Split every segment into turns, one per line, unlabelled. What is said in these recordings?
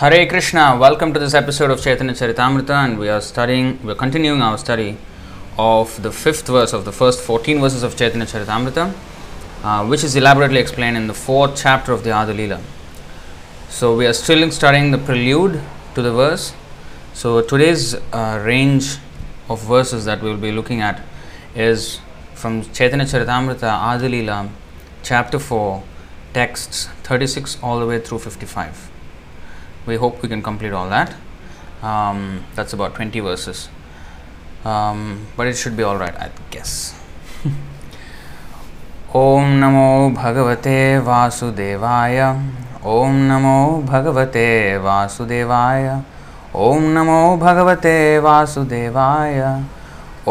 Hare Krishna, welcome to this episode of Chaitanya Charitamrita, and we are studying, we are continuing our study of the fifth verse of the first 14 verses of Chaitanya Charitamrita, uh, which is elaborately explained in the fourth chapter of the Adi Leela. So, we are still studying the prelude to the verse. So, today's uh, range of verses that we will be looking at is from Chaitanya Charitamrita Adi Leela, chapter 4, texts 36 all the way through 55 we hope we can complete all that um, that's about 20 verses um, but it should be all right i guess ॐ नमो भगवते वासुदेवाय ॐ नमो भगवते वासुदेवाय ॐ नमो भगवते वासुदेवाय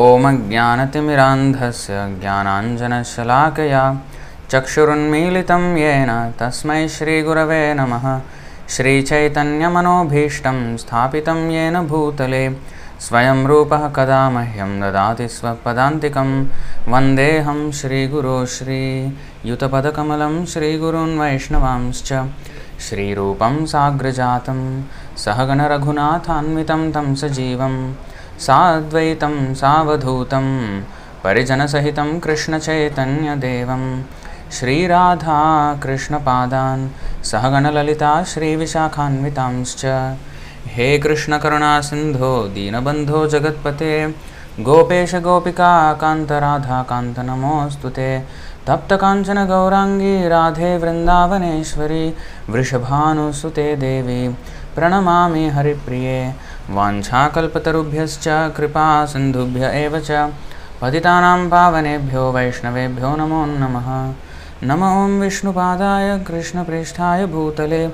ॐ अज्ञानतिमिरान्धस्य ज्ञानाञ्जनशलाकया चक्षुरुन्मीलितं येन तस्मै श्रीगुरवे नमः श्रीचैतन्यमनोभीष्टं स्थापितं येन भूतले स्वयं रूपः कदा मह्यं ददाति स्वपदान्तिकं। वन्देऽहं श्रीगुरो श्रीयुतपदकमलं श्रीगुरून् वैष्णवांश्च श्रीरूपं साग्रजातं सहगणरघुनाथान्वितं तं सजीवं साद्वैतं सावधूतं परिजनसहितं कृष्णचैतन्यदेवं श्रीराधा कृष्णपादान् सहगणललिता श्रीविशाखान्वितांश्च। हे कृष्णकरुणासिन्धो, दीनबन्धो जगत्पते। गोपेश गोपिका कान्तराधा कान्तनमोऽस्तु ते। तप्तकाञ्चन गौराङ्गी, राधे वृन्दावनेश्वरी वृषभानुसुते देवी। प्रणमामि हरिप्रिये। वाञ्छाकल्पतरुभ्यश्च, कृपा सिन्धुभ्य एव च। पतितानां पावनेभ्यो, वैष्णवेभ्यो, नमो नमः। नम ॐ विष्णुपादाय कृष्णप्रेष्ठाय भूतले।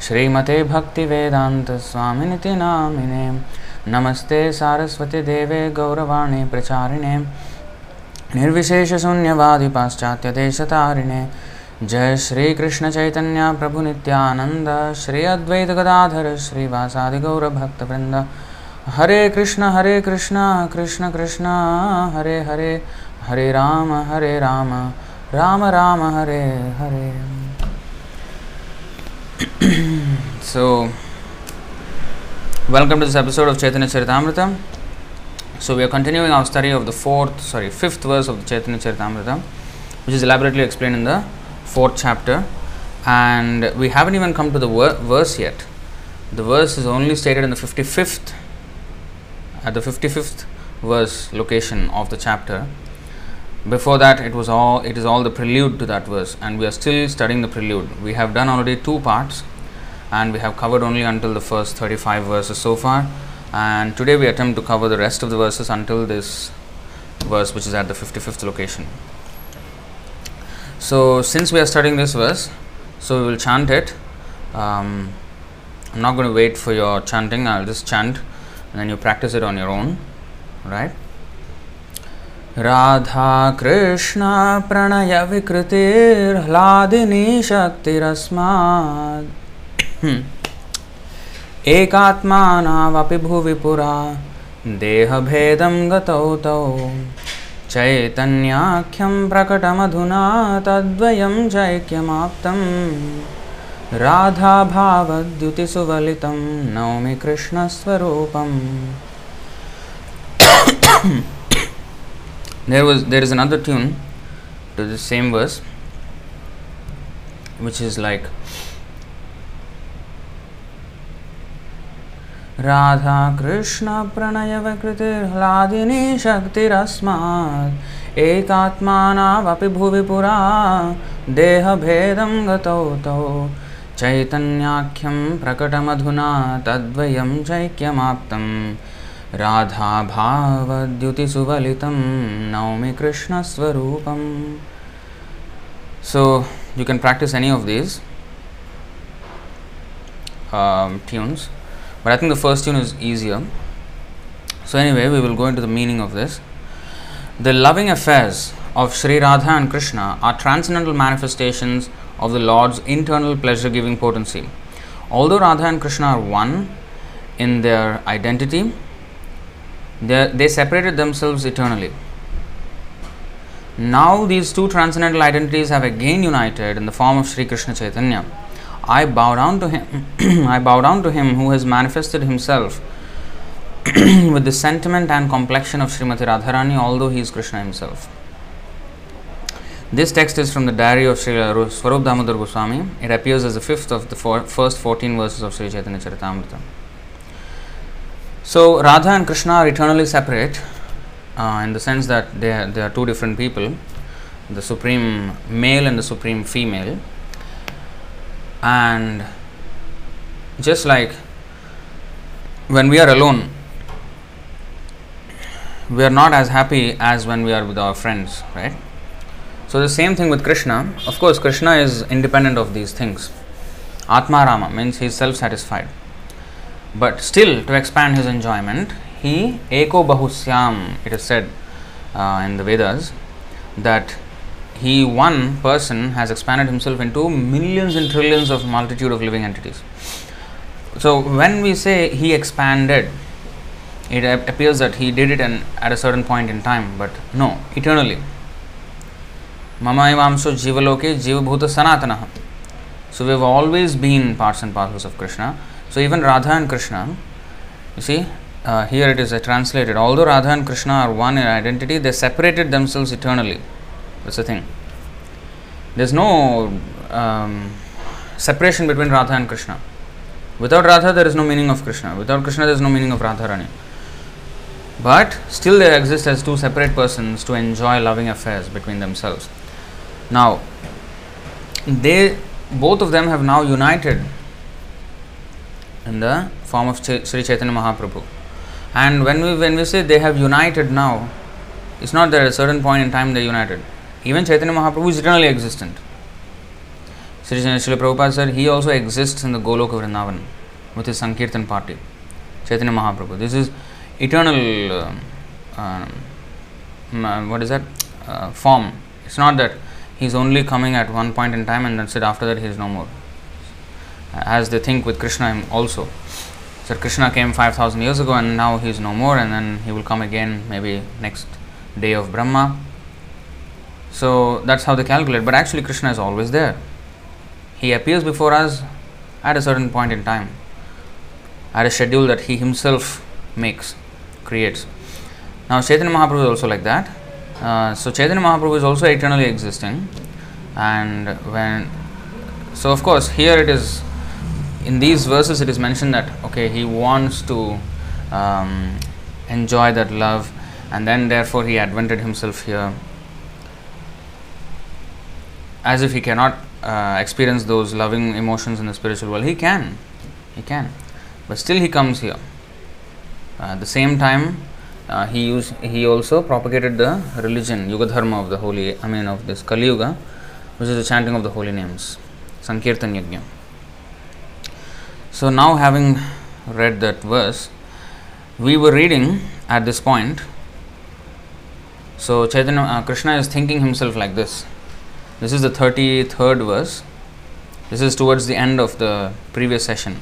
श्रीमते भक्तिवेदान्तस्वामिनिति नामिने। नमस्ते सारस्वतीदेवे गौरवाणी प्रचारिणे। निर्विशेषशून्यवादि पाश्चात्यदेशतारिणे जय श्रीकृष्णचैतन्य प्रभुनित्यानन्द श्री अद्वैतगदाधर श्रीवासादिगौरभक्तवृन्द हरे कृष्ण हरे कृष्ण कृष्ण कृष्ण, हरे हरे। हरे राम हरे Ram Ram. Rama Rama Hare Hare. so, welcome to this episode of Chaitanya Charitamrita. So, we are continuing our study of the fourth, sorry, fifth verse of the Chaitanya Charitamrita, which is elaborately explained in the fourth chapter. And we haven't even come to the verse yet. The verse is only stated in the 55th, at the 55th verse location of the chapter before that it was all it is all the prelude to that verse and we are still studying the prelude. We have done already two parts and we have covered only until the first 35 verses so far. And today we attempt to cover the rest of the verses until this verse which is at the 55th location. So since we are studying this verse so we will chant it. Um, i'm not going to wait for your chanting i'll just chant and then you practice it on your own right Radha Krishna Pranay विकृतिर्ह्लादिनी शक्तिरस्मात् एकात्मानावपि भुवि पुरा, देहभेदं गतौ तौ। चैतन्याख्यं प्रकटमधुना, तद्वयं चैक्यमाप्तं राधाभावद्युतिसुवलितं, नौमि कृष्णस्वरूपम्। There was, there is another tune to the same verse, which is like Radha Krishna Pranay विकृतिर्ह्लादिनी शक्तिरस्मात् एकात्मानावपि भुवि पुरा देहभेदं गतौ तौ चैतन्याख्यं प्रकटमधुना तद्वयं चैक्यमाप्तम् राधाभावद्युतिसुवलितं नौमि कृष्णस्वरूपम् So you can practice any of these um, tunes, but I think the first tune is easier. So anyway, we will go into the meaning of this. The loving affairs of Sri Radha and Krishna are transcendental manifestations of the Lord's internal pleasure giving potency. Although Radha and Krishna are one in their identity, they, separated themselves eternally. Now these two transcendental identities have again united in the form of Sri Krishna Chaitanya. I bow down to him. I bow down to him who has manifested himself with the sentiment and complexion of Srimati Radharani, although he is Krishna himself. This text is from the diary of Sri Swarup Damodar Goswami. It appears as the fifth of the four, first 14 verses of Sri Chaitanya Charitamrita. So, Radha and Krishna are eternally separate uh, in the sense that they are, they are two different people the supreme male and the supreme female. And just like when we are alone, we are not as happy as when we are with our friends, right? So, the same thing with Krishna. Of course, Krishna is independent of these things. Atma Rama means he is self satisfied. But still, to expand his enjoyment, he eko bahusyam, it is said uh, in the Vedas, that he, one person, has expanded himself into millions and trillions of multitude of living entities. So, when we say he expanded, it appears that he did it and at a certain point in time, but no, eternally. Mama Ivamso Jivaloke Jivabhuta Sanatana. So, we have always been parts and parcels of Krishna. So, even Radha and Krishna, you see, uh, here it is uh, translated. Although Radha and Krishna are one in identity, they separated themselves eternally. That's the thing. There's no um, separation between Radha and Krishna. Without Radha, there is no meaning of Krishna. Without Krishna, there is no meaning of Radharani. But still, they exist as two separate persons to enjoy loving affairs between themselves. Now, they both of them have now united in the form of Sri Chaitanya Mahaprabhu. And when we when we say they have united now, it's not that at a certain point in time they united. Even Chaitanya Mahaprabhu is eternally existent. Sri Srila Prabhupada said he also exists in the Goloka Vrindavan with his Sankirtan party. Chaitanya Mahaprabhu. This is eternal, uh, um, what is that, uh, form. It's not that he's only coming at one point in time and that's it, after that he is no more. As they think with Krishna also. So Krishna came 5000 years ago and now he is no more and then he will come again maybe next day of Brahma. So that's how they calculate. But actually, Krishna is always there. He appears before us at a certain point in time, at a schedule that he himself makes, creates. Now, Chaitanya Mahaprabhu is also like that. Uh, so, Chaitanya Mahaprabhu is also eternally existing, and when so, of course, here it is in these verses it is mentioned that okay, he wants to um, enjoy that love, and then therefore he advented himself here as if he cannot uh, experience those loving emotions in the spiritual world. He can, he can, but still he comes here. Uh, at the same time, uh, he used, he also propagated the religion, Yuga Dharma of the holy, I mean of this Kali Yuga, which is the chanting of the holy names, Sankirtan Yajna. So now having read that verse, we were reading at this point. So Chaitanya uh, Krishna is thinking himself like this. This is the 33rd verse. This is towards the end of the previous session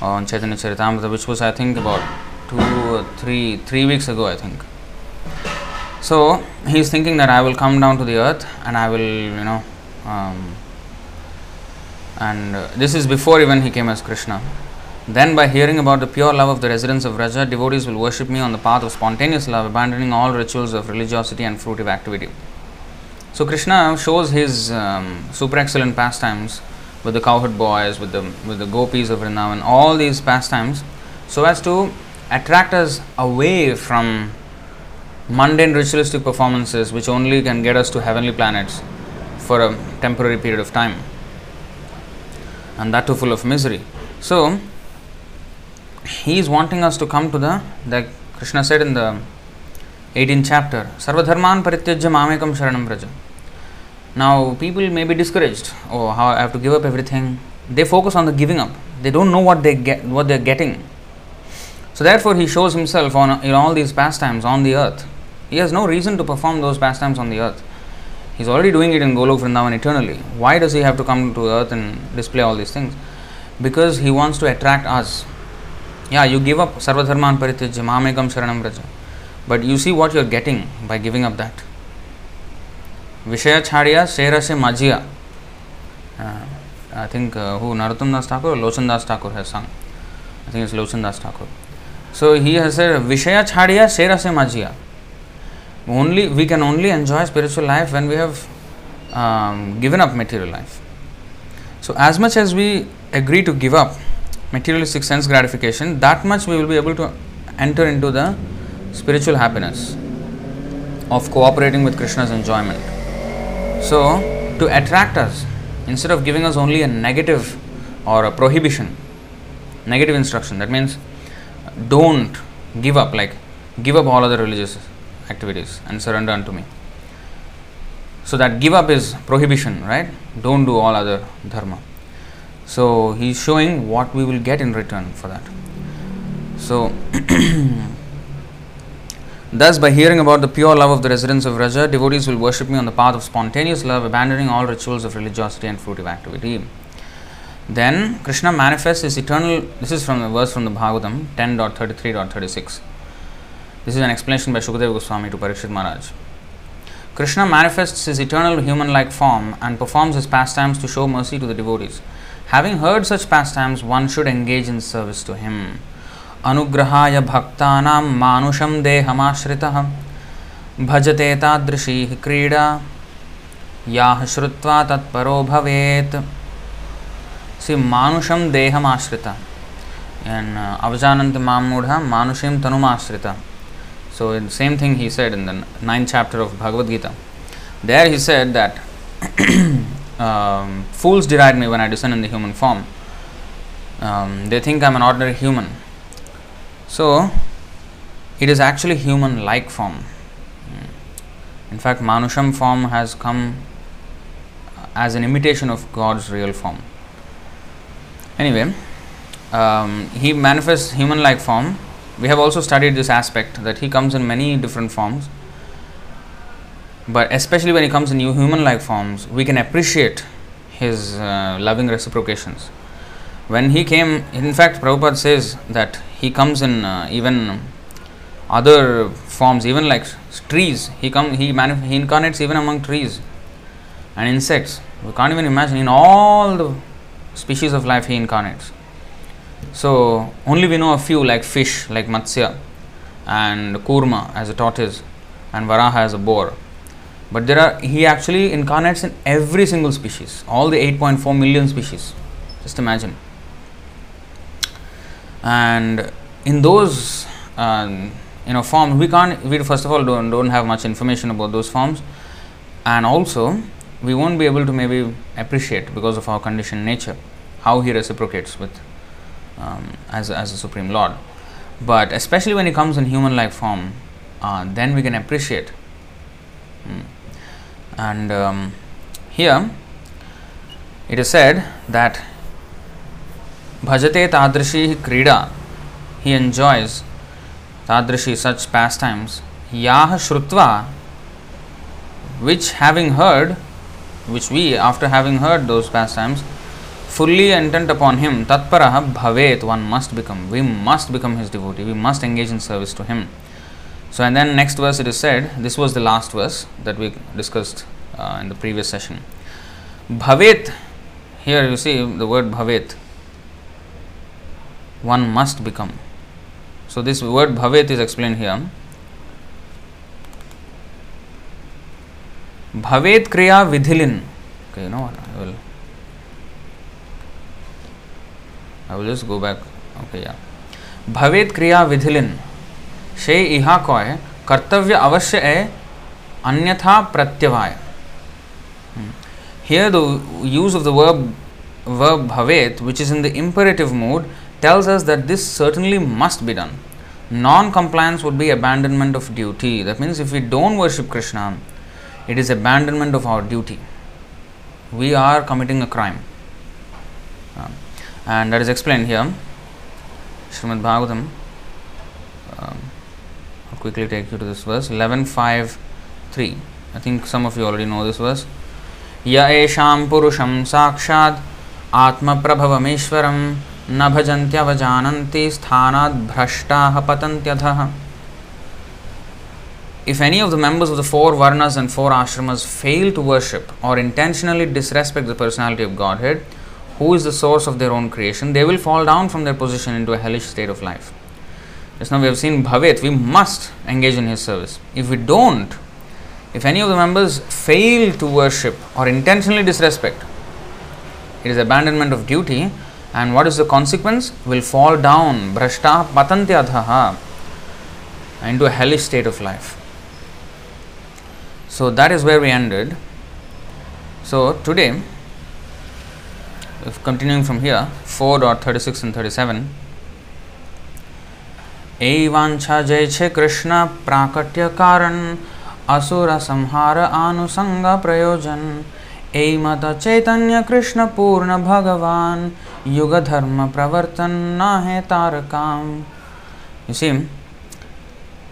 on Chaitanya Charitamrita, which was I think about two or three three weeks ago, I think. So he is thinking that I will come down to the earth and I will, you know, um, and uh, this is before even he came as Krishna. Then, by hearing about the pure love of the residents of Vraja, devotees will worship me on the path of spontaneous love, abandoning all rituals of religiosity and fruitive activity. So Krishna shows his um, super excellent pastimes with the cowherd boys, with the with the gopis of Vrindavan, all these pastimes, so as to attract us away from mundane ritualistic performances, which only can get us to heavenly planets for a temporary period of time, and that too full of misery. So he is wanting us to come to the like Krishna said in the 18th chapter, Sarvadharman parityajya mamekam sharanam braja. Now, people may be discouraged. Oh, how I have to give up everything. They focus on the giving up. They don't know what they get, what they're getting. So, therefore, he shows himself on in all these pastimes on the earth. He has no reason to perform those pastimes on the earth. He's already doing it in Golok Vrindavan eternally. Why does he have to come to earth and display all these things? Because he wants to attract us. Yeah, you give up Sarvadharman Parityajya Mamekam Sharanam Braja. But you see what you're getting by giving up that. विषय छाड़िया शेर से मजिया I think uh, who Narottam Das Thakur or Lochan Das Thakur has sung. I think it's Lochan Das Thakur. So he has said, Vishaya chhadiya sera se majiya. Only we can only enjoy spiritual life when we have um, given up material life. So as much as we agree to give up materialistic sense gratification, that much we will be able to enter into the spiritual happiness of cooperating with Krishna's enjoyment. So, to attract us, instead of giving us only a negative or a prohibition, negative instruction, that means don't give up, like give up all other religious activities and surrender unto me. So, that give up is prohibition, right? Don't do all other dharma. So, he is showing what we will get in return for that. So, Thus, by hearing about the pure love of the residents of Vraja, devotees will worship me on the path of spontaneous love, abandoning all rituals of religiosity and fruitive activity. Then Krishna manifests his eternal. This is from the verse from the Bhagavatam 10.33.36. This is an explanation by Shukadeva Goswami to Parikshit Maharaj. Krishna manifests his eternal human like form and performs his pastimes to show mercy to the devotees. Having heard such pastimes, one should engage in service to him. अनुग्रहाय भक्तानां मानुषं देहमाश्रितः भजते तादृशी क्रीडा याः श्रुत्वा तत्परो भवेत् सी मानुषं and uh, avajanant mamudha manushim tanumashritah so in same thing he said in the ninth chapter of bhagavad gita there he said that um, fools deride me when i descend in the human form um, they think i'm an ordinary human so, it is actually human like form. In fact, Manusham form has come as an imitation of God's real form. Anyway, um, he manifests human like form. We have also studied this aspect that he comes in many different forms. But especially when he comes in new human like forms, we can appreciate his uh, loving reciprocations. When he came, in fact, Prabhupada says that he comes in uh, even other forms, even like trees. He come he manif- he incarnates even among trees and insects. We can't even imagine in all the species of life he incarnates. So only we know a few like fish, like Matsya, and Kurma as a tortoise, and Varaha as a boar. But there are he actually incarnates in every single species, all the 8.4 million species. Just imagine and in those um, you know forms we can't we first of all don't, don't have much information about those forms and also we won't be able to maybe appreciate because of our conditioned nature how he reciprocates with um, as, as a supreme lord. But especially when he comes in human like form uh, then we can appreciate. Mm. and um, here it is said that Bhajate Tadrishi Krida, he enjoys Tadrishi such pastimes, Yah Shrutva, which having heard, which we after having heard those pastimes, fully intent upon him, Tatparaha Bhavet, one must become. We must become his devotee, we must engage in service to him. So, and then next verse it is said, this was the last verse that we discussed uh, in the previous session. Bhavet, here you see the word Bhavet one must become. So, this word bhavet is explained here. Bhavet kriya vidhilin. Okay, you know what? I will. I will just go back. Okay, yeah. भवेत क्रिया विधिलिन शे इहा coy कर्तव्य अवश्य है अन्यथा प्रत्यवाय here the use of the verb verb bhavet which is in the imperative mood tells us that this certainly must be done. Non compliance would be abandonment of duty. That means if we don't worship Krishna, it is abandonment of our duty. We are committing a crime. Uh, and that is explained here. Srimad Bhagavatam. Um, I'll quickly take you to this verse 11.5.3. I think some of you already know this verse. य एषां पुरुषं साक्षात् आत्मप्रभवमीश्वरं न भजन्त्यवजानन्ति स्थानात् भ्रष्टाः पतन्त्यधः If any of the members of the four Varnas and four ashramas fail to worship or intentionally disrespect the personality of Godhead, who is the source of their own creation, they will fall down from their position into a hellish state of life. Just now we have seen Bhavet, we must engage in his service. If we don't, if any of the members fail to worship or intentionally disrespect, it is abandonment of duty, and what is the consequence? Will fall down, brashta patantyadhaha, into a hellish state of life. So that is where we ended. So today, if continuing from here 4 dot 36 and 37 एवांछा जय छे कृष्ण प्राकट्य कारण असुर संहार आनुसंग प्रयोजन ऐ मत चैतन्य कृष्ण पूर्ण भगवान युग धर्म प्रवर्तन ना है तारकाम You see,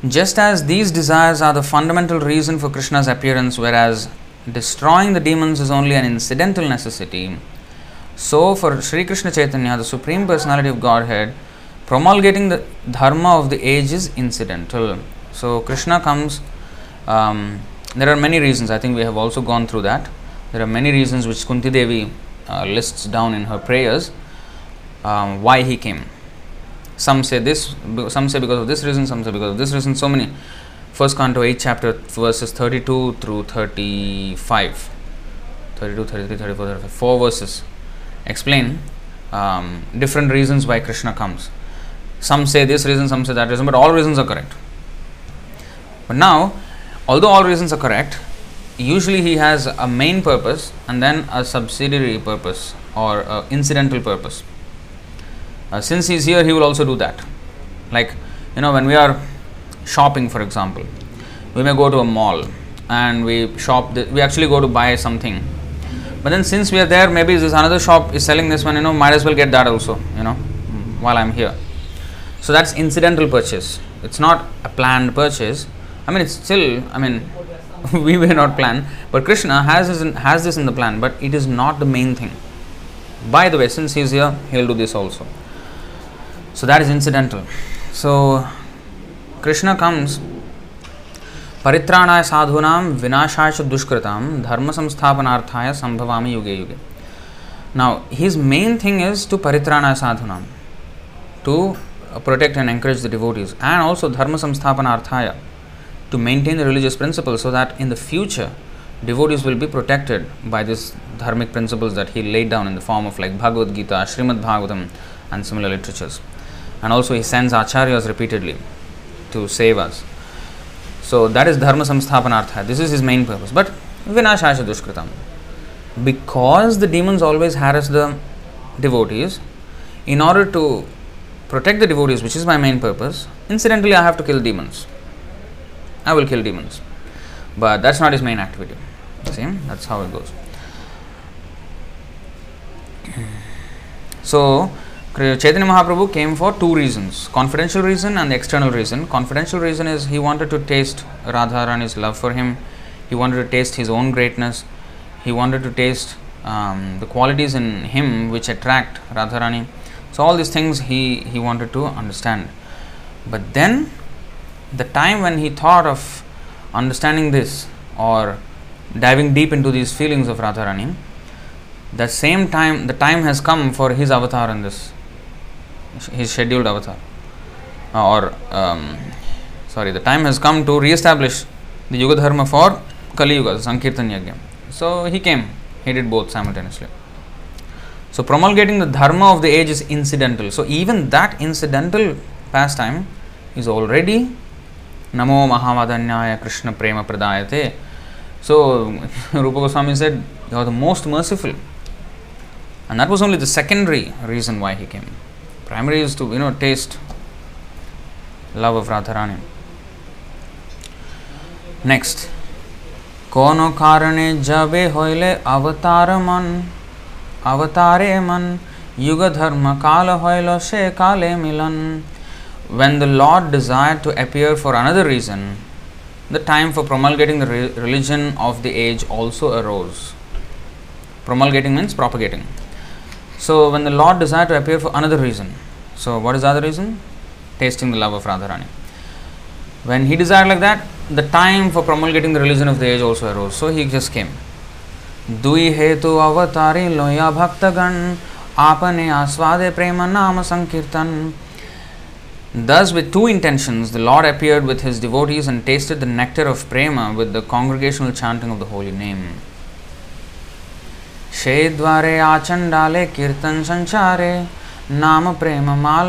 just as these desires are the fundamental reason for Krishna's appearance, whereas destroying the demons is only an incidental necessity, so for sri krishna chaitanya the supreme personality of godhead promulgating the dharma of the age is incidental so krishna comes um, there are many reasons i think we have also gone through that there are many reasons which Kunti Devi uh, lists down in her prayers um, why he came. Some say this, some say because of this reason, some say because of this reason. So many. First Canto 8 chapter verses 32 through 35. 32, 33, 34, 35. Four verses explain um, different reasons why Krishna comes. Some say this reason, some say that reason, but all reasons are correct. But now, although all reasons are correct, usually he has a main purpose and then a subsidiary purpose or incidental purpose. Uh, since he's here, he will also do that. Like, you know, when we are shopping, for example, we may go to a mall and we shop, the, we actually go to buy something. But then, since we are there, maybe this another shop is selling this one, you know, might as well get that also, you know, while I'm here. So that's incidental purchase. It's not a planned purchase. I mean, it's still, I mean, we may not plan, but Krishna has this, in, has this in the plan, but it is not the main thing. By the way, since he's here, he will do this also. So that is incidental. So Krishna comes परित्राणाय साधूनाम विनाशाय च दुष्कृताम धर्म संस्थापनार्थाय संभवामि युगे युगे now his main thing is to paritrana sadhunam to protect and encourage the devotees and also dharma samsthapanarthaya to maintain the religious principles so that in the future devotees will be protected by these dharmic principles that he laid down in the form of like Bhagavad Gita, Srimad Bhagavatam, and similar literatures. And also he sends acharyas repeatedly to save us. So that is dharma samsthapanartha. This is his main purpose. But vinashasha dushkritam. Because the demons always harass the devotees, in order to protect the devotees, which is my main purpose, incidentally I have to kill demons. I will kill demons. But that's not his main activity. See, that's how it goes. So, Chaitanya Mahaprabhu came for two reasons confidential reason and external reason. Confidential reason is he wanted to taste Radharani's love for him, he wanted to taste his own greatness, he wanted to taste um, the qualities in him which attract Radharani. So, all these things he, he wanted to understand. But then the time when he thought of understanding this or diving deep into these feelings of Radharani, the same time, the time has come for his avatar in this, his scheduled avatar. Or, um, sorry, the time has come to re establish the Yuga Dharma for Kali Yuga, Sankirtan Yajna. So he came, he did both simultaneously. So promulgating the Dharma of the age is incidental. So even that incidental pastime is already Namo Mahavadanyaya Krishna Prema Pradayate. So Rupa Goswami said, You are the most merciful. And that was only the secondary reason why he came primary is to you know taste love of Radharani. Next, কোনো कारणे जबे হইলে অবতার মন অবতারে মন yuga dharma kala hoilo milan. When the lord desired to appear for another reason the time for promulgating the re- religion of the age also arose. Promulgating means propagating. So, when the Lord desired to appear for another reason, so what is the other reason? Tasting the love of Radharani. When he desired like that, the time for promulgating the religion of the age also arose. So, he just came. दुई हेतु अवतारी लोया भक्तगण apane aswade prema nama sankirtan. Thus, with two intentions, the Lord appeared with his devotees and tasted the nectar of prema with the congregational chanting of the holy name. શેદ્વારે આ ચંડાલે કીર્તન સંસારે નામ પ્રેમ માં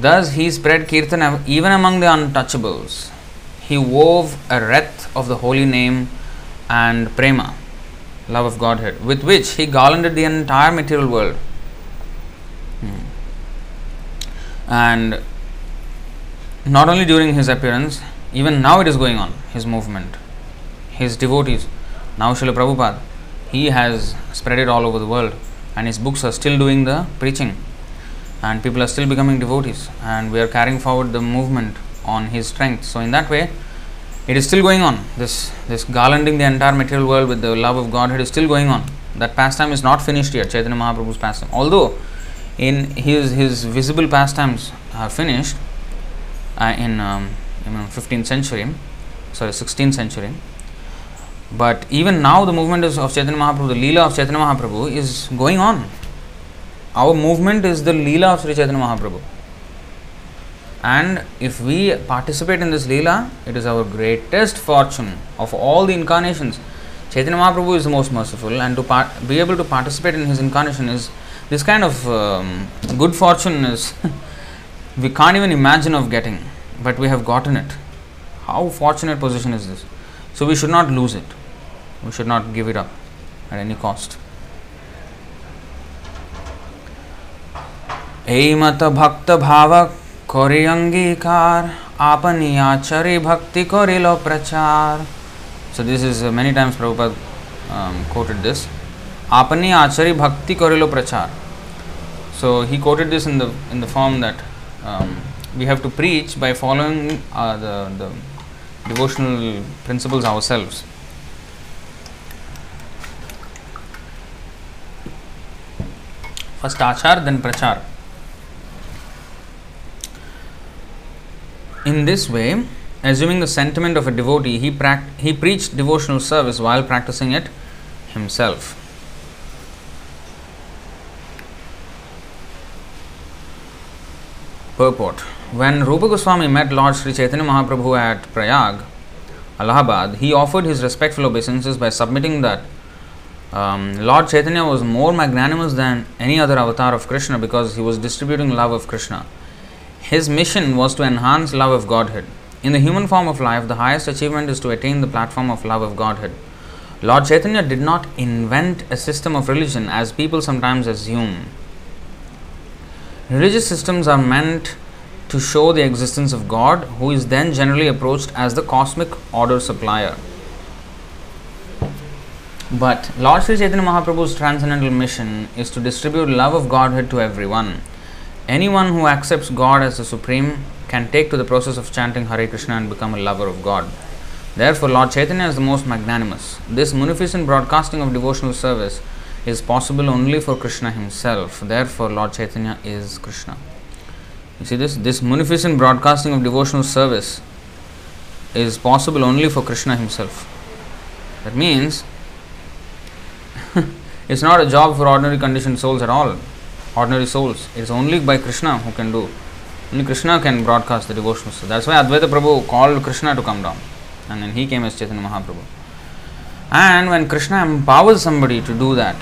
Thus he spread Kirtan even among the untouchables. He wove a wreath of the holy name and prema, love of Godhead, with which he garlanded the entire material world. Hmm. And not only during his appearance, even now it is going on, his movement. His devotees, now Prabhupada, he has spread it all over the world and his books are still doing the preaching. And people are still becoming devotees and we are carrying forward the movement on his strength. So in that way it is still going on. This this garlanding the entire material world with the love of godhead is still going on. That pastime is not finished yet chaitanya mahaprabhu's pastime. Although in his his visible pastimes are finished uh, in um, you know, 15th century sorry 16th century but even now, the movement is of Chaitanya Mahaprabhu, the Leela of Chaitanya Mahaprabhu is going on. Our movement is the Leela of Sri Chaitanya Mahaprabhu. And if we participate in this Leela, it is our greatest fortune of all the incarnations. Chaitanya Mahaprabhu is the most merciful, and to par- be able to participate in his incarnation is this kind of um, good fortune is we can't even imagine of getting, but we have gotten it. How fortunate position is this? So we should not lose it. We should not give it up at any cost. এই মত ভক্ত ভাব করে অঙ্গীকার আপনি আচরে ভক্তি করিল প্রচার So this is uh, many times Prabhupada um, quoted this. Apani achari bhakti korilo prachar. So he quoted this in the in the form that um, we have to preach by following uh, the the devotional principles ourselves. First achar, then prachar. In this way, assuming the sentiment of a devotee, he, pract- he preached devotional service while practicing it himself. Purport when Rupa Goswami met Lord Sri Chaitanya Mahaprabhu at Prayag, Allahabad, he offered his respectful obeisances by submitting that um, Lord Chaitanya was more magnanimous than any other avatar of Krishna because he was distributing love of Krishna. His mission was to enhance love of Godhead. In the human form of life, the highest achievement is to attain the platform of love of Godhead. Lord Chaitanya did not invent a system of religion as people sometimes assume. Religious systems are meant to show the existence of God, who is then generally approached as the cosmic order supplier. But Lord Sri Chaitanya Mahaprabhu's transcendental mission is to distribute love of Godhead to everyone. Anyone who accepts God as the Supreme can take to the process of chanting Hare Krishna and become a lover of God. Therefore, Lord Chaitanya is the most magnanimous. This munificent broadcasting of devotional service is possible only for Krishna himself. Therefore, Lord Chaitanya is Krishna. You see this? This munificent broadcasting of devotional service is possible only for Krishna himself. That means it's not a job for ordinary conditioned souls at all, ordinary souls. It's only by Krishna who can do. Only Krishna can broadcast the devotional service. That's why Advaita Prabhu called Krishna to come down. And then he came as Chaitanya Mahaprabhu. And when Krishna empowers somebody to do that,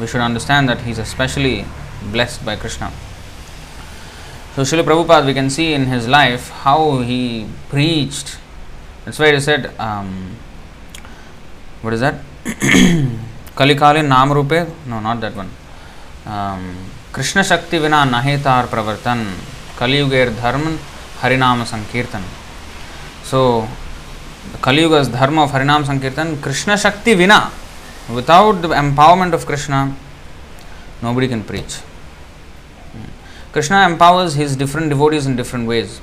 we should understand that he is especially blessed by Krishna. So Srila Prabhupada, we can see in his life how he preached. That's why he said, um, what is that? Kalikali Nam Rupe? No, not that one. Um, Krishna Shakti Vina Nahetar Pravartan Kali Yuger Dharman Harinama Sankirtan. So, the Kali Yuga's Dharma of Harinam Sankirtan, Krishna Shakti Vina. Without the empowerment of Krishna, nobody can preach. Krishna empowers his different devotees in different ways.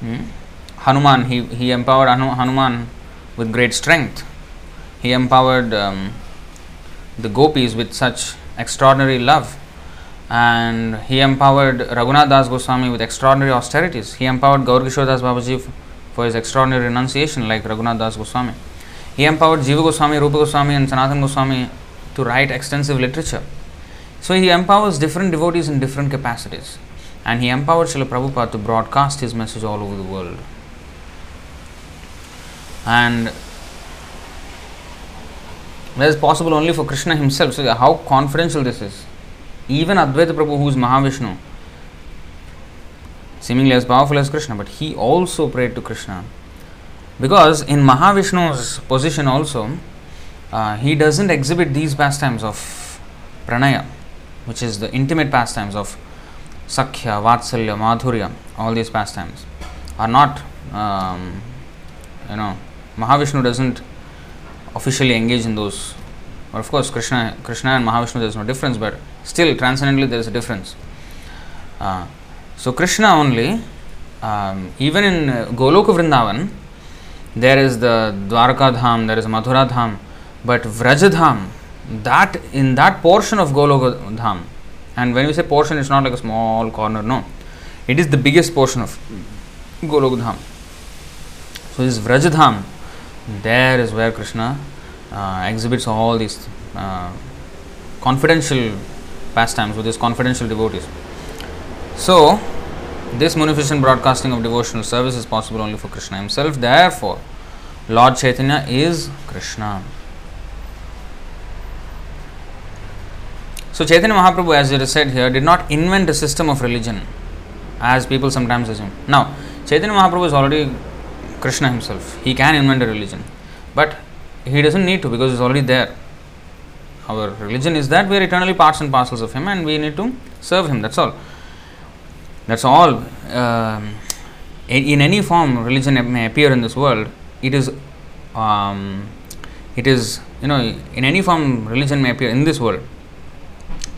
Hmm? Hanuman, he, he empowered Hanuman with great strength. He empowered um, the gopis with such extraordinary love. And he empowered Raghunath Das Goswami with extraordinary austerities. He empowered Gaur Das Babaji for his extraordinary renunciation, like Raghunath Das Goswami. He empowered Jiva Goswami, Rupa Goswami, and Sanatan Goswami to write extensive literature. So he empowers different devotees in different capacities. And he empowered Srila Prabhupada to broadcast his message all over the world. And that is possible only for Krishna himself. So, how confidential this is. Even Advaita Prabhu, who is Mahavishnu, seemingly as powerful as Krishna, but he also prayed to Krishna. Because in Mahavishnu's position also, uh, he doesn't exhibit these pastimes of pranaya, which is the intimate pastimes of Sakhya, Vatsalya, Madhurya, all these pastimes are not, um, you know, Mahavishnu doesn't officially engage in those. Or of course, Krishna, Krishna and Mahavishnu, there is no difference, but still, transcendently, there is a difference. Uh, so, Krishna only, um, even in uh, Goloka Vrindavan, there is the Dwarka Dham, there is Mathura Dham, but Vrajadham, that in that portion of Goloka Dham, and when we say portion, it's not like a small corner, no, it is the biggest portion of Goloka Dham. So, this Vrajadham, there is where Krishna uh, exhibits all these uh, confidential pastimes with his confidential devotees. So, this munificent broadcasting of devotional service is possible only for Krishna himself. Therefore, Lord Chaitanya is Krishna. So, Chaitanya Mahaprabhu, as it is said here, did not invent a system of religion as people sometimes assume. Now, Chaitanya Mahaprabhu is already Krishna himself. He can invent a religion, but he doesn't need to because it's already there. Our religion is that we are eternally parts and parcels of Him and we need to serve Him. That's all. That's all. Um, in any form, religion may appear in this world. It is, um, it is you know, in any form, religion may appear in this world.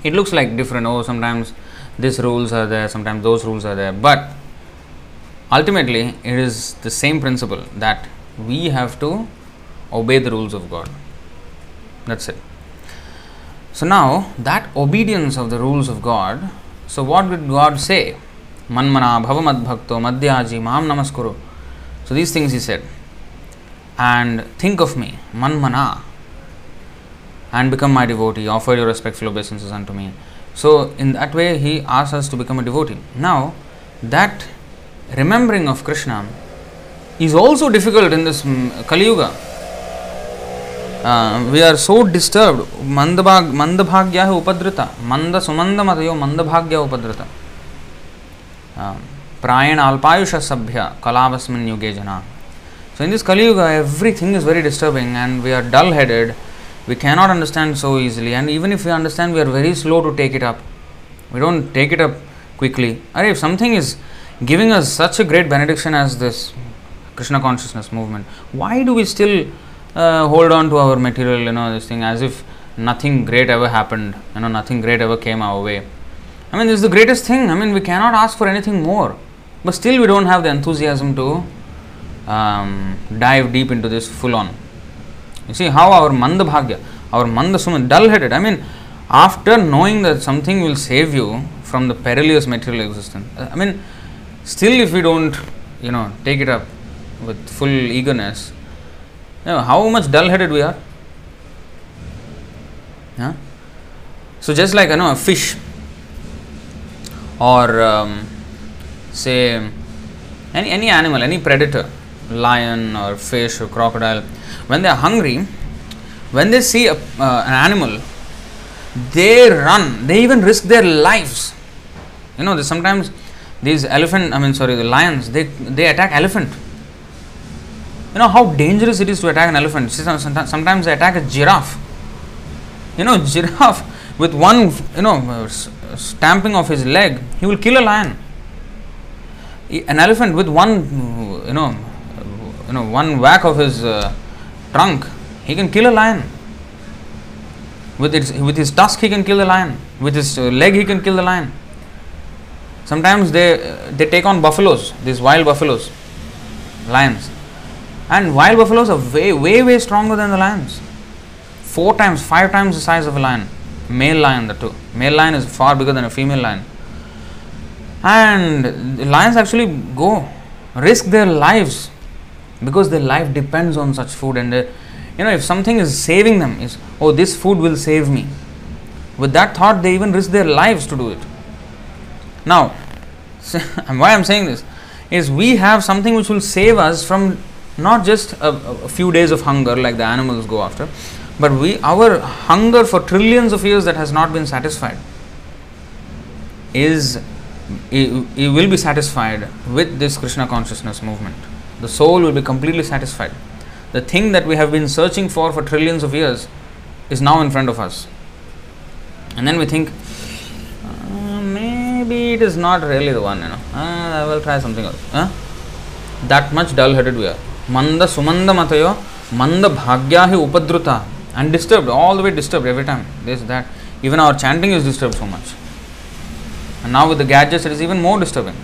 It looks like different. Oh, sometimes these rules are there, sometimes those rules are there, but ultimately, it is the same principle that we have to obey the rules of God. That's it. So now that obedience of the rules of God, so what did God say? Manmana bhava bhakto madhyaji mam namaskuru. So these things he said. And think of me, manmana, and become my devotee, offer your respectful obeisances unto me. So in that way he asks us to become a devotee. Now that remembering of Krishna is also difficult in this Kali Yuga we are so disturbed मंदभाग मंदभाग्या उपद्रत मंद सुमंद मतयो मंदभाग्य उपद्रत प्रायण अल्पायुष सभ्य कलावस्मिन युगे जना so in this Kaliyuga everything is very disturbing and we are dull headed we cannot understand so easily and even if we understand we are very slow to take it up we don't take it up quickly or if something is giving us such a great benediction as this krishna consciousness movement why do we still uh, hold on to our material, you know, this thing as if nothing great ever happened, you know, nothing great ever came our way. I mean, this is the greatest thing. I mean, we cannot ask for anything more, but still we don't have the enthusiasm to um, dive deep into this full on. You see how our manda bhagya, our manda suma, dull headed. I mean, after knowing that something will save you from the perilous material existence, I mean, still if we don't, you know, take it up with full eagerness, you know, how much dull headed we are. Yeah? So, just like you know, a fish or um, say any, any animal, any predator, lion or fish or crocodile, when they are hungry, when they see a, uh, an animal, they run, they even risk their lives. You know, sometimes these elephant, I mean, sorry, the lions, they, they attack elephant you know how dangerous it is to attack an elephant. Sometimes they attack a giraffe. You know, giraffe with one, you know, stamping of his leg, he will kill a lion. An elephant with one, you know, you know, one whack of his uh, trunk, he can kill a lion. With its, with his tusk, he can kill the lion. With his uh, leg, he can kill the lion. Sometimes they they take on buffaloes, these wild buffaloes, lions and wild buffaloes are way, way, way stronger than the lions. Four times, five times the size of a lion. Male lion, the two. Male lion is far bigger than a female lion. And lions actually go, risk their lives because their life depends on such food and they, you know, if something is saving them, is oh, this food will save me. With that thought, they even risk their lives to do it. Now, why I'm saying this is we have something which will save us from not just a, a few days of hunger like the animals go after, but we our hunger for trillions of years that has not been satisfied is it, it will be satisfied with this Krishna consciousness movement. The soul will be completely satisfied. The thing that we have been searching for for trillions of years is now in front of us. And then we think, uh, maybe it is not really the one, you know. Uh, I will try something else. That much dull headed we are. Manda sumanda matayo, manda bhagya hi upadruta. And disturbed, all the way disturbed every time. This, that. Even our chanting is disturbed so much. And now with the gadgets, it is even more disturbing.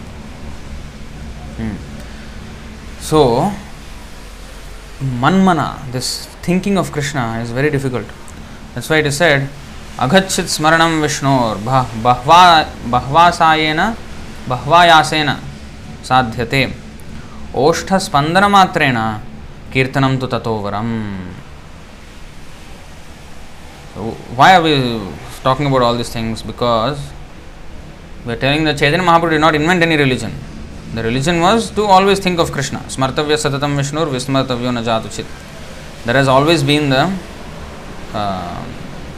So, manmana, this thinking of Krishna is very difficult. That's why it is said, अगच्छित स्मरणं विष्णोर् बह्वा बह्वासायेन बह्वायासेन साध्यते ओष्ठस्पन्दनमात्रेण कीर्तनं तु ततोवरम् why are we talking about all these things? Because we are telling that Chaitanya Mahaprabhu did not invent any religion. The religion was to always think of Krishna. Smartavya satatam Vishnur vismartavyo najatuchit. That has always been the uh,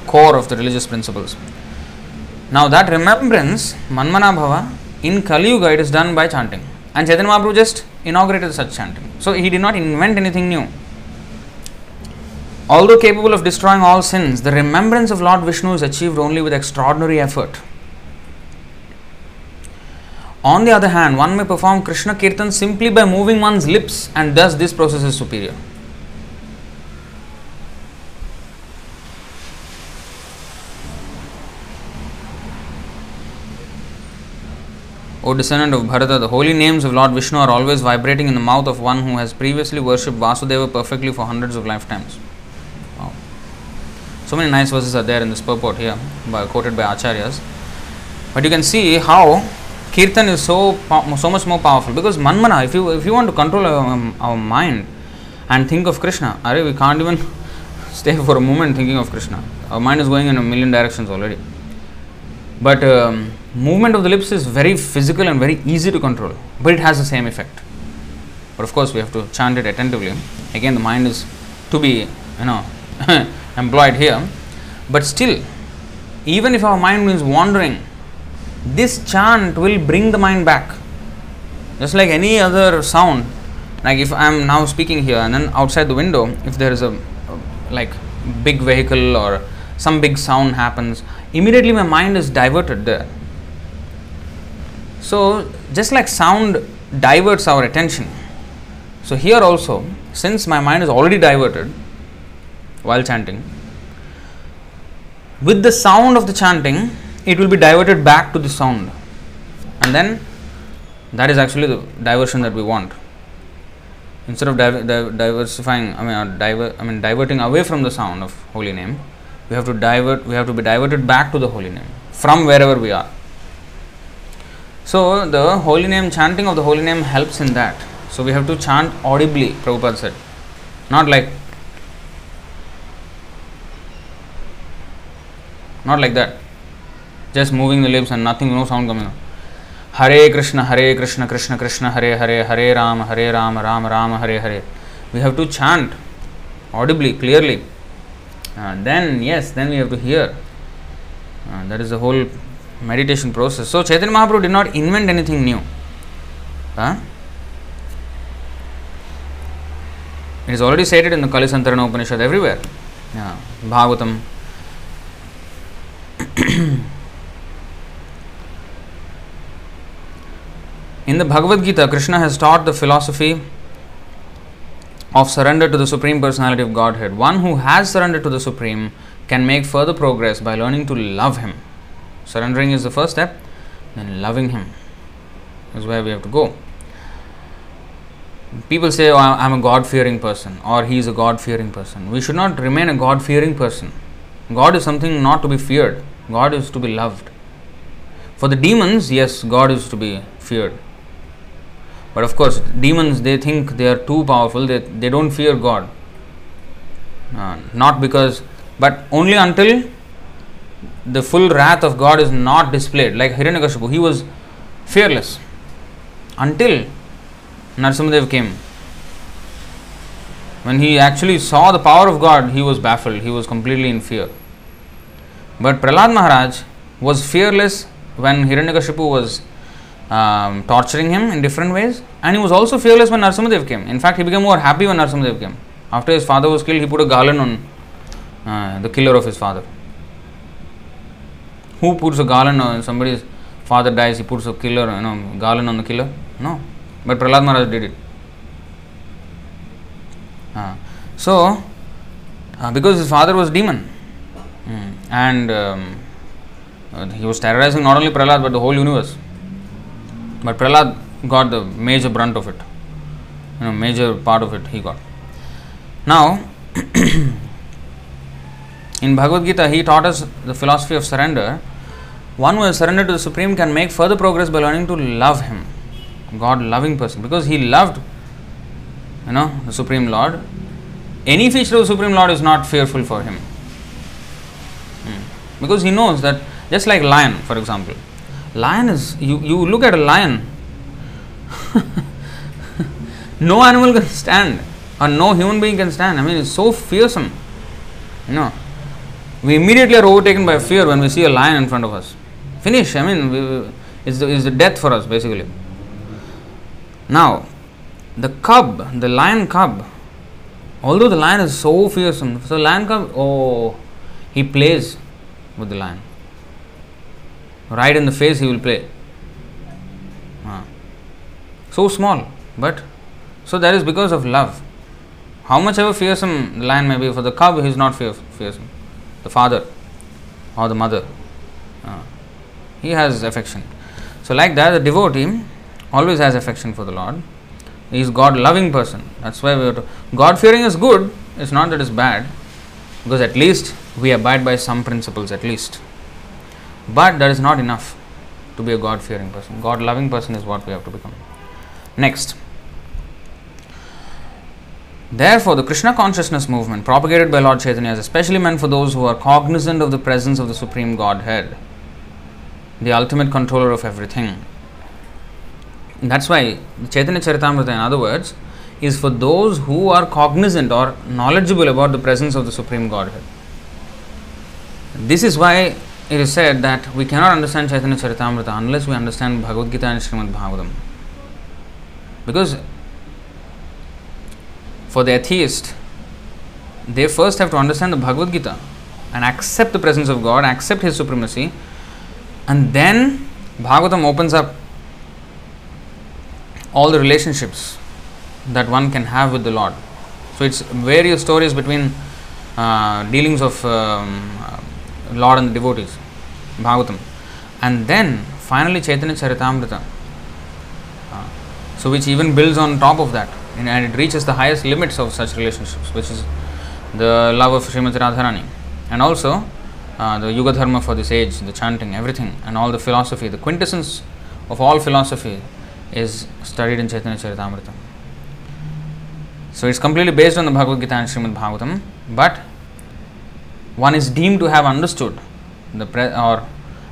core of the religious principles. Now that remembrance, Manmana Bhava, in Kali Yuga it is done by chanting. And Chaitanya Mahaprabhu just inaugurated such chanting. So he did not invent anything new. Although capable of destroying all sins, the remembrance of Lord Vishnu is achieved only with extraordinary effort. On the other hand, one may perform Krishna Kirtan simply by moving one's lips, and thus this process is superior. O descendant of Bharata, the holy names of Lord Vishnu are always vibrating in the mouth of one who has previously worshipped Vasudeva perfectly for hundreds of lifetimes. Wow. So many nice verses are there in this purport here, by, quoted by Acharyas. But you can see how Kirtan is so so much more powerful because Manmana, if you if you want to control our, um, our mind and think of Krishna, are we can't even stay for a moment thinking of Krishna. Our mind is going in a million directions already. But um, movement of the lips is very physical and very easy to control, but it has the same effect. But of course, we have to chant it attentively. Again, the mind is to be, you know, employed here. But still, even if our mind is wandering, this chant will bring the mind back. Just like any other sound, like if I am now speaking here and then outside the window, if there is a like big vehicle or some big sound happens, immediately my mind is diverted there. So, just like sound diverts our attention, so here also, since my mind is already diverted while chanting, with the sound of the chanting, it will be diverted back to the sound, and then that is actually the diversion that we want. Instead of diver- diversifying, I mean, uh, diver- I mean, diverting away from the sound of holy name, we have to divert we have to be diverted back to the holy name from wherever we are. So the holy name chanting of the holy name helps in that. So we have to chant audibly prabhupada said. Not like not like that just moving the lips and nothing no sound coming out. Hare krishna hare krishna krishna krishna hare hare hare ram hare ram ram ram hare hare. We have to chant audibly clearly. Uh, then yes then we have to hear. Uh, that is the whole meditation process. So chaitanya mahaprabhu did not invent anything new. It is already stated in the kalisantarana upanishad everywhere. Yeah. bhagavatam in the bhagavad gita krishna has taught the philosophy of surrender to the Supreme Personality of Godhead. One who has surrendered to the Supreme can make further progress by learning to love Him. Surrendering is the first step, then loving Him is where we have to go. People say, oh, I'm a God fearing person, or he is a God fearing person. We should not remain a God fearing person. God is something not to be feared, God is to be loved. For the demons, yes, God is to be feared. But of course, demons they think they are too powerful, they, they don't fear God. Uh, not because, but only until the full wrath of God is not displayed. Like Hiranyakashipu, he was fearless until Narasimhadev came. When he actually saw the power of God, he was baffled, he was completely in fear. But Prahlad Maharaj was fearless when Hiranyakashipu was um, torturing him in different ways, and he was also fearless when Narasimhadev came. In fact, he became more happy when Narasimhadev came. After his father was killed, he put a garland on uh, the killer of his father. Who puts a garland on somebody's father dies, he puts a killer, you know, garland on the killer? No. But Prahlad Maharaj did it. Uh, so, uh, because his father was demon, mm, and um, uh, he was terrorizing not only Prahlad but the whole universe. But Prahlad got the major brunt of it, you know, major part of it he got. Now, in Bhagavad Gita, he taught us the philosophy of surrender. One who has surrendered to the Supreme can make further progress by learning to love Him, God loving person, because he loved, you know, the Supreme Lord. Any feature of the Supreme Lord is not fearful for him, hmm. because he knows that just like lion, for example, lion is you you look at a lion, no animal can stand, or no human being can stand. I mean, it's so fearsome, you know. We immediately are overtaken by fear when we see a lion in front of us. Finish. I mean, we, it's, the, it's the death for us, basically. Now, the cub, the lion cub, although the lion is so fearsome, so lion cub, oh, he plays with the lion. Right in the face, he will play. Ah. So small, but so that is because of love. How much ever fearsome the lion may be, for the cub, he is not fear, fearsome. The father or the mother, ah. he has affection. So, like that, the devotee always has affection for the Lord. He is God loving person. That's why we to. God fearing is good. It's not that it's bad, because at least we abide by some principles at least. But that is not enough to be a God fearing person. God loving person is what we have to become. Next. Therefore, the Krishna consciousness movement propagated by Lord Chaitanya is especially meant for those who are cognizant of the presence of the Supreme Godhead, the ultimate controller of everything. That's why Chaitanya Charitamrita, in other words, is for those who are cognizant or knowledgeable about the presence of the Supreme Godhead. This is why it is said that we cannot understand Chaitanya Charitamrita unless we understand Bhagavad Gita and Srimad Bhagavatam. Because for the atheist, they first have to understand the Bhagavad Gita and accept the presence of God, accept His supremacy, and then Bhagavatam opens up all the relationships that one can have with the Lord. So it's various stories between uh, dealings of um, Lord and the devotees, Bhagavatam, and then finally Chaitanya Charitamrita. Uh, so which even builds on top of that, and, it reaches the highest limits of such relationships, which is the love of Srimati Radharani, and also uh, the Yuga Dharma for this age, the chanting, everything, and all the philosophy, the quintessence of all philosophy is studied in Chaitanya Charitamrita. So it's completely based on the Bhagavad Gita and Srimad Bhagavatam, but one is deemed to have understood the pre- or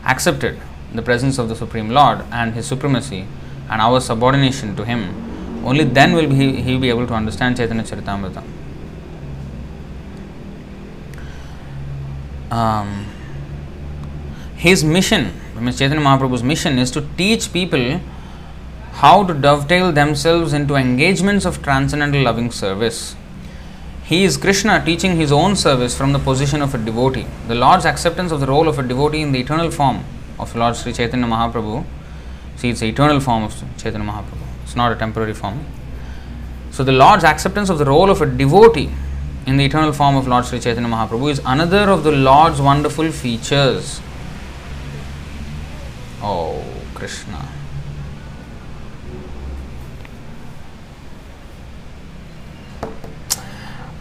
accepted the presence of the Supreme Lord and His supremacy and our subordination to Him. Only then will he, he be able to understand Chaitanya Charitamrita. Um, his mission, I Chaitanya Mahaprabhu's mission, is to teach people how to dovetail themselves into engagements of transcendental loving service. He is Krishna teaching his own service from the position of a devotee. The Lord's acceptance of the role of a devotee in the eternal form of Lord Sri Chaitanya Mahaprabhu. See, it's the eternal form of Chaitanya Mahaprabhu, it's not a temporary form. So, the Lord's acceptance of the role of a devotee in the eternal form of Lord Sri Chaitanya Mahaprabhu is another of the Lord's wonderful features. Oh, Krishna.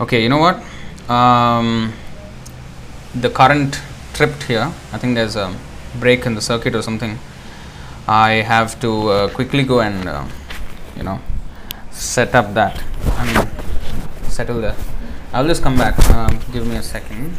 Okay, you know what? Um, the current tripped here. I think there's a break in the circuit or something. I have to uh, quickly go and uh, you know set up that and settle the I'll just come back. Um, give me a second.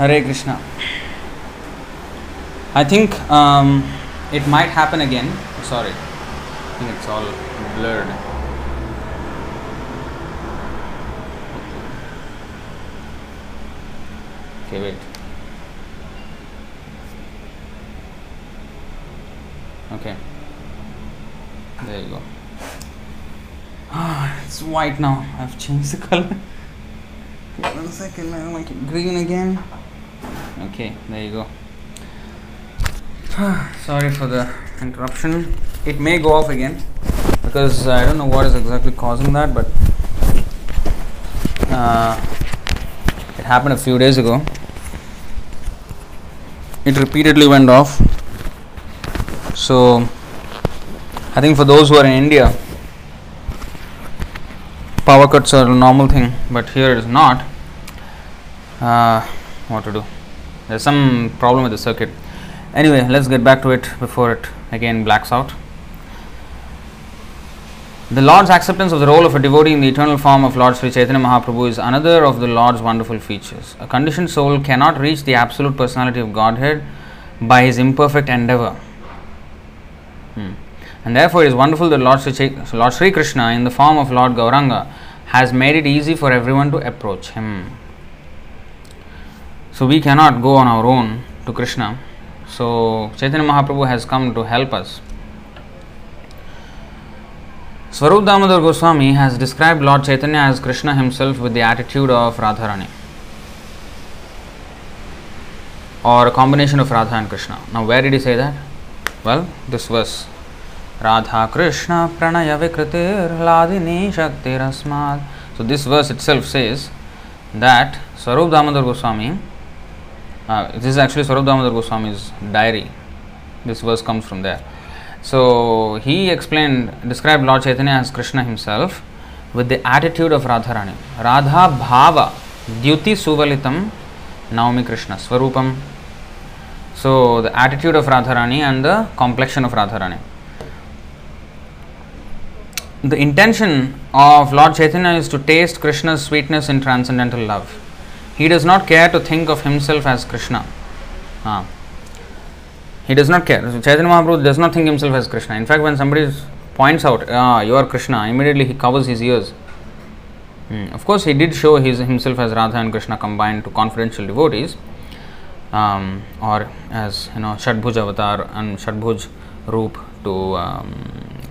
Hare Krishna. I think um, it might happen again. Sorry, I think it's all blurred. Okay, wait. Okay, there you go. Ah, it's white now. I've changed the color. One second, I like it green again. Okay, there you go. Sorry for the interruption. It may go off again because I don't know what is exactly causing that, but uh, it happened a few days ago. It repeatedly went off. So, I think for those who are in India, power cuts are a normal thing, but here it is not. Uh, what to do? There's some problem with the circuit. Anyway, let's get back to it before it again blacks out. The Lord's acceptance of the role of a devotee in the eternal form of Lord Sri Chaitanya Mahaprabhu is another of the Lord's wonderful features. A conditioned soul cannot reach the absolute personality of Godhead by his imperfect endeavor. Hmm. And therefore, it is wonderful that Lord Sri, Lord Sri Krishna, in the form of Lord Gauranga, has made it easy for everyone to approach him. So, we cannot go on our own to Krishna. So, Chaitanya Mahaprabhu has come to help us. Swarup Damodar Goswami has described Lord Chaitanya as Krishna himself with the attitude of Radharani or a combination of Radha and Krishna. Now, where did he say that? Well, this verse Radha Krishna Pranaya Vikritir Hladini Shaktirasmad. So, this verse itself says that Swarup Damodar Goswami, uh, this is actually Swarup Damodar Goswami's diary. This verse comes from there. So, he explained, described Lord Chaitanya as Krishna himself with the attitude of Radharani. Radha Bhava Dyuti Suvalitam Naumi Krishna Swarupam. So, the attitude of Radharani and the complexion of Radharani. The intention of Lord Chaitanya is to taste Krishna's sweetness in transcendental love. He does not care to think of himself as Krishna. Ah. He does not care. Chaitanya Mahaprabhu does not think himself as Krishna. In fact, when somebody points out, ah, you are Krishna, immediately he covers his ears. Hmm. Of course, he did show his, himself as Radha and Krishna combined to confidential devotees, um, or as you know, Shadbhuj avatar and Shadbhuj Roop to um,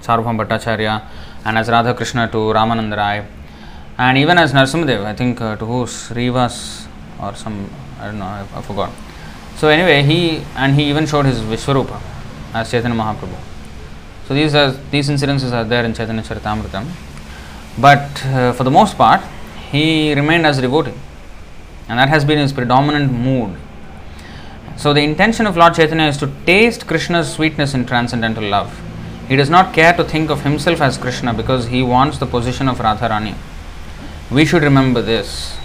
Sarvabhaum Bhattacharya, and as Radha Krishna to Ramananda Rai, and even as Narsimhadev, I think uh, to who Srivas or some, I don't know, I, I forgot. So anyway, he and he even showed his Vishwarupa as Chaitanya Mahaprabhu. So these are these incidences are there in Chaitanya Charitamrita. But uh, for the most part, he remained as devotee, and that has been his predominant mood. So the intention of Lord Chaitanya is to taste Krishna's sweetness in transcendental love. He does not care to think of himself as Krishna because he wants the position of Radharani. We should remember this.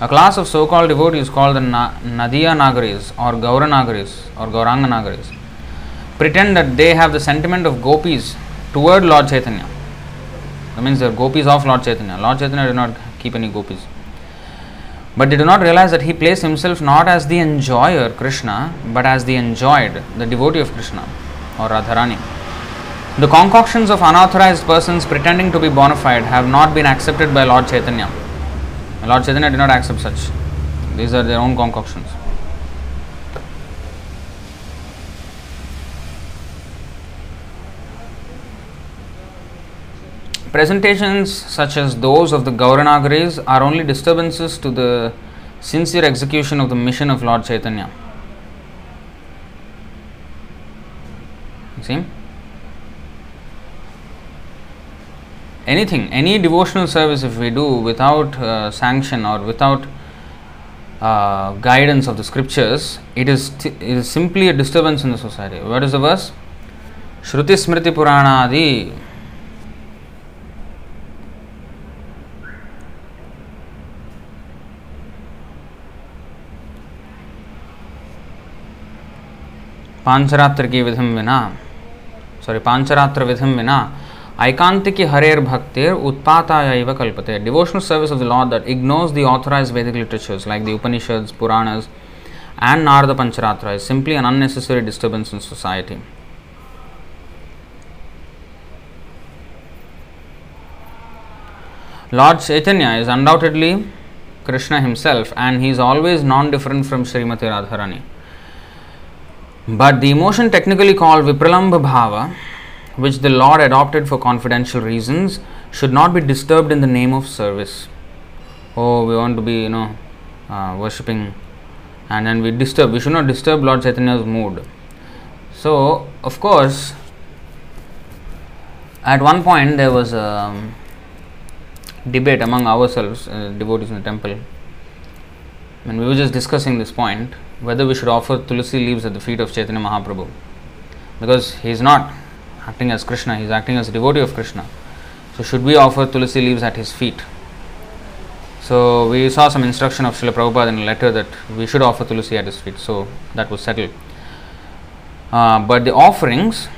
A class of so called devotees called the Na- Nadiya Nagaris or Gaura Nagaris or Gauranga Nagaris pretend that they have the sentiment of gopis toward Lord Chaitanya. That means they are gopis of Lord Chaitanya. Lord Chaitanya did not keep any gopis. But they do not realize that he placed himself not as the enjoyer, Krishna, but as the enjoyed, the devotee of Krishna or Radharani. The concoctions of unauthorized persons pretending to be bona fide have not been accepted by Lord Chaitanya. Lord Chaitanya did not accept such. These are their own concoctions. Presentations such as those of the Gauranagaris are only disturbances to the sincere execution of the mission of Lord Chaitanya. See? Anything, any devotional service, if we do without uh, sanction or without uh, guidance of the scriptures, it is, t- it is simply a disturbance in the society. What is the verse? Shruti Smriti Purana Adi Pancharatra की विधिम विना sorry Pancharatra विधिम विना ऐकांतिकी हरेर भक्तिर उत्पाताय कल्पते devotional service of the Lord that ignores the authorised Vedic literatures like the Upanishads Puranas and Narada Pancharatra is simply an unnecessary disturbance in society. Lord Chaitanya is undoubtedly Krishna himself and he is always non different from Srimati Radharani. But the emotion technically called Vipralambha Bhava, which the Lord adopted for confidential reasons, should not be disturbed in the name of service. Oh, we want to be, you know, uh, worshipping, and then we disturb. We should not disturb Lord Chaitanya's mood. So, of course, at one point there was a debate among ourselves, uh, devotees in the temple, and we were just discussing this point whether we should offer tulsi leaves at the feet of Chaitanya Mahaprabhu because he is not acting as Krishna, he is acting as a devotee of Krishna. So, should we offer tulsi leaves at his feet? So, we saw some instruction of Srila Prabhupada in a letter that we should offer tulsi at his feet. So, that was settled. Uh, but the offerings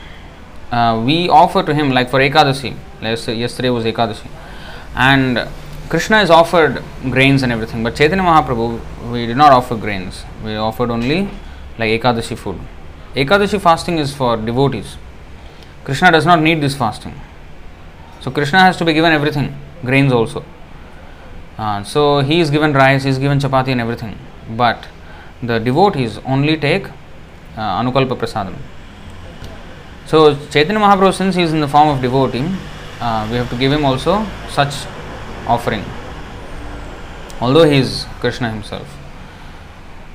uh, we offer to him, like for Ekadasi, yesterday was Ekadasi, and Krishna is offered grains and everything, but Chaitanya Mahaprabhu, we did not offer grains. We offered only like Ekadashi food. Ekadashi fasting is for devotees. Krishna does not need this fasting. So Krishna has to be given everything, grains also. Uh, so he is given rice, he is given chapati and everything. But the devotees only take uh, Anukalpa Prasadam. So Chaitanya Mahaprabhu, since he is in the form of devotee, uh, we have to give him also such offering although he is krishna himself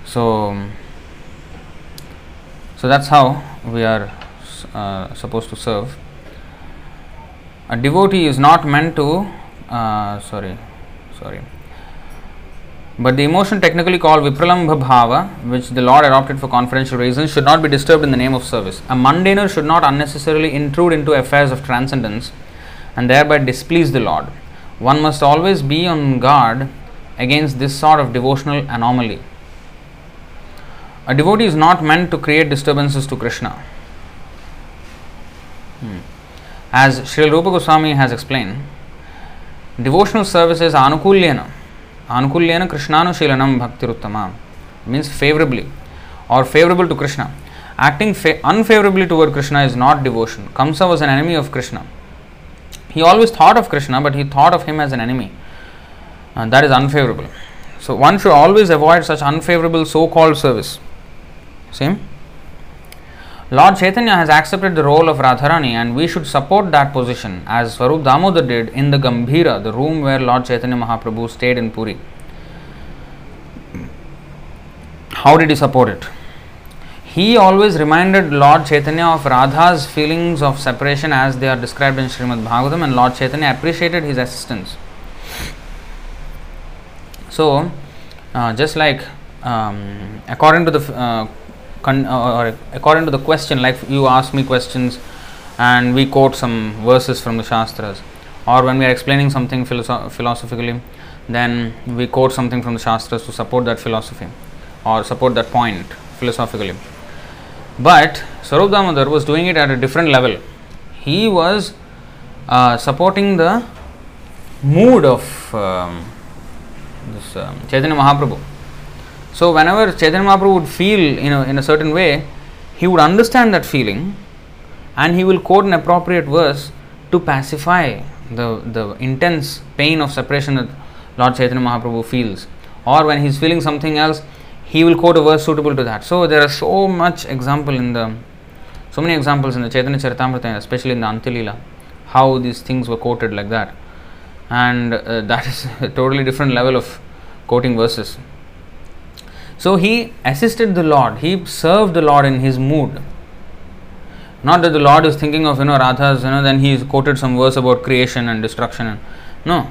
so so that's how we are uh, supposed to serve a devotee is not meant to uh, sorry sorry but the emotion technically called vipralambha bhava which the lord adopted for confidential reasons should not be disturbed in the name of service a mundaner should not unnecessarily intrude into affairs of transcendence and thereby displease the lord one must always be on guard against this sort of devotional anomaly. A devotee is not meant to create disturbances to Krishna. Hmm. As Sri Rupa Goswami has explained, devotional service is anukulyena. Anukulyena Krishnanushilanam bhaktiruttama means favorably or favorable to Krishna. Acting fa- unfavorably toward Krishna is not devotion. Kamsa was an enemy of Krishna. He always thought of Krishna, but he thought of him as an enemy. And that is unfavorable. So one should always avoid such unfavorable so called service. Same? Lord Chaitanya has accepted the role of Radharani and we should support that position as Swarup Damodar did in the Gambhira, the room where Lord Chaitanya Mahaprabhu stayed in Puri. How did he support it? He always reminded Lord Chaitanya of Radha's feelings of separation as they are described in Srimad Bhagavatam, and Lord Chaitanya appreciated his assistance. So, uh, just like um, according to the uh, con- or according to the question, like you ask me questions, and we quote some verses from the Shastras, or when we are explaining something philosoph- philosophically, then we quote something from the Shastras to support that philosophy or support that point philosophically. But Swarup Damodar was doing it at a different level. He was uh, supporting the mood of um, this um, Chaitanya Mahaprabhu. So, whenever Chaitanya Mahaprabhu would feel in a, in a certain way, he would understand that feeling and he will quote an appropriate verse to pacify the, the intense pain of separation that Lord Chaitanya Mahaprabhu feels. Or when he's feeling something else, he will quote a verse suitable to that. So there are so much example in the so many examples in the Chaitanya Charitamrita, especially in the Antya-lila, how these things were quoted like that. And uh, that is a totally different level of quoting verses. So he assisted the Lord, he served the Lord in his mood. Not that the Lord is thinking of, you know, Radha's, you know, then he quoted some verse about creation and destruction. No.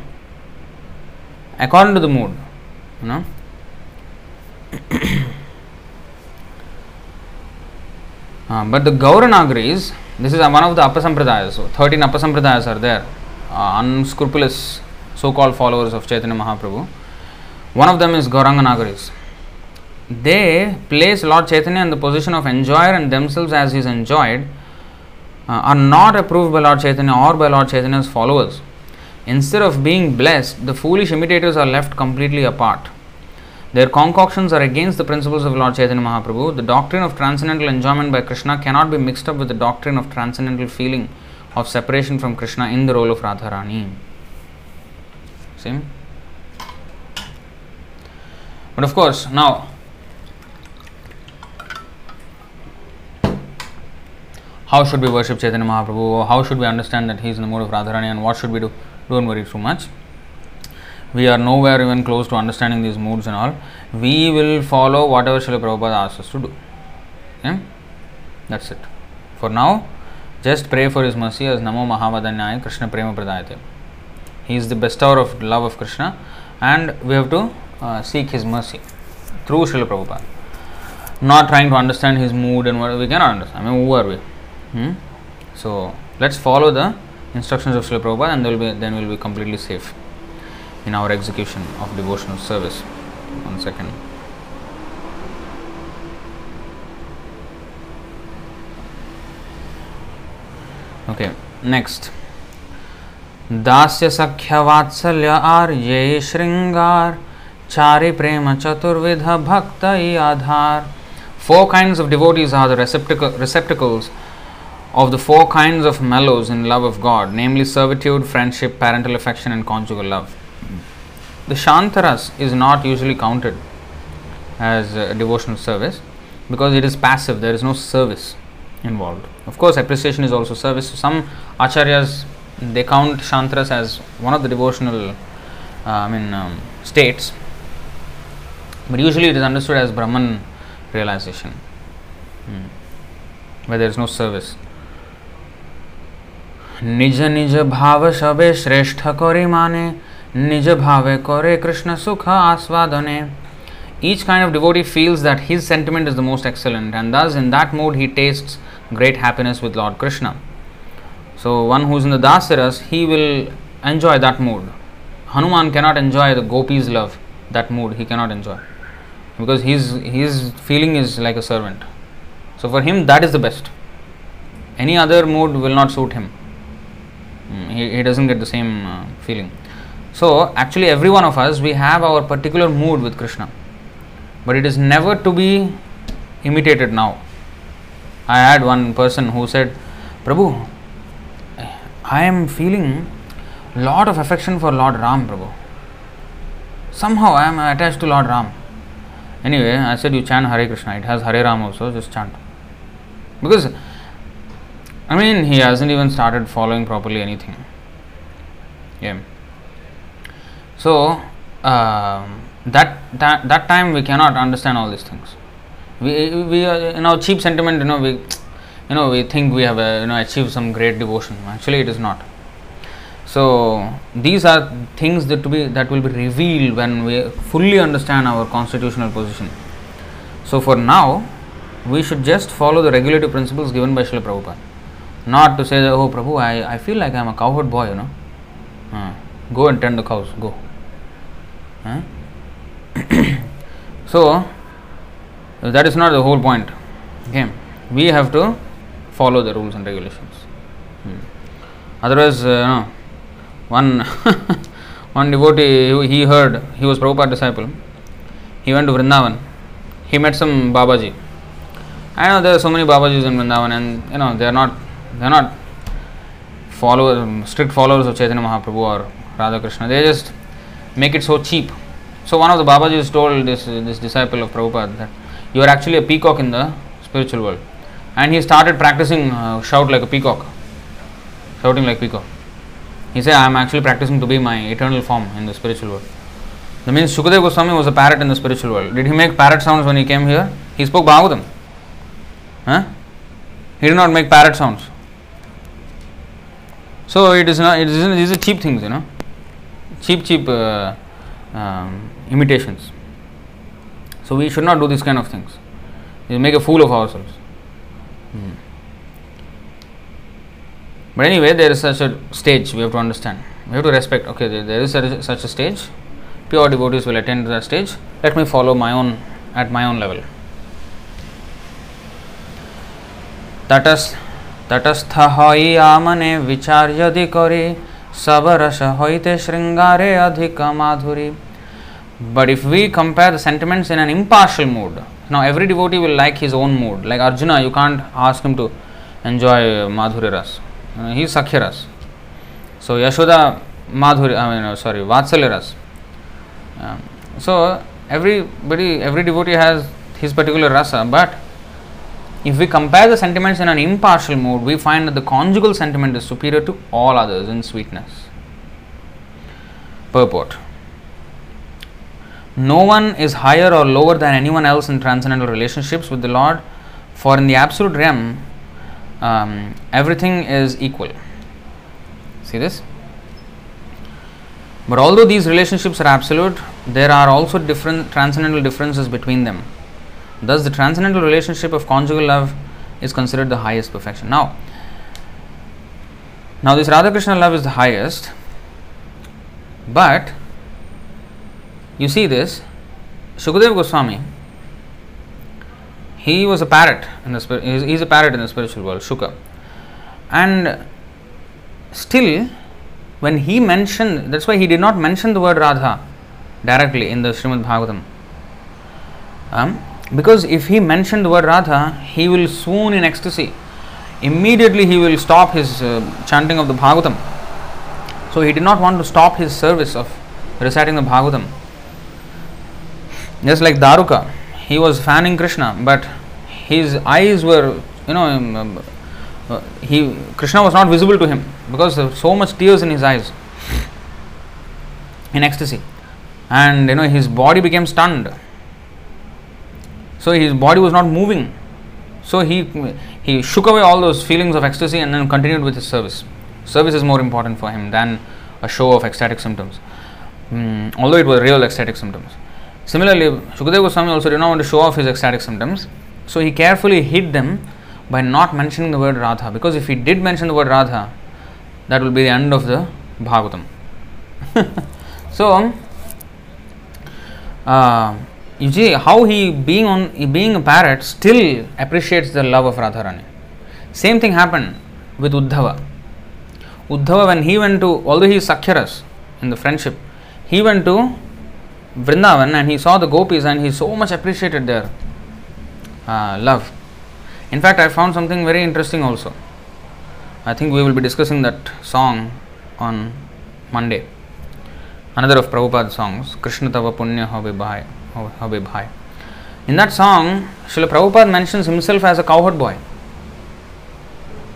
According to the mood, you know. uh, but the Gauranagaris, this is one of the Apasampradayas. So 13 Apasampradayas are there, uh, unscrupulous so called followers of Chaitanya Mahaprabhu. One of them is Gauranga Nagaris. They place Lord Chaitanya in the position of enjoyer and themselves as he is enjoyed uh, are not approved by Lord Chaitanya or by Lord Chaitanya's followers. Instead of being blessed, the foolish imitators are left completely apart. Their concoctions are against the principles of Lord Chaitanya Mahaprabhu. The doctrine of transcendental enjoyment by Krishna cannot be mixed up with the doctrine of transcendental feeling of separation from Krishna in the role of Radharani. See? But of course, now how should we worship Chaitanya Mahaprabhu? How should we understand that he is in the mood of Radharani and what should we do? Don't worry too much. We are nowhere even close to understanding these moods and all. We will follow whatever Srila Prabhupada asks us to do. Okay? That's it. For now, just pray for his mercy as Namo Mahavadanyaya Krishna Prema Pradayate. He is the bestower of love of Krishna and we have to uh, seek his mercy through Srila Prabhupada. Not trying to understand his mood and what we cannot understand. I mean, who are we? Hmm? So let's follow the instructions of Srila Prabhupada and will be, then we'll be completely safe in our execution of devotional service. One second. Okay, next. Dasya sakhya vatsalya arya श्रृंगार चारि प्रेम चतुर्विध भक्त आधार Four kinds of devotees are the receptacle, receptacles of the four kinds of mellows in love of God, namely servitude, friendship, parental affection, and conjugal love. The Shantaras is not usually counted as a devotional service because it is passive, there is no service involved. Of course, appreciation is also service. Some acharyas they count Shantaras as one of the devotional uh, I mean um, states, but usually it is understood as Brahman realization hmm. where there is no service. নিজ নিজ ভাব সবে শ্রেষ্ঠ করে মানে নিজ ভাবে করে কৃষ্ণ সুখ আস্বাদনে Each kind of devotee feels that his sentiment is the most excellent, and thus in that mood he tastes great happiness with Lord Krishna. So, one who is in the Dasiras, he will enjoy that mood. Hanuman cannot enjoy the gopis' love, that mood he cannot enjoy because his his feeling is like a servant. So, for him, that is the best. Any other mood will not suit him. He, he doesn't get the same uh, feeling. So, actually, every one of us, we have our particular mood with Krishna, but it is never to be imitated now. I had one person who said, Prabhu, I am feeling lot of affection for Lord Ram, Prabhu. Somehow I am attached to Lord Ram. Anyway, I said you chant Hare Krishna. It has Hare Ram also, just chant. Because I mean, he hasn't even started following properly anything. Yeah. So um, that, that that time we cannot understand all these things. We we are, you know cheap sentiment. You know we you know we think we have uh, you know achieved some great devotion. Actually, it is not. So these are things that to be that will be revealed when we fully understand our constitutional position. So for now, we should just follow the regulative principles given by Srila Prabhupada. Not to say that, oh Prabhu, I, I feel like I am a cowherd boy, you know. Uh, go and tend the cows, go. Huh? so, that is not the whole point. Okay, we have to follow the rules and regulations. Hmm. Otherwise, uh, you know, one one devotee he heard he was Prabhupada disciple. He went to Vrindavan. He met some Babaji. I know there are so many Babajis in Vrindavan, and you know they are not They are not followers, strict followers of Chaitanya Mahaprabhu or Radha Krishna. They just make it so cheap. So one of the Babajis told this this disciple of Prabhupada that you are actually a peacock in the spiritual world, and he started practicing uh, shout like a peacock, shouting like peacock. He said, I am actually practicing to be my eternal form in the spiritual world. That means Shukadev Goswami was a parrot in the spiritual world. Did he make parrot sounds when he came here? He spoke Bhagavatam. Huh? He did not make parrot sounds. So it is not. It is. These are cheap things, you know, cheap, cheap uh, um, imitations. So we should not do these kind of things. We make a fool of ourselves. Hmm. But anyway, there is such a stage we have to understand. We have to respect. Okay, there, there is such a stage. Pure devotees will attend that stage. Let me follow my own at my own level. That is. तटस्थ हई आमने विचार्यधिकरी सबरस होते श्रृंगारे अधिक माधुरी। But if we compare the sentiments in an impartial mood no every devotee will like his own mood like Arjuna you can't ask him to enjoy madhuri rasa he sakhya rasa so Yashoda madhuri I mean sorry vatsalya rasa so everybody every devotee has his particular rasa but if we compare the sentiments in an impartial mood, we find that the conjugal sentiment is superior to all others in sweetness. Purport No one is higher or lower than anyone else in transcendental relationships with the Lord, for in the absolute realm, um, everything is equal. See this? But although these relationships are absolute, there are also different transcendental differences between them. Thus, the transcendental relationship of conjugal love is considered the highest perfection. Now, now this Radha Krishna love is the highest, but you see this Shukadev Goswami. He was a parrot in the spirit. He's a parrot in the spiritual world, Shuka, and still, when he mentioned, that's why he did not mention the word Radha directly in the Srimad Bhagavatam. Um, because if he mentioned the word Radha, he will swoon in ecstasy. Immediately he will stop his uh, chanting of the Bhagavatam. So he did not want to stop his service of reciting the Bhagavatam. Just like Daruka, he was fanning Krishna, but his eyes were, you know, um, um uh, he Krishna was not visible to him because there so much tears in his eyes in ecstasy, and you know his body became stunned so his body was not moving. So he he shook away all those feelings of ecstasy and then continued with his service. Service is more important for him than a show of ecstatic symptoms, mm, although it was real ecstatic symptoms. Similarly, Shukadeva Goswami also did not want to show off his ecstatic symptoms, so he carefully hid them by not mentioning the word Radha. Because if he did mention the word Radha, that will be the end of the Bhagavatam. so, uh, you see how he being on being a parrot still appreciates the love of Radharani. Same thing happened with Uddhava. Uddhava when he went to although he is Sakhyaras in the friendship, he went to Vrindavan and he saw the gopis and he so much appreciated their uh, love. In fact, I found something very interesting also. I think we will be discussing that song on Monday. Another of Prabhupada's songs, Krishna Tava Punya Hobe Bhai. In that song, Srila Prabhupada mentions himself as a cowherd boy.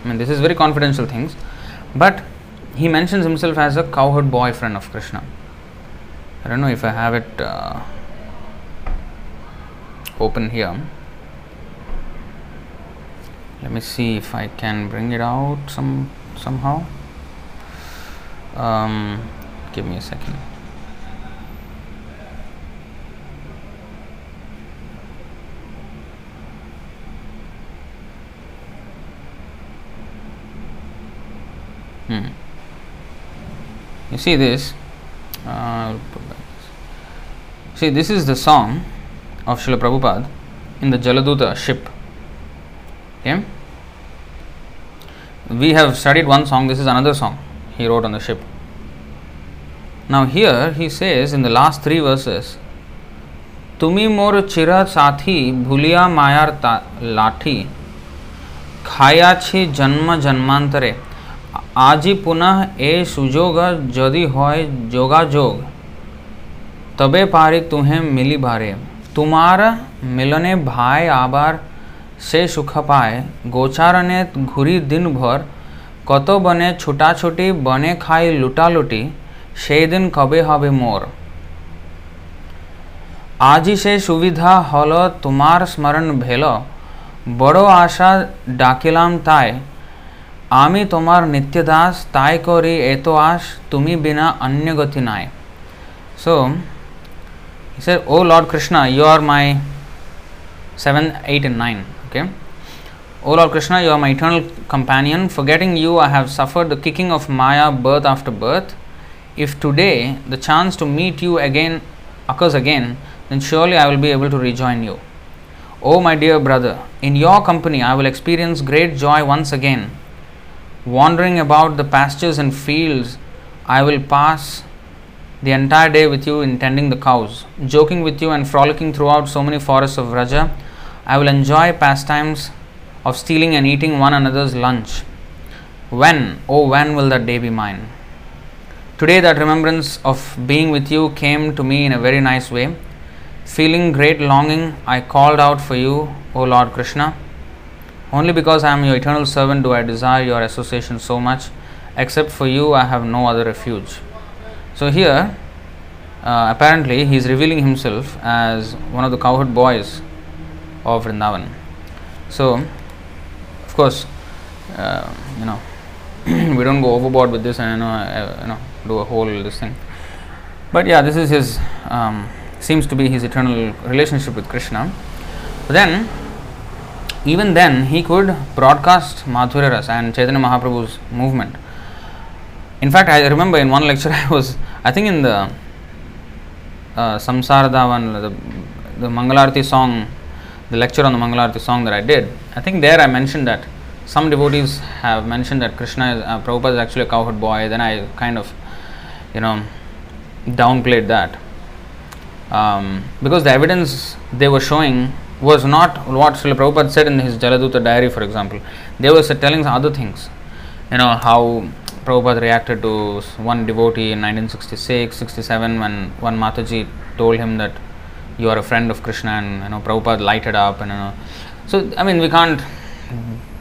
I mean, this is very confidential things, but he mentions himself as a cowherd boyfriend of Krishna. I don't know if I have it uh, open here. Let me see if I can bring it out some somehow. Um, give me a second. hmm. you see this uh, see this is the song of Srila Prabhupada in the Jaladuta ship okay we have studied one song this is another song he wrote on the ship now here he says in the last three verses तुम्ही मोर चिरा साथी भूलिया मायार लाठी khaya chhi janma janmantare. আজি পুনঃ এ সুযোগ যদি হয় যোগাযোগ, তবে পারি তুহে মিলি ভারে তোমার মিলনে ভাই আবার সে সুখ পায়। গোচারণে ঘুরি দিনভর, কত বনে ছুটাছুটি, বনে খাই লুটালুটি সেই দিন কবে হবে মোর? আজই সে সুবিধা হল তোমার স্মরণ ভেল, বড় আশা ডাকিলাম তাই। আমি তোমার নিত্যদাস তাই করি এত আশ তুমি বিনা অন্য গতি নাই so he said oh lord krishna you are my 7 8 and 9 okay oh lord krishna you are my eternal companion forgetting you i have suffered the kicking of maya birth after birth if today the chance to meet you again occurs again then surely i will be able to rejoin you oh my dear brother in your company i will experience great joy once again wandering about the pastures and fields i will pass the entire day with you in tending the cows, joking with you and frolicking throughout so many forests of Vraja. I will enjoy pastimes of stealing and eating one another's lunch. When, oh, when will that day be mine? Today, that remembrance of being with you came to me in a very nice way. Feeling great longing, I called out for you, O Lord Krishna. Only because I am your eternal servant do I desire your association so much. Except for you, I have no other refuge. So here, uh, apparently, he is revealing himself as one of the cowherd boys of Vrindavan. So, of course, uh, you know, we don't go overboard with this and you know, uh, you know, do a whole this thing. But yeah, this is his um, seems to be his eternal relationship with Krishna. But then, even then, he could broadcast Madhurya Ras and Chaitanya Mahaprabhu's movement. In fact, I remember in one lecture I was, I think in the uh, Samsarada one, the, Mangalarti song, the lecture on the Mangalarti song that I did, I think there I mentioned that some devotees have mentioned that Krishna is, uh, is actually a cowherd boy. Then I kind of, you know, downplayed that. Um, because the evidence they were showing was not what Srila Prabhupada said in his Jaladuta diary, for example. They were telling other things. You know, how Prabhupada reacted to one devotee in 1966 67 when one Mataji told him that you are a friend of Krishna and you know Prabhupada lighted up and you know so I mean we can't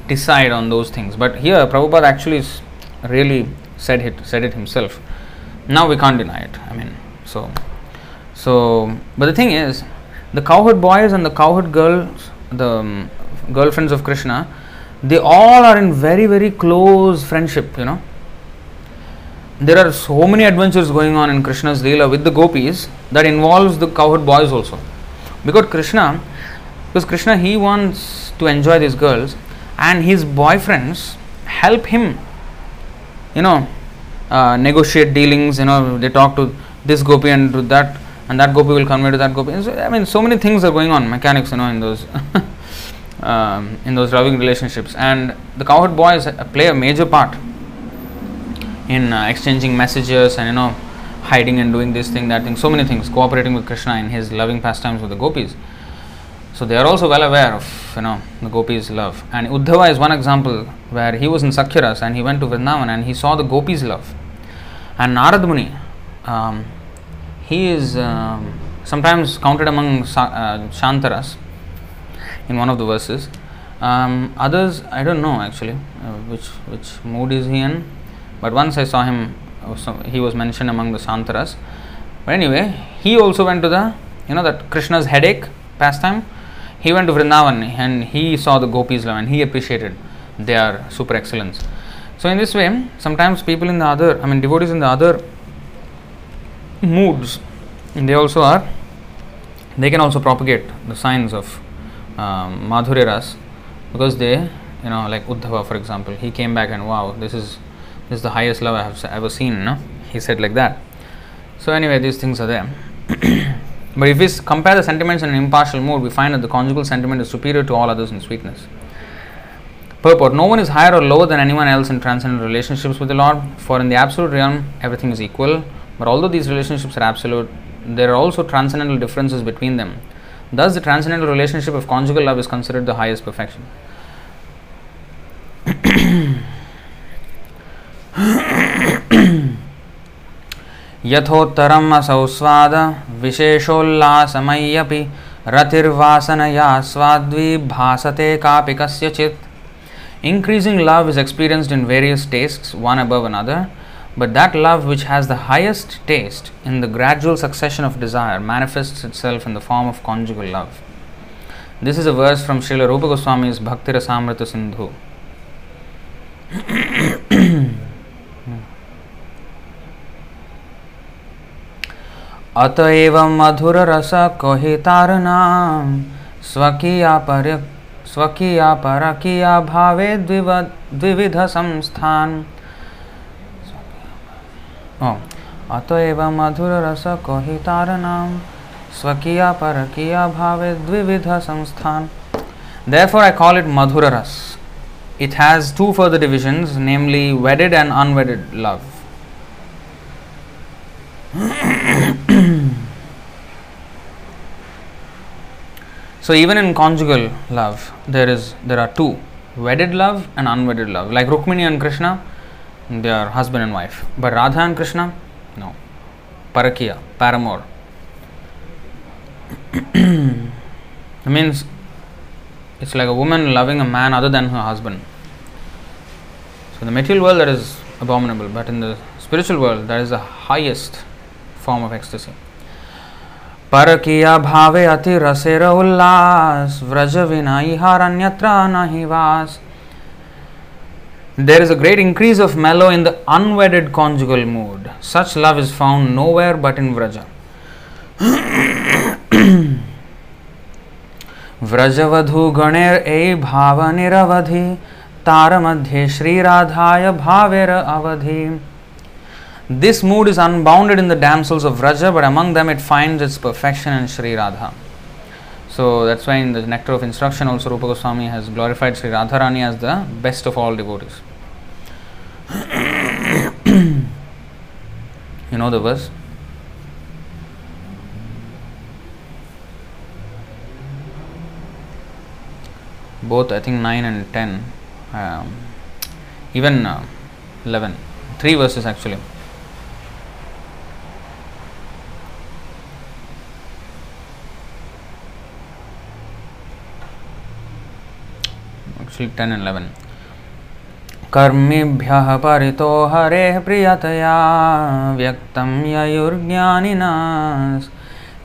decide on those things but here Prabhupada actually really said it said it himself now we can't deny it I mean so so but the thing is the cowherd boys and the cowherd girls the um, girlfriends of Krishna they all are in very very close friendship you know there are so many adventures going on in Krishna's Leela with the gopis that involves the cowherd boys also. Because Krishna, because Krishna he wants to enjoy these girls and his boyfriends help him, you know, uh, negotiate dealings, you know, they talk to this gopi and to that and that gopi will convey to that gopi. So, I mean, so many things are going on, mechanics, you know, in those. um, in those loving relationships, and the cowherd boys play a major part in uh, exchanging messages and you know hiding and doing this thing that thing so many things cooperating with krishna in his loving pastimes with the gopis so they are also well aware of you know the gopis love and uddhava is one example where he was in sakyaras and he went to vrindavan and he saw the gopis love and narad muni um, he is um, sometimes counted among uh, shantaras in one of the verses um, others i don't know actually uh, which which mood is he in but once I saw him, he was mentioned among the Shantaras. But anyway, he also went to the, you know, that Krishna's headache pastime. He went to Vrindavan and he saw the gopis love and he appreciated their super excellence. So, in this way, sometimes people in the other, I mean, devotees in the other moods, they also are, they can also propagate the signs of um, Ras because they, you know, like Uddhava, for example, he came back and wow, this is this is the highest love I have ever seen. No, he said like that. So anyway, these things are there. but if we compare the sentiments in an impartial mood, we find that the conjugal sentiment is superior to all others in sweetness. Purport: No one is higher or lower than anyone else in transcendental relationships with the Lord. For in the absolute realm, everything is equal. But although these relationships are absolute, there are also transcendental differences between them. Thus, the transcendental relationship of conjugal love is considered the highest perfection. यथोत्तरम् असौ स्वाद विशेषोल्लासमय्यपि रतिर्वासनया स्वाद्वी भासते कापि कस्यचित् Increasing love is experienced in various tastes, one above another, but that love which has the highest taste in the gradual succession of desire manifests itself in the form of conjugal love. This is a verse from Srila Rupa Goswami's Bhakti Rasamrita Sindhu. अतएव मधुर रस कहितारनाम स्वकीया पर स्वकीया परकीया भावे द्विव द्विविध संस्थान अतएव मधुर रस कहितारनाम स्वकीया परकीया भावे द्विविध संस्थान Therefore, I call it Madhura Ras. It has two further divisions, namely wedded and unwedded love. so even in conjugal love, there is there are two wedded love and unwedded love. Like Rukmini and Krishna, they are husband and wife. But Radha and Krishna, no. Parakiya, paramour. it means it's like a woman loving a man other than her husband. So in the material world that is abominable, but in the spiritual world that is the highest form of ecstasy. परकिया भावे अति रसेर उल्लास व्रज विनाई अन्यत्र नहि वास There is a great increase of mellow in the unwedded conjugal mood. Such love is found nowhere but in Vraja. व्रजवधु Ganer ए भाव निरवधि तार मध्य श्री राधाय भावेर अवधि This mood is unbounded in the damsels of Vraja, but among them it finds its perfection in Sri Radha. So that's why in the Nectar of Instruction also Rupa Goswami has glorified Sri Radharani as the best of all devotees. you know the verse? Both, I think 9 and 10, um, even uh, 11, three verses actually. actually 10 and 11 कर्मिभ्यः परितो हरेः प्रियतया व्यक्तं ययुर्ज्ञानिना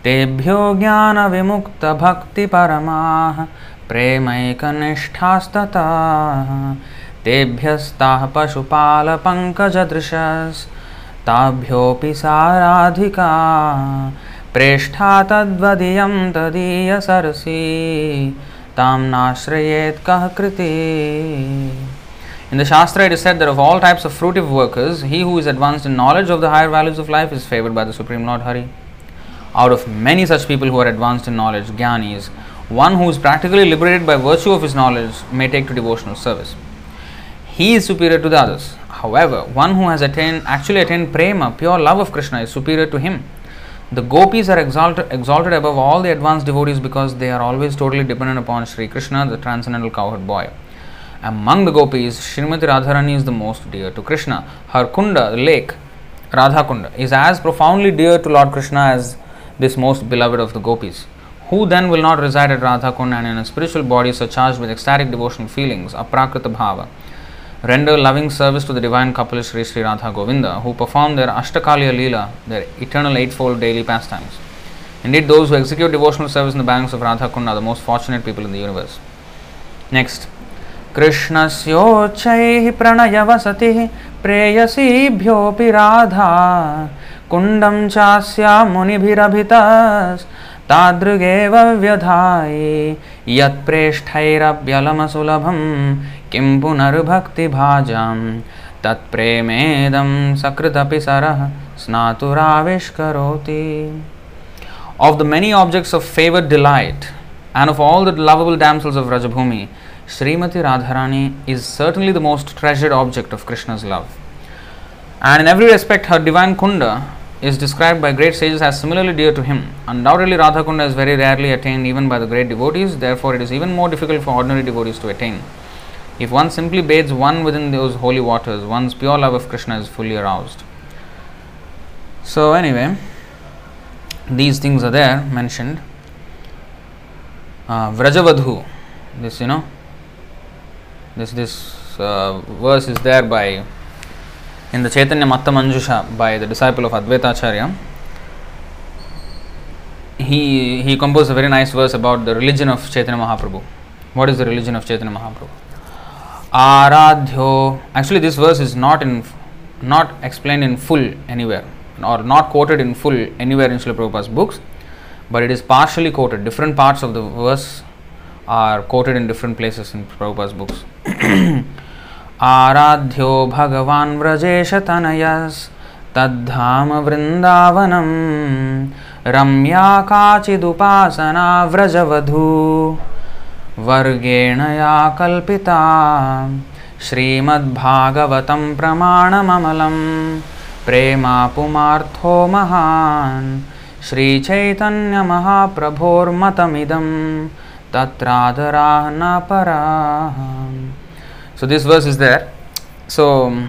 तेभ्यो ज्ञानविमुक्तभक्तिपरमाः प्रेमैकनिष्ठास्ततः। तेभ्यस्ताः पशुपालपङ्कजदृशस्ताभ्योऽपि साराधिका। प्रेष्ठा तद्वदीयं तदीयसरसी। tamnashrayet kah kriti. In the Shastra, it is said that of all types of fruitive workers, he who is advanced in knowledge of the higher values of life is favored by the Supreme Lord Hari. Out of many such people who are advanced in knowledge, Gyanis, one who is practically liberated by virtue of his knowledge may take to devotional service. He is superior to the others. However, one who has attained, actually attained prema, pure love of Krishna, is superior to him the gopis are exalted, exalted above all the advanced devotees because they are always totally dependent upon Sri Krishna, the transcendental cowherd boy. Among the gopis, Srimati Radharani is the most dear to Krishna. Her kunda, the lake, Radha Kunda, is as profoundly dear to Lord Krishna as this most beloved of the gopis. Who then will not reside at Radha Kunda and in a spiritual body surcharged with ecstatic devotional feelings, aprakrita bhava? render loving service to the divine couple Sri Sri Radha Govinda, who perform their Ashtakaliya Leela, their eternal eightfold daily pastimes. Indeed, those who execute devotional service in the banks of Radha Kunda are the most fortunate people in the universe. Next. कृष्णस्योच्चैः प्रणयवसतिः प्रेयसीभ्योऽपि Radha. कुण्डं चास्या मुनिभिरभितस्तादृगेव व्यधायि। यत्प्रेष्ठैरभ्यलमसुलभं किं पुनर्भक्तिभाजां। तत्प्रेमेदं सकृदपि सरः स्नातुराविष्करोति। Of the many objects of favored delight and of all the lovable damsels of Rajabhumi, Srimati Radharani is certainly the most treasured object of Krishna's love. And in every respect, her divine Kunda is described by great sages as similarly dear to him. Undoubtedly, Radha Kunda is very rarely attained even by the great devotees, therefore, it is even more difficult for ordinary devotees to attain. If one simply bathes one within those holy waters, one's pure love of Krishna is fully aroused. So, anyway, these things are there mentioned. Uh, Vrajavadhu, this you know, this this uh, verse is there by in the Chaitanya Mata Manjusha by the disciple of Advaita Acharya. He he composed a very nice verse about the religion of Chaitanya Mahaprabhu. What is the religion of Chaitanya Mahaprabhu? Aradhyo. Actually, this verse is not in not explained in full anywhere or not quoted in full anywhere in Srila Prabhupada's books, but it is partially quoted. Different parts of the verse are quoted in different places in Prabhupada's books. आराध्यो भगवान् व्रजेशतनयस्तद्धाम वृन्दावनं रम्या काचिदुपासना व्रजवधू वर्गेण या कल्पिता श्रीमद्भागवतं प्रमाणममलं प्रेमा पुमार्थो महान् श्रीचैतन्यमहाप्रभोर्मतमिदं तत्रादराः न So this verse is there. So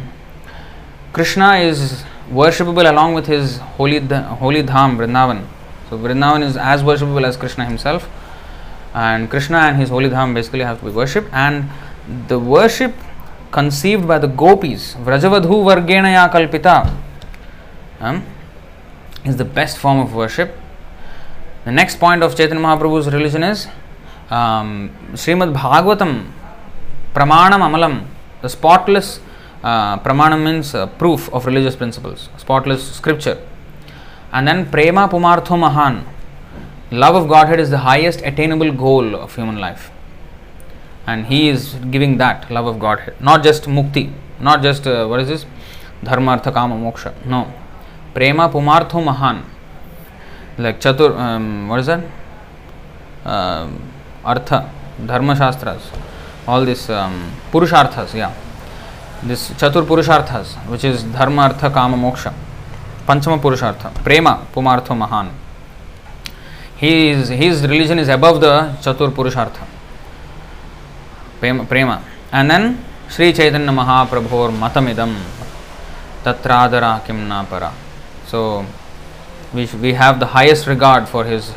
Krishna is worshipable along with his holy holy dham Vrindavan. So Vrindavan is as worshipable as Krishna himself, and Krishna and his holy dham basically have to be worshipped. And the worship conceived by the gopis, Vrajavadhu Vargenaya Kalpita, um, is the best form of worship. The next point of Chaitanya Mahaprabhu's religion is um, uh, pramanam means uh, proof of religious principles, spotless scripture. And then prema pumartho mahan, love of Godhead is the highest attainable goal of human life. And he is giving that love of Godhead, not just mukti, not just uh, what is this? Dharma, artha, kama, moksha. No. Prema pumartho mahan. Like Chatur, um, what is that? Uh, अर्थ धर्मशास्त्र all this um, पुरुषार्थ या this चतुर्पुरुषार्थ which is धर्म, अर्थ, काम, मोक्ष, पंचम पुरुषार्थ, प्रेम, पुमार्थ, महान. He is his religion is above the चतुर्पुरुषार्थ, Prem and then Shri Chaitanya महाप्रभोर मतमिदम तत्रादरा किम ना परा so we have the highest regard for his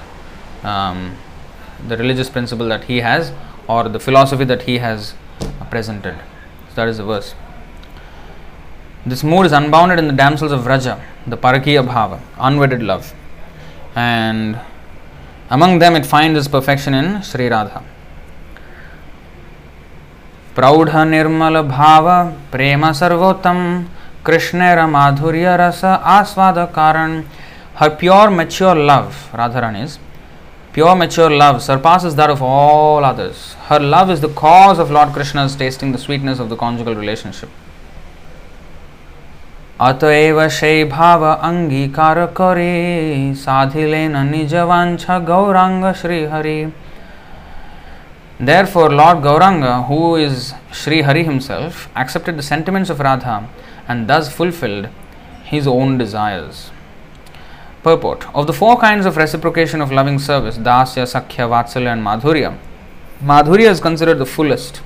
the religious principle that he has or the philosophy that he has presented. So that is the verse. This mood is unbounded in the damsels of Vraja, the Parakiya Bhava, unwedded love. And among them it finds its perfection in Sri Radha. प्रौढ़ निर्मल Prema Sarvotam, सर्वोत्तम Madhurya माधुर्य रस आस्वाद कारण her pure mature love Pure mature love surpasses that of all others. Her love is the cause of Lord Krishna's tasting the sweetness of the conjugal relationship. अतएव शैभाव अंगीकार करे साधिलेन निजवांछ Gauranga Shri Hari Therefore, Lord Gauranga, who is Sri Hari himself, accepted the sentiments of Radha and thus fulfilled his own desires. Purport Of the four kinds of reciprocation of loving service, Dasya, Sakhya, Vatsalya, and Madhurya, Madhurya is considered the fullest.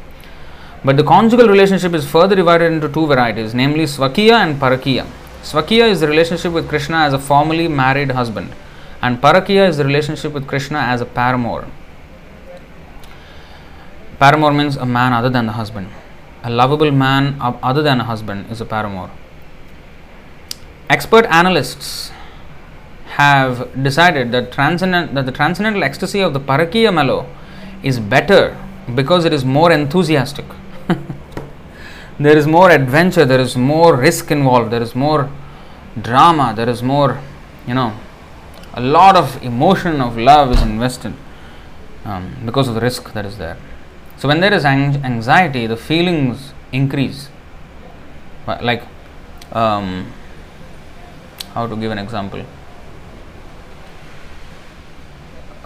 But the conjugal relationship is further divided into two varieties, namely Swakiya and Parakiya. Swakiya is the relationship with Krishna as a formally married husband, and Parakiya is the relationship with Krishna as a paramour. Paramour means a man other than the husband. A lovable man other than a husband is a paramour. Expert analysts have decided that transcendent that the transcendental ecstasy of the Parakiya mellow is better because it is more enthusiastic. there is more adventure, there is more risk involved, there is more drama, there is more, you know, a lot of emotion of love is invested um, because of the risk that is there. So, when there is anxiety, the feelings increase. Like, um, how to give an example?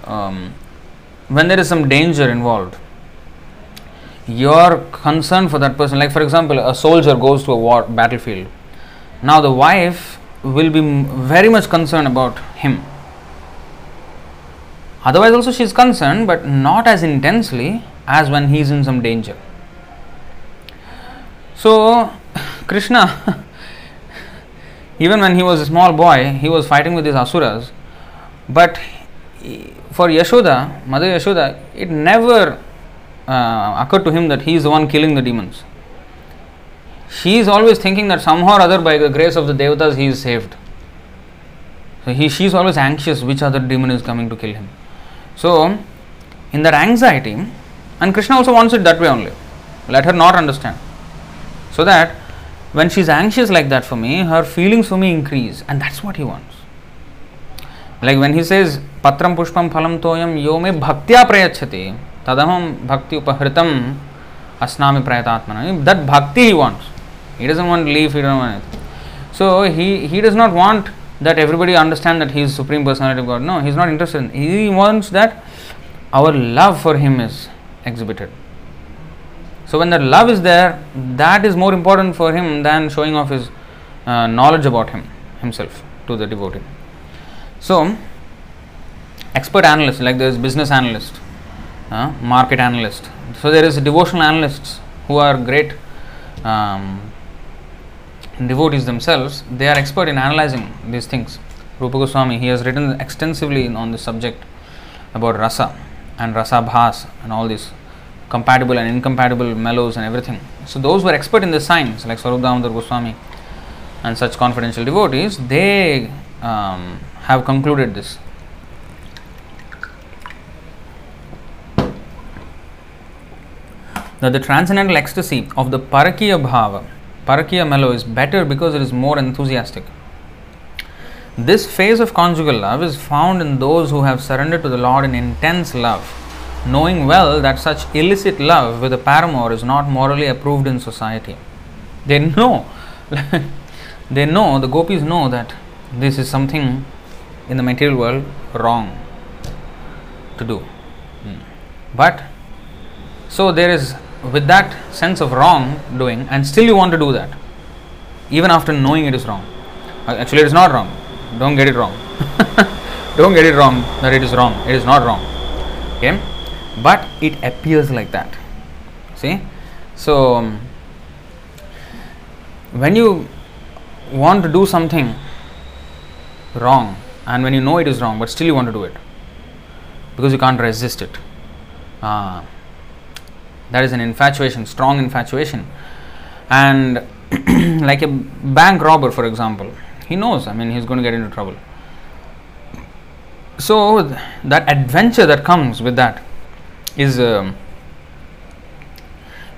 Um, when there is some danger involved, your concern for that person, like for example, a soldier goes to a war battlefield. Now the wife will be very much concerned about him. Otherwise, also she is concerned, but not as intensely as when he is in some danger. So, Krishna, even when he was a small boy, he was fighting with his asuras, but for Yashoda, Mother Yashoda, it never uh, occurred to him that he is the one killing the demons. She is always thinking that somehow or other, by the grace of the devatas, he is saved. So he, she is always anxious which other demon is coming to kill him. So, in that anxiety, and Krishna also wants it that way only. Let her not understand. So that when she is anxious like that for me, her feelings for me increase, and that's what he wants. Like when he says, Patram pushpam phalam toyam yo me bhaktya prayachati, tadaham bhakti upahritam asnami prayatatmana. That bhakti he wants. He doesn't want leaf, he doesn't want. So he, he does not want that everybody understand that he is supreme personality of God. No, he is not interested. In, he wants that our love for him is exhibited. So when that love is there, that is more important for him than showing off his uh, knowledge about him himself to the devotee. So expert analysts like there is business analyst, uh, market analyst. So there is devotional analysts who are great um, devotees themselves, they are expert in analyzing these things. Rupa Goswami, he has written extensively on this subject about rasa and rasa bhas and all these compatible and incompatible mellows and everything. So those who are expert in the science, like Damodar Goswami and such confidential devotees, they um, have concluded this. That the transcendental ecstasy of the Parakiya Bhava Parakiya mellow is better because it is more enthusiastic. This phase of conjugal love is found in those who have surrendered to the Lord in intense love, knowing well that such illicit love with a paramour is not morally approved in society. They know, they know, the gopis know that this is something in the material world wrong to do. Hmm. But so there is with that sense of wrong doing and still you want to do that even after knowing it is wrong. Uh, actually it is not wrong. Don't get it wrong. Don't get it wrong that it is wrong. It is not wrong. Okay? But it appears like that. See? So um, when you want to do something wrong and when you know it is wrong but still you want to do it because you can't resist it uh, that is an infatuation, strong infatuation. And like a bank robber, for example, he knows, I mean, he's going to get into trouble. So, that adventure that comes with that is, um,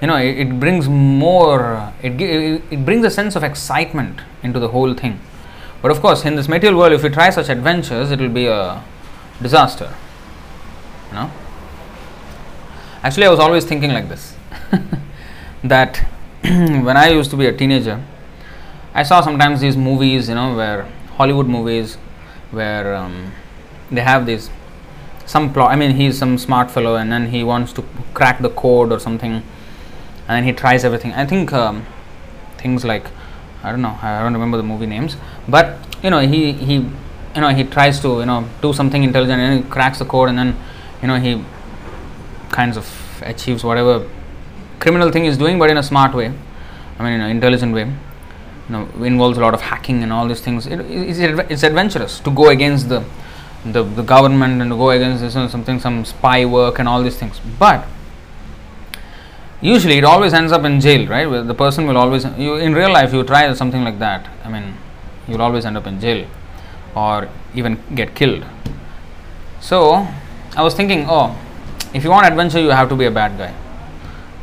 you know, it, it, brings more, it, it brings a sense of excitement into the whole thing. But of course, in this material world, if you try such adventures, it will be a disaster. You know? Actually, I was always thinking like this that when I used to be a teenager, I saw sometimes these movies, you know, where Hollywood movies, where um, they have this some plot. I mean, he's some smart fellow, and then he wants to crack the code or something, and then he tries everything. I think um, things like I don't know, I don't remember the movie names, but you know, he he you know he tries to you know do something intelligent and he cracks the code, and then you know he kinds of achieves whatever criminal thing he's doing, but in a smart way. I mean, in an intelligent way. You know, involves a lot of hacking and all these things. It, it's, it's adventurous to go against the, the the government and to go against this, know, something some spy work and all these things. But usually, it always ends up in jail, right? The person will always you in real life you try something like that. I mean, you'll always end up in jail or even get killed. So I was thinking, oh, if you want adventure, you have to be a bad guy.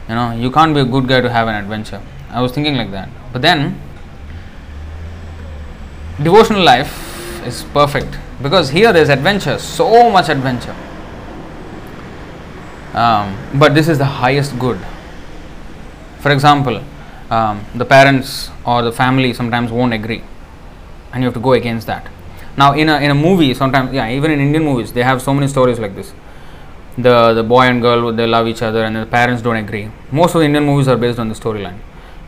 You know, you can't be a good guy to have an adventure. I was thinking like that. But then, devotional life is perfect because here there's adventure, so much adventure. Um, but this is the highest good. For example, um, the parents or the family sometimes won't agree, and you have to go against that. Now, in a in a movie, sometimes yeah, even in Indian movies, they have so many stories like this the the boy and girl they love each other and the parents don't agree. Most of the Indian movies are based on the storyline.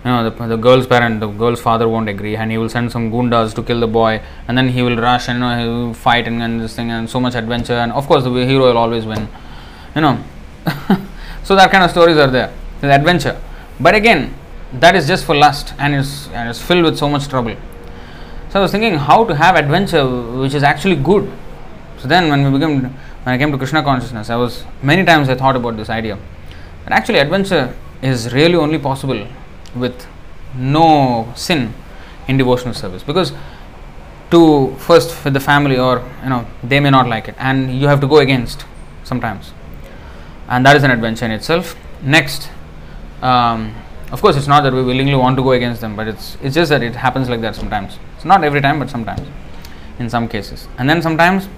You know, the, the girl's parent, the girl's father won't agree, and he will send some gundas to kill the boy, and then he will rush and you know, he will fight and, and this thing, and so much adventure, and of course the hero will always win. You know, so that kind of stories are there. The adventure, but again, that is just for lust and is and is filled with so much trouble. So I was thinking how to have adventure which is actually good. So then when we became when I came to Krishna consciousness, I was many times I thought about this idea. But actually adventure is really only possible with no sin in devotional service because to first with the family or you know they may not like it and you have to go against sometimes and that is an adventure in itself next um, of course it's not that we willingly want to go against them but it's it's just that it happens like that sometimes. It's not every time but sometimes in some cases. And then sometimes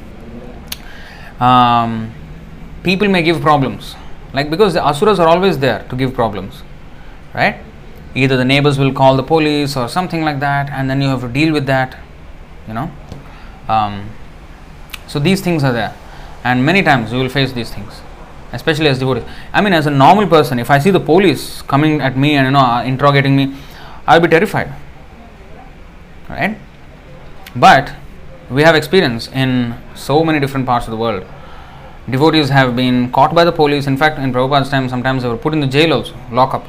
um, people may give problems. Like because the asuras are always there to give problems right? Either the neighbors will call the police or something like that and then you have to deal with that you know? Um, so these things are there. And many times you will face these things especially as devotees i mean as a normal person if i see the police coming at me and you know uh, interrogating me i'll be terrified right? But we have experience in so many different parts of the world. Devotees have been caught by the police. In fact in prabhupada's time sometimes they were put in the jail also lock up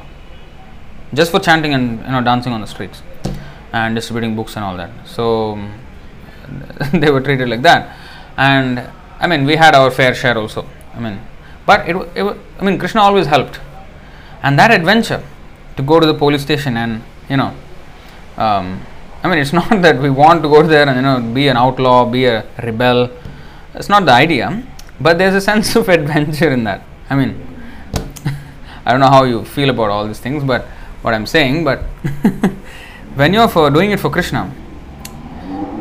just for chanting and you know dancing on the streets and distributing books and all that. So they were treated like that. And i mean we had our fair share also. I mean but it, it i mean krishna always helped. And that adventure to go to the police station and you know um, i mean it's not that we want to go there and you know be an outlaw be a rebel. It's not the idea but there's a sense of adventure in that. I mean i don't know how you feel about all these things but what i'm saying but when you're for doing it for krishna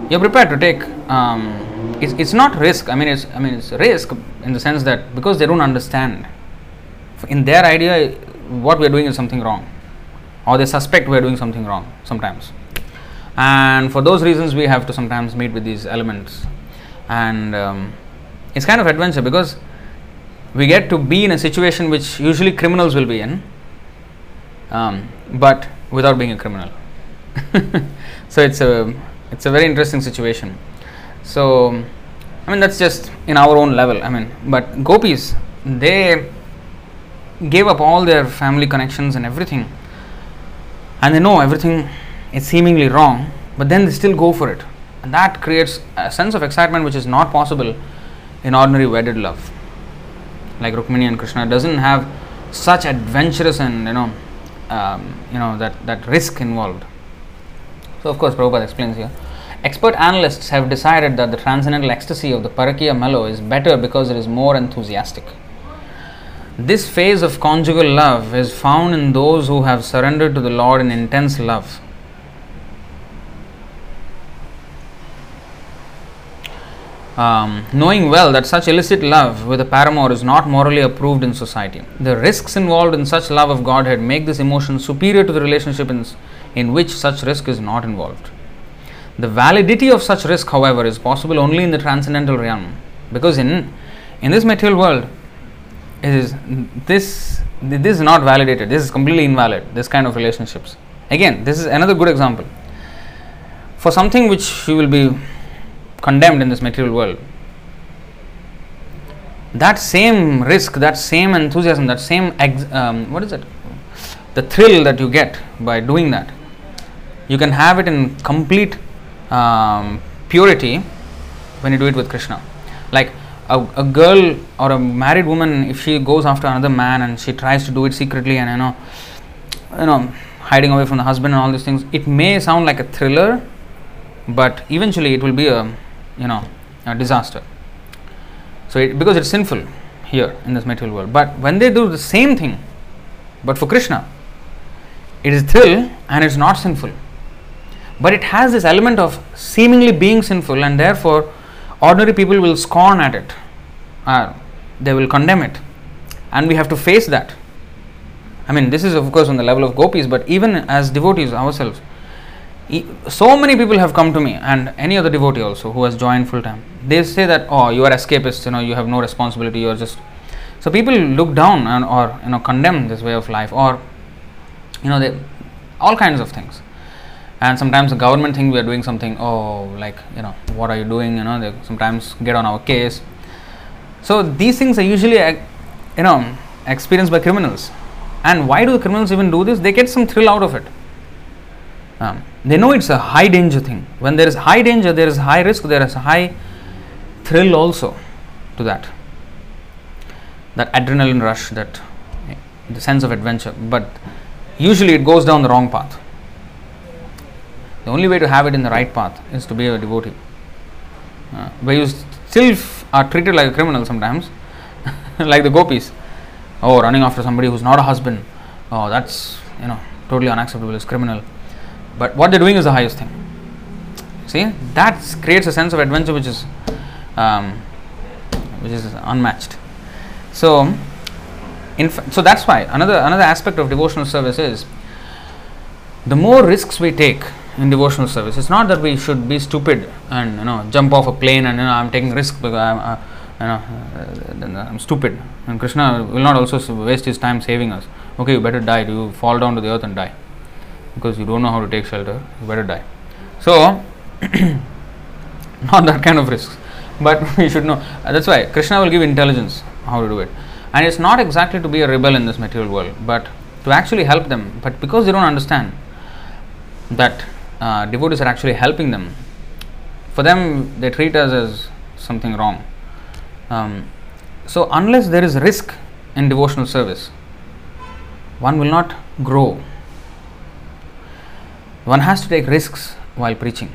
you're prepared to take um, it's, it's not risk. I mean it's i mean it's risk in the sense that because they don't understand in their idea what we're doing is something wrong or they suspect we're doing something wrong sometimes. And for those reasons we have to sometimes meet with these elements. And um, it's kind of adventure because we get to be in a situation which usually criminals will be in um, but without being a criminal. So it's a it's a very interesting situation so i mean that's just in our own level i mean but gopis they gave up all their family connections and everything. And they know everything is seemingly wrong but then they still go for it. And that creates a sense of excitement which is not possible in ordinary wedded love. Like rukmini and krishna doesn't have such adventurous and you know um, you know that that risk involved. So of course Prabhupada explains here expert analysts have decided that the transcendental ecstasy of the parakiya mellow is better because it is more enthusiastic this phase of conjugal love is found in those who have surrendered to the Lord in intense love. Um, knowing well that such illicit love with a paramour is not morally approved in society. The risks involved in such love of Godhead make this emotion superior to the relationship in, in which such risk is not involved. The validity of such risk, however, is possible only in the transcendental realm. Because in, in this material world, it is this this is not validated. This is completely invalid this kind of relationships. Again this is another good example. For something which you will be condemned in this material world that same risk that same enthusiasm that same ex- um, what is it? The thrill that you get by doing that you can have it in complete um, purity when you do it with krishna. Like a, a girl or a married woman if she goes after another man and she tries to do it secretly and you know you know hiding away from the husband and all these things it may sound like a thriller but eventually it will be a you know a disaster. So it, because it's sinful here in this material world. But when they do the same thing but for krishna it is thrill and it's not sinful but it has this element of seemingly being sinful and therefore ordinary people will scorn at it. Uh, they will condemn it. And we have to face that. I mean this is of course on the level of gopis but even as devotees ourselves so many people have come to me and any other devotee also who has joined full time they say that oh you are escapist you know you have no responsibility you are just so people look down and or you know condemn this way of life or you know they all kinds of things and sometimes the government think we are doing something oh like you know what are you doing you know they sometimes get on our case so these things are usually you know experienced by criminals And why do the criminals even do this? They get some thrill out of it. Um, they know it's a high danger thing. When there is high danger, there is high risk, there is a high thrill also to that. That adrenaline rush, that the sense of adventure. But usually it goes down the wrong path. The only way to have it in the right path is to be a devotee. Uh, where you still are treated like a criminal sometimes, like the gopis. Oh, running after somebody who's not a husband. Oh, that's you know totally unacceptable. It's criminal. But what they're doing is the highest thing. See, that creates a sense of adventure which is um, which is unmatched. So, in so that's why another another aspect of devotional service is the more risks we take in devotional service. It's not that we should be stupid and you know jump off a plane and you know I'm taking risk because I'm uh, you know uh, I'm stupid. And Krishna will not also waste his time saving us. Okay, you better die. You fall down to the earth and die because you don't know how to take shelter. You better die. So, not that kind of risks, but we should know. Uh, that's why Krishna will give intelligence how to do it, and it's not exactly to be a rebel in this material world, but to actually help them. But because they don't understand that uh, devotees are actually helping them, for them they treat us as something wrong. Um, so unless there is risk in devotional service, one will not grow. One has to take risks while preaching.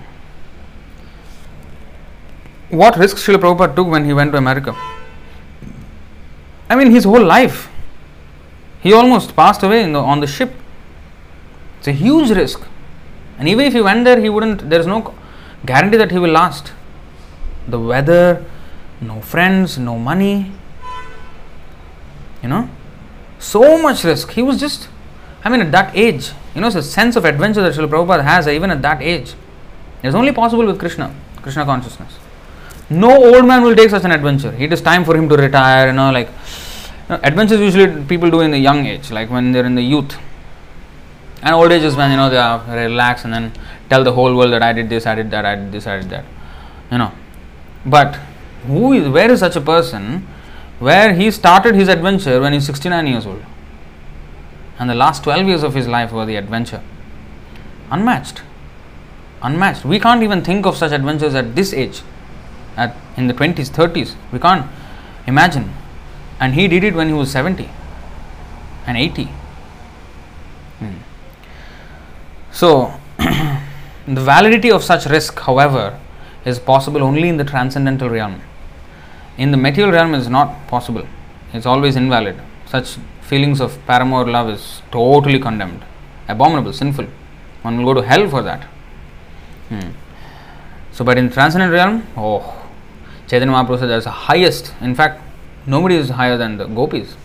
What risks Srila Prabhupada took when he went to America? I mean, his whole life. He almost passed away the, on the ship. It's a huge risk. And even if he went there, he wouldn't, there is no guarantee that he will last. The weather, no friends, no money. You know, so much risk. He was just, I mean, at that age, you know, it's a sense of adventure that Srila Prabhupada has even at that age. It's only possible with Krishna, Krishna consciousness. No old man will take such an adventure. It is time for him to retire, you know, like you know, adventures usually people do in the young age, like when they're in the youth. And old age is when you know they are relaxed and then tell the whole world that I did this, I did that, I did this, I did that. You know. But who is where is such a person where he started his adventure when he's 69 years old? And the last 12 years of his life were the adventure. Unmatched. Unmatched. We can't even think of such adventures at this age. At in the 20s, 30s. We can't imagine. And he did it when he was 70 and 80. Hmm. So, the validity of such risk, however, is possible only in the transcendental realm. In the material realm, is not possible. It's always invalid. Such feelings of paramour love is totally condemned, abominable, sinful. One will go to hell for that. Hmm. So, but in transcendental realm, oh, Chaitanya Mahaprabhu that's the highest. In fact, nobody is higher than the gopis.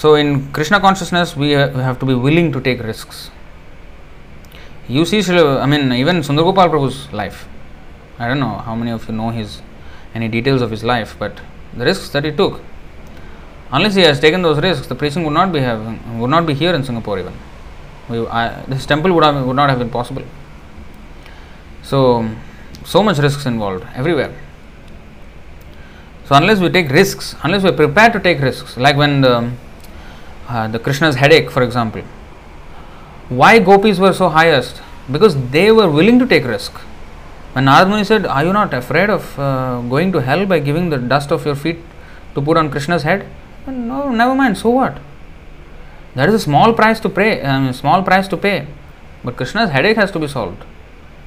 So, in Krishna consciousness, we have to be willing to take risks. You see, I mean, even Sundar Gopal Prabhu's life. I don't know how many of you know his any details of his life, but the risks that he took. Unless he has taken those risks, the preaching would not be having, would not be here in Singapore even. We, I, this temple would have would not have been possible. So, so much risks involved everywhere. So unless we take risks, unless we are prepared to take risks, like when the uh, the Krishna's headache, for example. Why gopis were so highest? Because they were willing to take risk. When Narad said, "Are you not afraid of uh, going to hell by giving the dust of your feet to put on Krishna's head?" No, never mind. So what? That is a small price to pay. Um, small price to pay, but Krishna's headache has to be solved.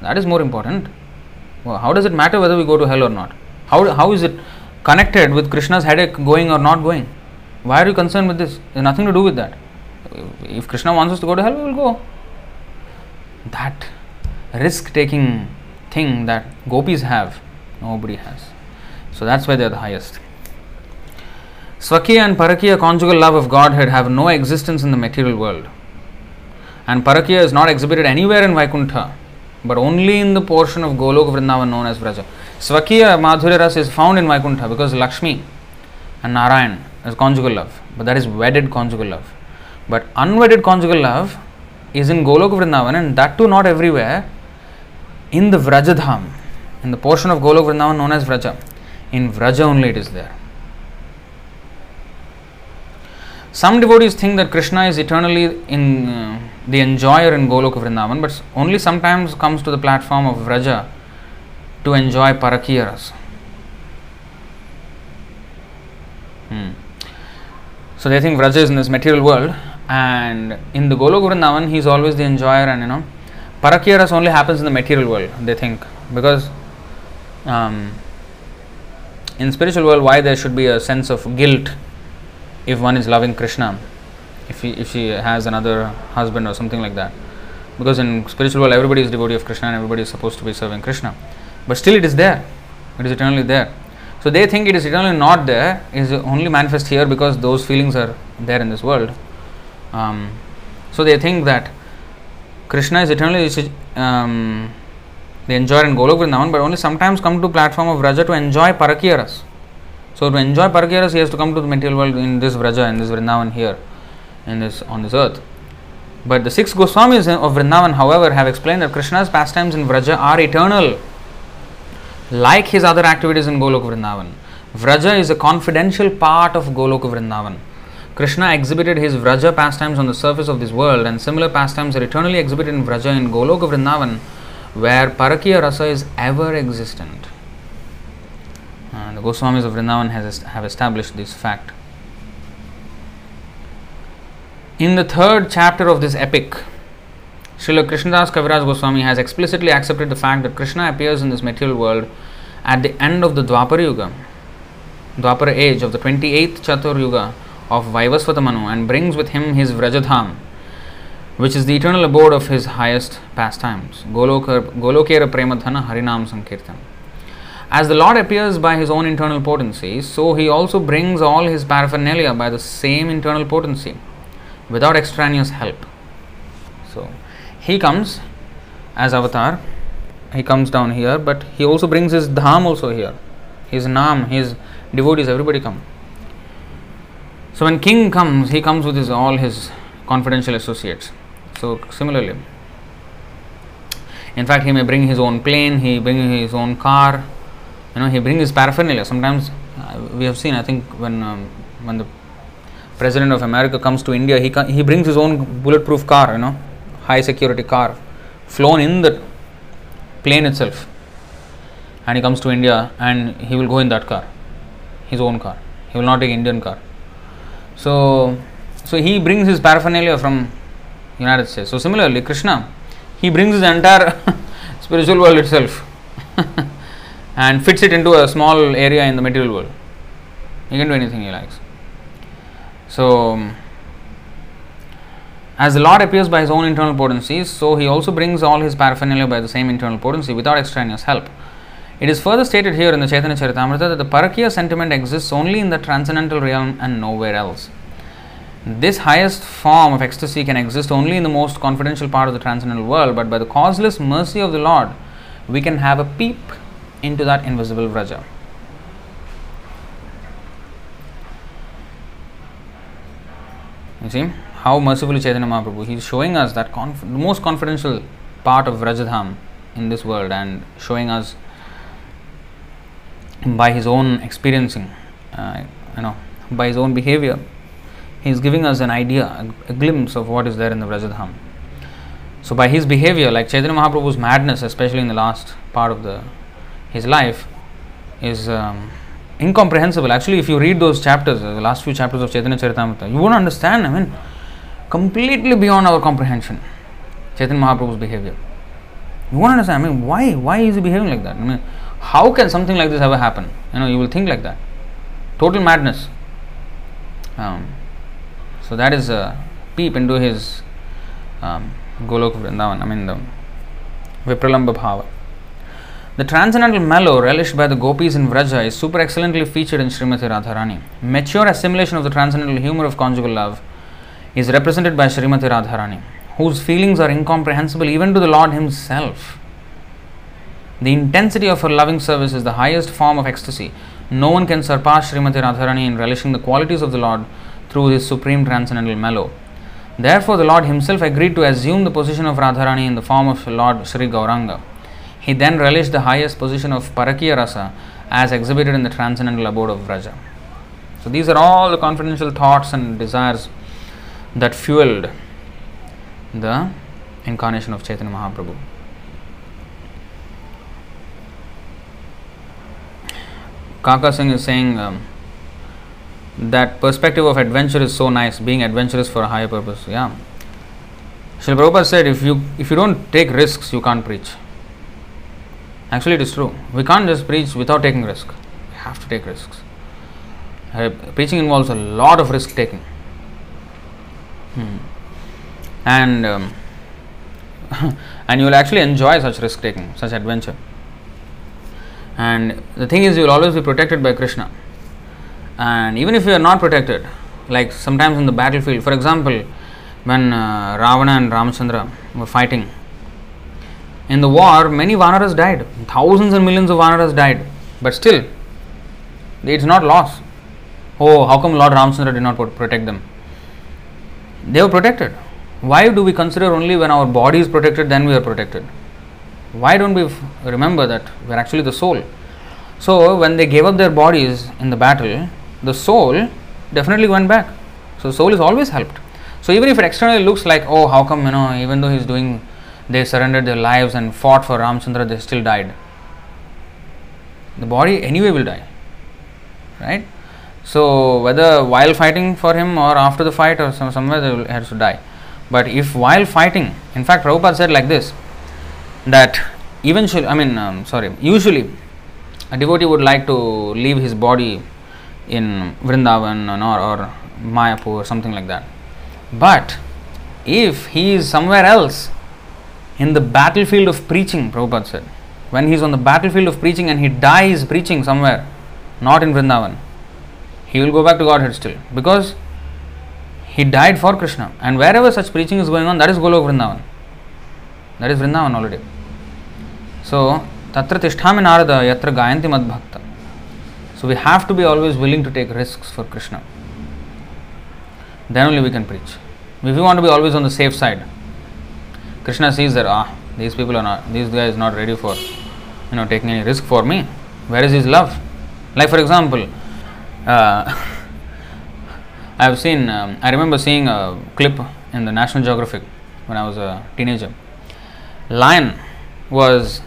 That is more important. Well, how does it matter whether we go to hell or not? How how is it connected with Krishna's headache going or not going? Why are you concerned with this? There's nothing to do with that. If Krishna wants us to go to hell, we will go. That risk taking thing that gopis have, nobody has. So that's why they are the highest. Swakiya and Parakiya conjugal love of Godhead have no existence in the material world. And Parakiya is not exhibited anywhere in Vaikuntha, but only in the portion of Golok Vrindavan known as Vraja. Swakiya Madhurya Ras is found in Vaikuntha because Lakshmi and Narayan is conjugal love, but that is wedded conjugal love. But unwedded conjugal love is in Golok Vrindavan and that too not everywhere, in the Vrajadham, in the portion of Golok Vrindavan known as Vraja. In Vraja only it is there. Some devotees think that Krishna is eternally in uh, the enjoyer in Goloka Vrindavan, but only sometimes comes to the platform of Vraja to enjoy Parakiya. Hmm. So they think Vraja is in this material world, and in the Goloka Vrindavan, he is always the enjoyer, and you know, Parakiya rasa only happens in the material world. They think because um, in spiritual world, why there should be a sense of guilt if one is loving Krishna, if he, if she has another husband or something like that. Because in spiritual world, everybody is devotee of Krishna and everybody is supposed to be serving Krishna. But still, it is there. It is eternally there. So they think it is eternally not there. Is only manifest here because those feelings are there in this world. Um, so they think that Krishna is eternally um, the enjoyer in Golok Vrindavan, but only sometimes come to platform of Vraja to enjoy Parakiya ras. So to enjoy Parakiya ras, he has to come to the material world in this Vraja, in this Vrindavan here, in this on this earth. But the six Goswamis of Vrindavan, however, have explained that Krishna's pastimes in Vraja are eternal, like his other activities in Golok Vrindavan. Vraja is a confidential part of Golok Vrindavan. Krishna exhibited his Vraja pastimes on the surface of this world, and similar pastimes are eternally exhibited in Vraja in Golok Vrindavan where Parakiya rasa is ever existent. Uh, the Goswamis of Vrindavan has, have established this fact. In the third chapter of this epic, Srila Krishnadas Kaviraj Goswami has explicitly accepted the fact that Krishna appears in this material world at the end of the Dwapara Yuga, Dwapara age of the 28th Chatur Yuga of Vaivasvata Manu and brings with him his Vrajadham, which is the eternal abode of his highest pastimes. Golokera Premadhana Harinam Sankirtan. As the Lord appears by his own internal potency, so he also brings all his paraphernalia by the same internal potency, without extraneous help. He comes as avatar, he comes down here, but he also brings his dham also here, his nam, his devotees, everybody come. So when king comes, he comes with his all his confidential associates. So similarly, in fact, he may bring his own plane, he bring his own car, you know, he bring his paraphernalia. Sometimes uh, we have seen, I think, when um, when the president of America comes to India, he he brings his own bulletproof car, you know, high security car, flown in the plane itself, and he comes to India and he will go in that car, his own car. He will not take Indian car. So, so he brings his paraphernalia from United States. So similarly, Krishna, he brings his entire spiritual world itself and fits it into a small area in the material world. He can do anything he likes. So, as the Lord appears by his own internal potencies, so he also brings all his paraphernalia by the same internal potency without extraneous help. It is further stated here in the Chaitanya Charitamrita that the Parakiya sentiment exists only in the transcendental realm and nowhere else. This highest form of ecstasy can exist only in the most confidential part of the transcendental world, but by the causeless mercy of the Lord, we can have a peep into that invisible Vraja. You see how mercifully Chaitanya Mahaprabhu is showing us that conf- the most confidential part of Vrajadham in this world and showing us by his own experiencing, uh, you know, by his own behavior he is giving us an idea, a, a, glimpse of what is there in the Vrajadham. So by his behavior, like Chaitanya Mahaprabhu's madness, especially in the last part of the his life, is um, incomprehensible. Actually, if you read those chapters, the last few chapters of Chaitanya Charitamrita, you won't understand. I mean, completely beyond our comprehension. Chaitanya Mahaprabhu's behavior. You won't understand. I mean, why? Why is he behaving like that? I mean, how can something like this ever happen? You know, you will think like that. Total madness. Um, so that is a peep into his um, Golok Vrindavan, I mean the Vipralamba Bhava. The transcendental mellow relished by the gopis in Vraja is super excellently featured in Srimati Radharani. Mature assimilation of the transcendental humor of conjugal love is represented by Srimati Radharani, whose feelings are incomprehensible even to the Lord Himself. The intensity of her loving service is the highest form of ecstasy. No one can surpass Srimati Radharani in relishing the qualities of the Lord through his supreme transcendental mellow. Therefore, the Lord himself agreed to assume the position of Radharani in the form of Lord Sri Gauranga. He then relished the highest position of Parakiya Rasa as exhibited in the transcendental abode of Vraja. So these are all the confidential thoughts and desires that fueled the incarnation of Chaitanya Mahaprabhu. Kaka Singh is saying um, that perspective of adventure is so nice, being adventurous for a higher purpose. Yeah. Srila Prabhupada said if you if you don't take risks, you can't preach. Actually, it is true. We can't just preach without taking risk. We have to take risks. Uh, preaching involves a lot of risk taking. Hmm. And um, and you will actually enjoy such risk taking, such adventure. And the thing is, you will always be protected by Krishna. And even if you are not protected, like sometimes in the battlefield, for example, when uh, Ravana and Ramachandra were fighting, in the war, many Vanaras died. Thousands and millions of Vanaras died. But still, it's not loss. Oh, how come Lord Ramachandra did not protect them? They were protected. Why do we consider only when our body is protected, then we are protected? Why don't we remember that we're actually the soul? So, when they gave up their bodies in the battle, the soul definitely went back. So, soul is always helped. So, even if it externally looks like, oh, how come, you know, even though he's doing, they surrendered their lives and fought for Ramchandra, they still died. The body anyway will die. Right? So, whether while fighting for him or after the fight or some, somewhere they will have to die. But if while fighting, in fact, Prabhupada said like this that eventually, I mean, um, sorry, usually a devotee would like to leave his body in Vrindavan or, or Mayapur or something like that. But if he is somewhere else in the battlefield of preaching, Prabhupada said, when he is on the battlefield of preaching and he dies preaching somewhere, not in Vrindavan, he will go back to Godhead still because he died for Krishna. And wherever such preaching is going on, that is Golok Vrindavan. That is Vrindavan already. So, Tatra Tishtami Narada Yatra Gayanti Madbhakta. So, we have to be always willing to take risks for Krishna. Then only we can preach. If we want to be always on the safe side, Krishna sees that, ah, these people are not, these guys not ready for, you know, taking any risk for me. Where is his love? Like, for example, uh, I have seen, um, I remember seeing a clip in the National Geographic when I was a teenager. Lion was,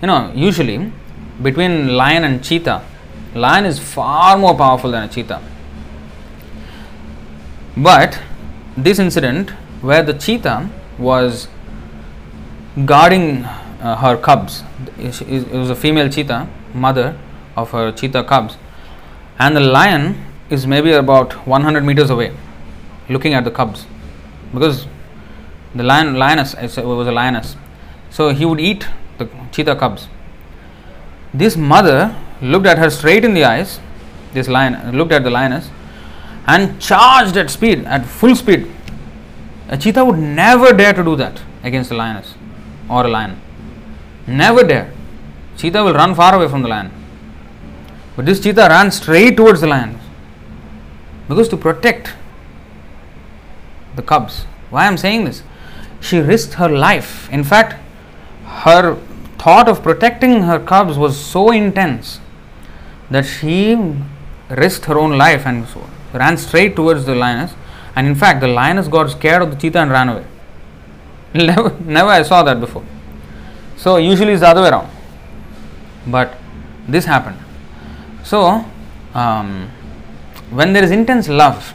you know, usually between lion and cheetah, lion is far more powerful than a cheetah. But this incident where the cheetah was guarding uh, her cubs, it was a female cheetah, mother of her cheetah cubs, and the lion is maybe about 100 meters away looking at the cubs. Because the lion lioness it was a lioness. So he would eat the cheetah cubs. This mother looked at her straight in the eyes this lion looked at the lioness and charged at speed at full speed. A cheetah would never dare to do that against a lioness or a lion. Never dare. Cheetah will run far away from the lion but this cheetah ran straight towards the lion because to protect the cubs. Why I'm saying this? She risked her life. In fact, her thought of protecting her cubs was so intense that she risked her own life and so ran straight towards the lioness. And in fact, the lioness got scared of the cheetah and ran away. Never, never I saw that before. So usually it's the other way around. But this happened. So um, when there is intense love,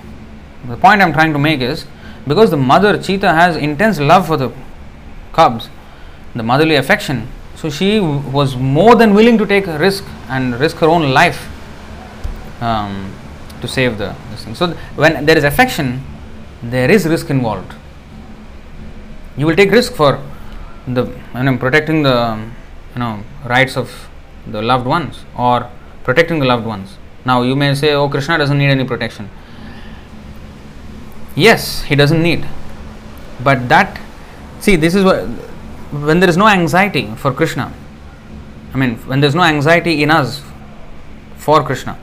the point I'm trying to make is because the mother cheetah has intense love for the cubs, the motherly affection, so she was more than willing to take a risk and risk her own life um, to save the this thing. So th- when there is affection, there is risk involved. You will take risk for the you know, protecting the you know rights of the loved ones or protecting the loved ones now you may say, oh, Krishna doesn't need any protection. Yes, he doesn't need. But that, see, this is what, when there is no anxiety for Krishna, I mean, when there is no anxiety in us for Krishna,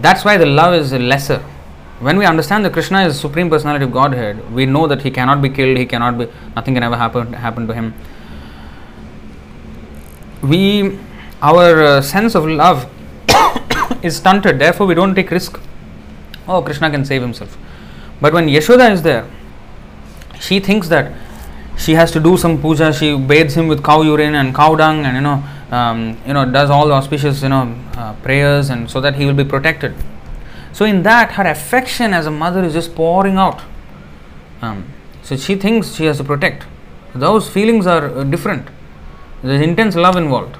that's why the love is lesser. When we understand that Krishna is Supreme Personality of Godhead, we know that he cannot be killed, he cannot be, nothing can ever happen, happen to him. We, our uh, sense of love is stunted, therefore we don't take risk. Oh, Krishna can save himself. But when Yashoda is there, she thinks that she has to do some puja. She bathes him with cow urine and cow dung, and you know, um, you know, does all the auspicious, you know, uh, prayers, and so that he will be protected. So in that, her affection as a mother is just pouring out. Um, so she thinks she has to protect. Those feelings are uh, different. There's intense love involved.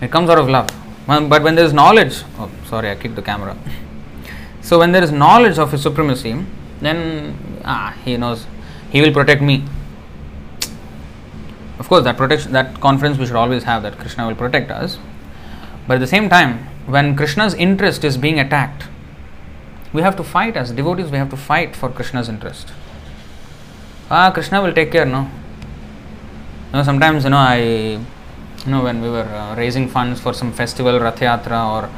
It comes out of love. But when there is knowledge, oh, sorry, I kicked the camera. So when there is knowledge of his supremacy, then ah, he knows he will protect me. Of course, that protection, that confidence we should always have that Krishna will protect us. But at the same time, when Krishna's interest is being attacked, we have to fight as devotees. We have to fight for Krishna's interest. Ah, Krishna will take care. No. You know, sometimes you know I, you know, when we were uh, raising funds for some festival, Rath or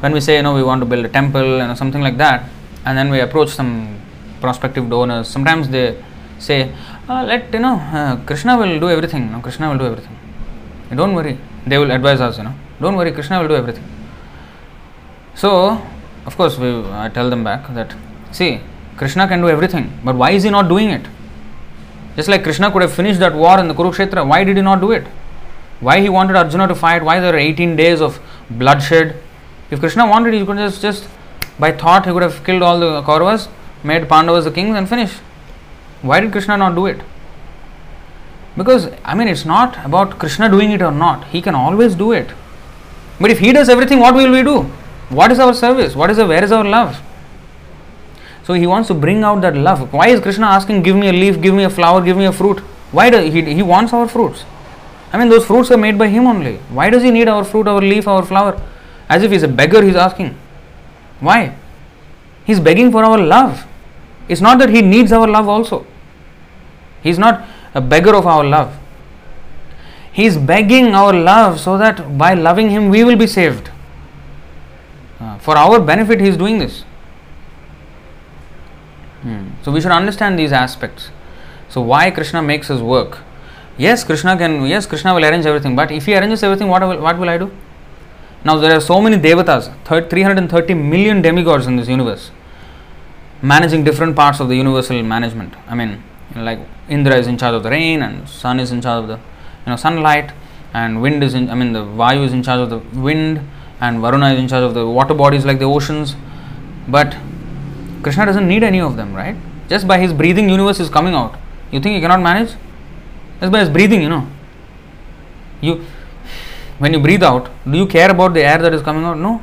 when we say you know we want to build a temple, you know, something like that, and then we approach some prospective donors. Sometimes they say, uh, let you know, uh, Krishna will do everything. Krishna will do everything. Don't worry. They will advise us. You know, don't worry. Krishna will do everything. So, of course, we I tell them back that see, Krishna can do everything, but why is he not doing it? Just like Krishna could have finished that war in the Kurukshetra, why did he not do it? Why he wanted Arjuna to fight? Why there are 18 days of bloodshed? If Krishna wanted, he could just, just by thought, he could have killed all the Kauravas, made Pandavas the kings, and finished. Why did Krishna not do it? Because, I mean, it's not about Krishna doing it or not. He can always do it. But if he does everything, what will we do? What is our service? What is the, where is our love? So he wants to bring out that love. Why is Krishna asking, give me a leaf, give me a flower, give me a fruit? Why does he, he wants our fruits? I mean, those fruits are made by him only. Why does he need our fruit, our leaf, our flower? As if he's a beggar, he's asking. Why? He's begging for our love. It's not that he needs our love also. He's not a beggar of our love. He's begging our love so that by loving him we will be saved. Uh, for our benefit, he is doing this. Hmm. So we should understand these aspects. So why Krishna makes his work? Yes, Krishna can. Yes, Krishna will arrange everything. But if he arranges everything, what will, what will I do? Now there are so many devatas, 330 million demigods in this universe, managing different parts of the universal management. I mean, you know, like Indra is in charge of the rain, and sun is in charge of the you know sunlight, and wind is in. I mean, the Vayu is in charge of the wind, and Varuna is in charge of the water bodies like the oceans. But Krishna doesn't need any of them, right? Just by his breathing, universe is coming out. You think he cannot manage? Just by his breathing, you know. You, when you breathe out, do you care about the air that is coming out? No.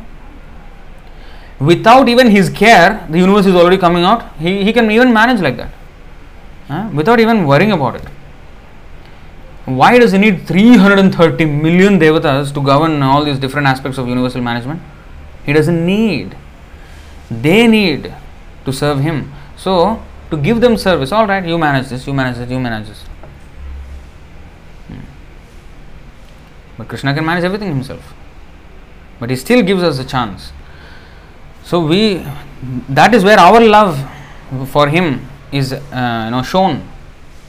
Without even his care, the universe is already coming out. He, he can even manage like that. Huh? Without even worrying about it. Why does he need 330 million devatas to govern all these different aspects of universal management? He doesn't need. They need to serve him. So, to give them service, all right, you manage this, you manage this, you manage this. But Krishna can manage everything himself. But he still gives us a chance. So we, that is where our love for him is, uh, you know, shown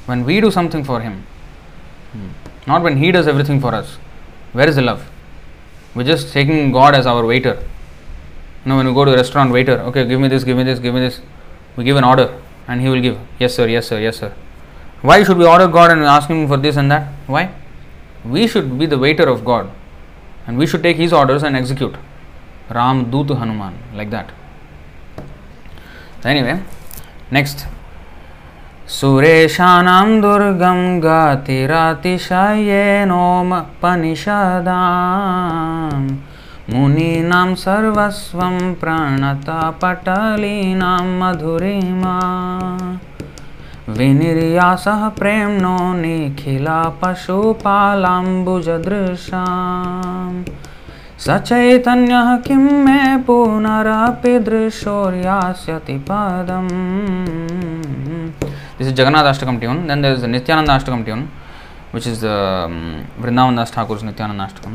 when we do something for him, not when he does everything for us. Where is the love? We're just taking God as our waiter. You know, when we go to a restaurant, waiter, okay, give me this, give me this, give me this. We give an order and he will give, yes, sir, yes, sir, yes, sir. Why should we order God and ask him for this and that? Why? We should be the waiter of God and we should take his orders and execute Ram दूत Hanuman like that anyway next सुरेशानां दुर्गं गातिरातिशये नोमपनिषदां मुनीनां सर्वस्वं प्राणतापटलीनां मधुरिमा विनिर्यासः प्रेम्णो निखिला पशुपालाम्बुजदृशां स किं मे पुनरपि दृशोर्यास्यति पदम्। This is Jagannath Ashtakam tune then there is Nityananda Ashtakam tune which is Vrindavan Das Thakur Nityananda Ashtakam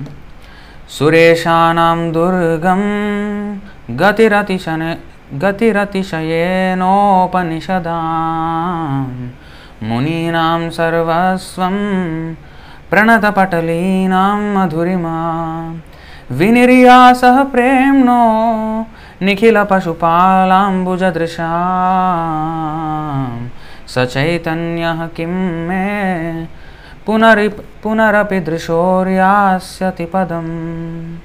सुरेशानां दुर्गं गतिरतिशने गतिरतिशयेनोपनिषदा मुनीनां सर्वस्वं प्रणतपटलीनां मधुरिमा। विनिर्यासः प्रेम्णो निखिलपशुपालाम्बुजदृशा। स चैतन्य किं मे पुनरि पुनरपि दृशोर्यास्यति पदम्।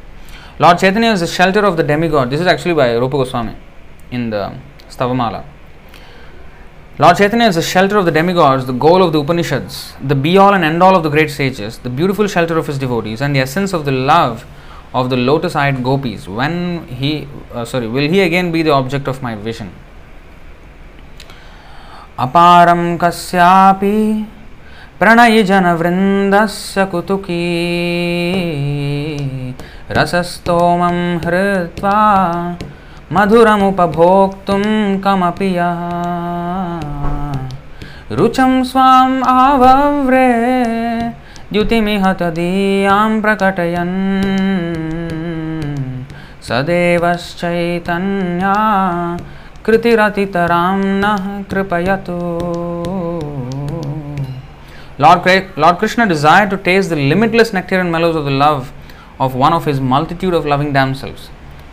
Lord Chaitanya is the shelter of the demigod this is actually by Rupa Goswami in the Stavamala. Lord Chaitanya is the shelter of the demigods, the goal of the Upanishads, the be all and end all of the great sages, the beautiful shelter of his devotees, and the essence of the love of the lotus eyed gopis. When he, uh, sorry, will he again be the object of my vision? अपारं कस्यापि प्रणयिजनवृन्दस्य कुतुकी रसस्तोमं हृत्वा मधुरमुपभोक्तुं कमपि यः रुचं स्वाम् आवव्रे द्युतिमिह तदीयां प्रकटयन् सदेवश्चैतन्या कृतिरतितरां नः कृपयतु Lord, Lord Krishna desired to taste the limitless nectar and mellows of the love of one of his multitude of loving damsels,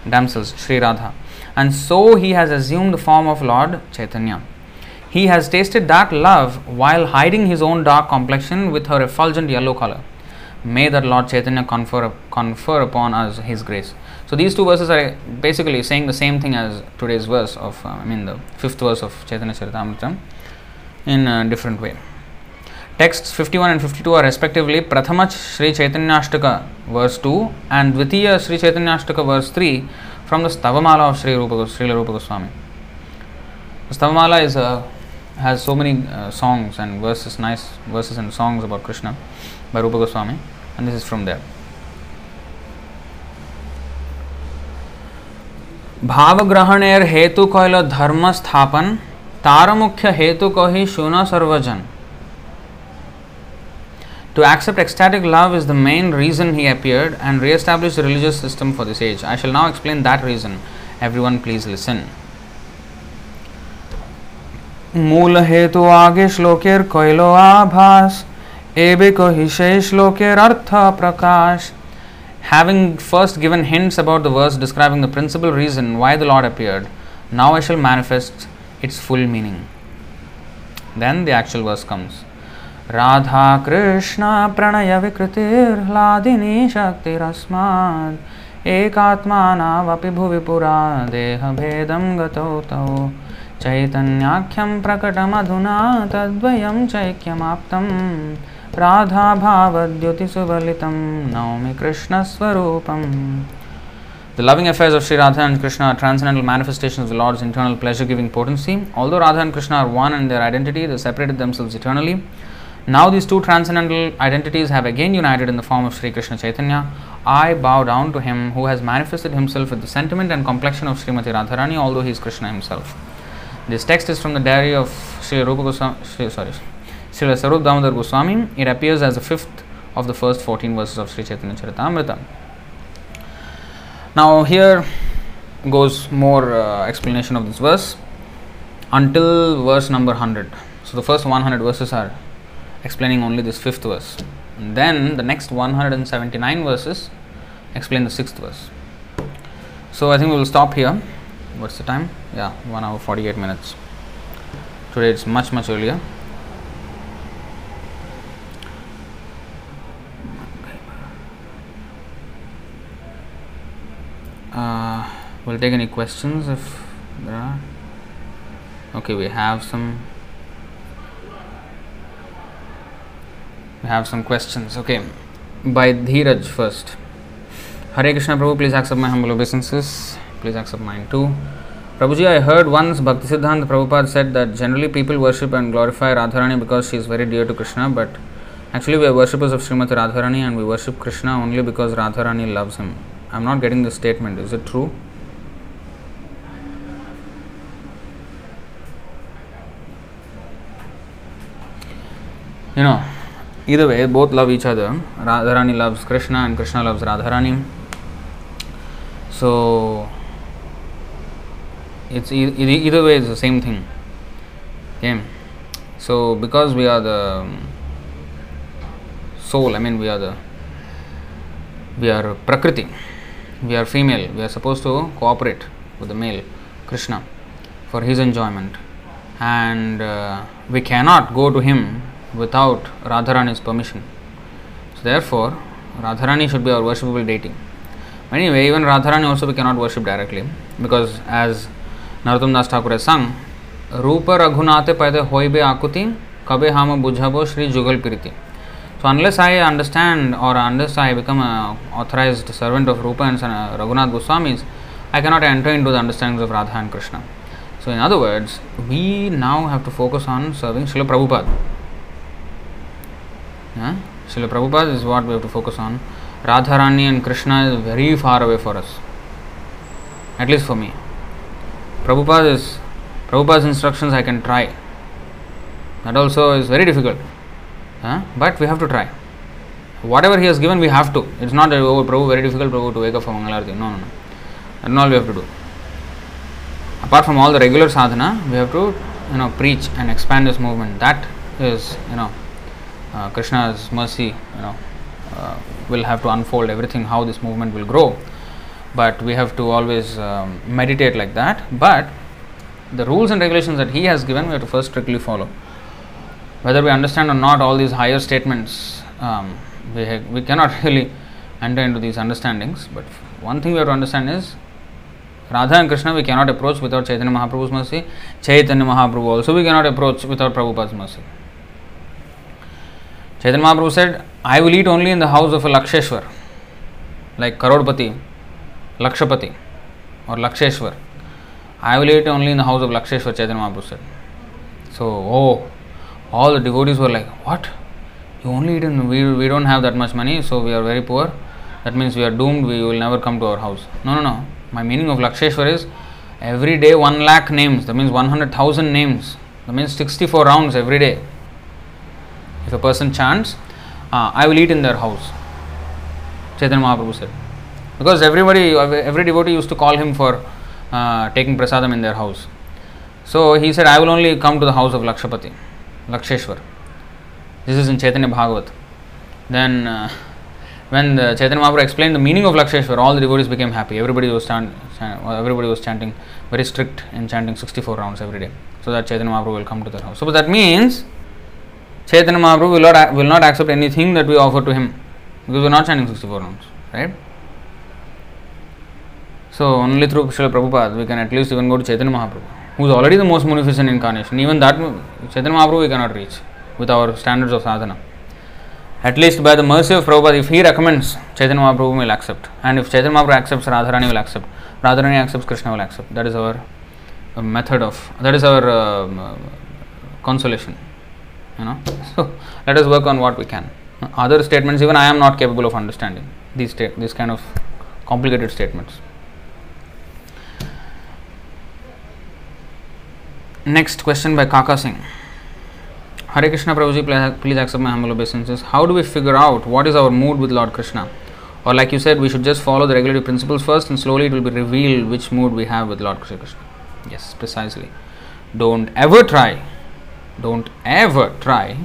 damsels, Sri Radha. And so he has assumed the form of Lord Chaitanya. He has tasted that love while hiding his own dark complexion with her effulgent yellow color. May that Lord Chaitanya confer, confer upon us his grace. So these two verses are basically saying the same thing as today's verse of, uh, I mean, the fifth verse of Chaitanya Charitamrita in a different way. Texts 51 and 52 are respectively Prathamach Sri Chaitanya Chaitanyashtaka verse 2 and Dvitiya Sri Chaitanya Chaitanyashtaka verse 3 from the Stavamala of Sri Rupa, Sri Rupa Goswami. The Stavamala is a, has so many uh, songs and verses, nice verses and songs about Krishna by Rupa Goswami, and this is from there. भावग्रहणेर हेतु कैल धर्म स्थापन तार मुख्य हेतु कही सुन सर्वजन To accept ecstatic love is the main reason he appeared and re established the religious system for this age. I shall now explain that reason. Everyone, please listen. मूल हेतु आगे श्लोकेर कैलो आभास एबे कही से श्लोकेर अर्थ प्रकाश Having first given hints about the verse describing the principal reason why the Lord appeared, now I shall manifest its full meaning. Then the actual verse comes. Radha Krishna Pranay विकृतिर्ह्लादिनी शक्तिरस्मात् एकात्मानावपि भुवि पुरा देहभेदं गतौ तौ चैतन्याख्यं प्रकटमधुना तद्वयं चैक्यमाप्तं राधाभावद्युतिसुबलितं नौमि कृष्णस्वरूपम् The loving affairs of Sri Radha and Krishna are transcendental manifestations of the Lord's internal pleasure giving potency. Although Radha and Krishna are one in their identity, they separated themselves eternally. Now these two transcendental identities have again united in the form of Sri Krishna Chaitanya. I bow down to him who has manifested himself with the sentiment and complexion of Srimati Radharani, although he is Krishna himself. This text is from the diary of Sri Rupa Goswami, Sri, sorry, Sri Sarup Damodar Goswami. It appears as the fifth of the first 14 verses of Sri Chaitanya Charitamrita. Now here goes more uh, explanation of this verse until verse number 100. So the first 100 verses are explaining only this fifth verse. And then the next 179 verses explain the sixth verse. So I think we will stop here. What's the time? Yeah, 1 hour 48 minutes. Today it's much, much earlier. Uh, we'll take any questions if there are. Okay, we have some have some questions. Okay, by Dheeraj first. Hare Krishna Prabhu, please accept my humble obeisances. Please accept mine too. Prabhuji, I heard once Bhaktisiddhanta Prabhupada said that generally people worship and glorify Radharani because she is very dear to Krishna, but actually we are worshippers of Srimati Radharani and we worship Krishna only because Radharani loves him. I am not getting this statement. Is it true? You know, either way, both love each other. Radharani loves Krishna and Krishna loves Radharani. So, it's e- either way, it's the same thing. Okay. So, because we are the soul, I mean, we are the we are Prakriti. we are female, we are supposed to cooperate with the male, Krishna, for his enjoyment. And uh, we cannot go to him without Radharani's permission. So, therefore, Radharani should be our worshipable deity. Anyway, even Radharani also we cannot worship directly because as Narottam Das Thakur has sung, Rupa Raghunate Paide Hoibe Akuti Kabe Hama Bujhabo Shri Jugal Piriti. So unless I understand or unless I become an authorized servant of Rupa and uh, Raghunath Goswamis, I cannot enter into the understandings of Radha and Krishna. So in other words, we now have to focus on serving Srila Prabhupada. Srila Prabhupada is what we have to focus on. Radharani and Krishna is very far away for us. At least for me. Prabhupada is Prabhupada's instructions I can try. That also is very difficult. Huh? But we have to try. Whatever he has given, we have to. It's not that, oh, Prabhu, very difficult, Prabhu, to wake up for Mangalarti. No, no, no. That's all we have to do. Apart from all the regular sadhana, we have to, you know, preach and expand this movement. That is, you know, uh, Krishna's mercy, you know, uh, will have to unfold everything, how this movement will grow. But we have to always um, meditate like that. But the rules and regulations that he has given, we have to first strictly follow whether we understand or not all these higher statements, um, we, ha- we cannot really enter into these understandings. But one thing we have to understand is Radha and Krishna we cannot approach without Chaitanya Mahaprabhu's mercy. Chaitanya Mahaprabhu also we cannot approach without Prabhupada's mercy. Chaitanya Mahaprabhu said, I will eat only in the house of a Laksheshwar, like Karodpati, Lakshapati, or Laksheshwar. I will eat only in the house of Laksheshwar, Chaitanya Mahaprabhu said. So, oh, all the devotees were like, What? You only eat in, we, we don't have that much money, so we are very poor. That means we are doomed, we will never come to our house. No, no, no. My meaning of Laksheshwar is every day 1 lakh names, that means 100,000 names. That means 64 rounds every day. If a person chants, uh, I will eat in their house. Chaitanya Mahaprabhu said. Because everybody, every devotee used to call him for uh, taking prasadam in their house. So he said, I will only come to the house of Lakshapati. Laksheshwar. This is in Chaitanya Bhagavat. Then, uh, when the Chaitanya Mahaprabhu explained the meaning of Laksheshwar, all the devotees became happy. Everybody was chant, everybody was chanting, very strict in chanting 64 rounds every day, so that Chaitanya Mahaprabhu will come to their house. So that means Chaitanya Mahaprabhu will not will not accept anything that we offer to him because we are not chanting 64 rounds, right? So only through Srila Prabhupada we can at least even go to Chaitanya Mahaprabhu, who is already the most munificent incarnation. Even that Chaitanya Mahaprabhu we cannot reach with our standards of sadhana. At least by the mercy of Prabhupada, if he recommends, Chaitanya Mahaprabhu will accept. And if Chaitanya Mahaprabhu accepts, Radharani will accept. Radharani accepts, Krishna will accept. That is our uh, method of, that is our uh, consolation. You know, so let us work on what we can. Other statements, even I am not capable of understanding these sta- these kind of complicated statements. Next question by Kaka Singh. Hare Krishna Prabhuji, please accept my humble obeisances. How do we figure out what is our mood with Lord Krishna? Or, like you said, we should just follow the regulative principles first and slowly it will be revealed which mood we have with Lord Krishna. Yes, precisely. Don't ever try, don't ever try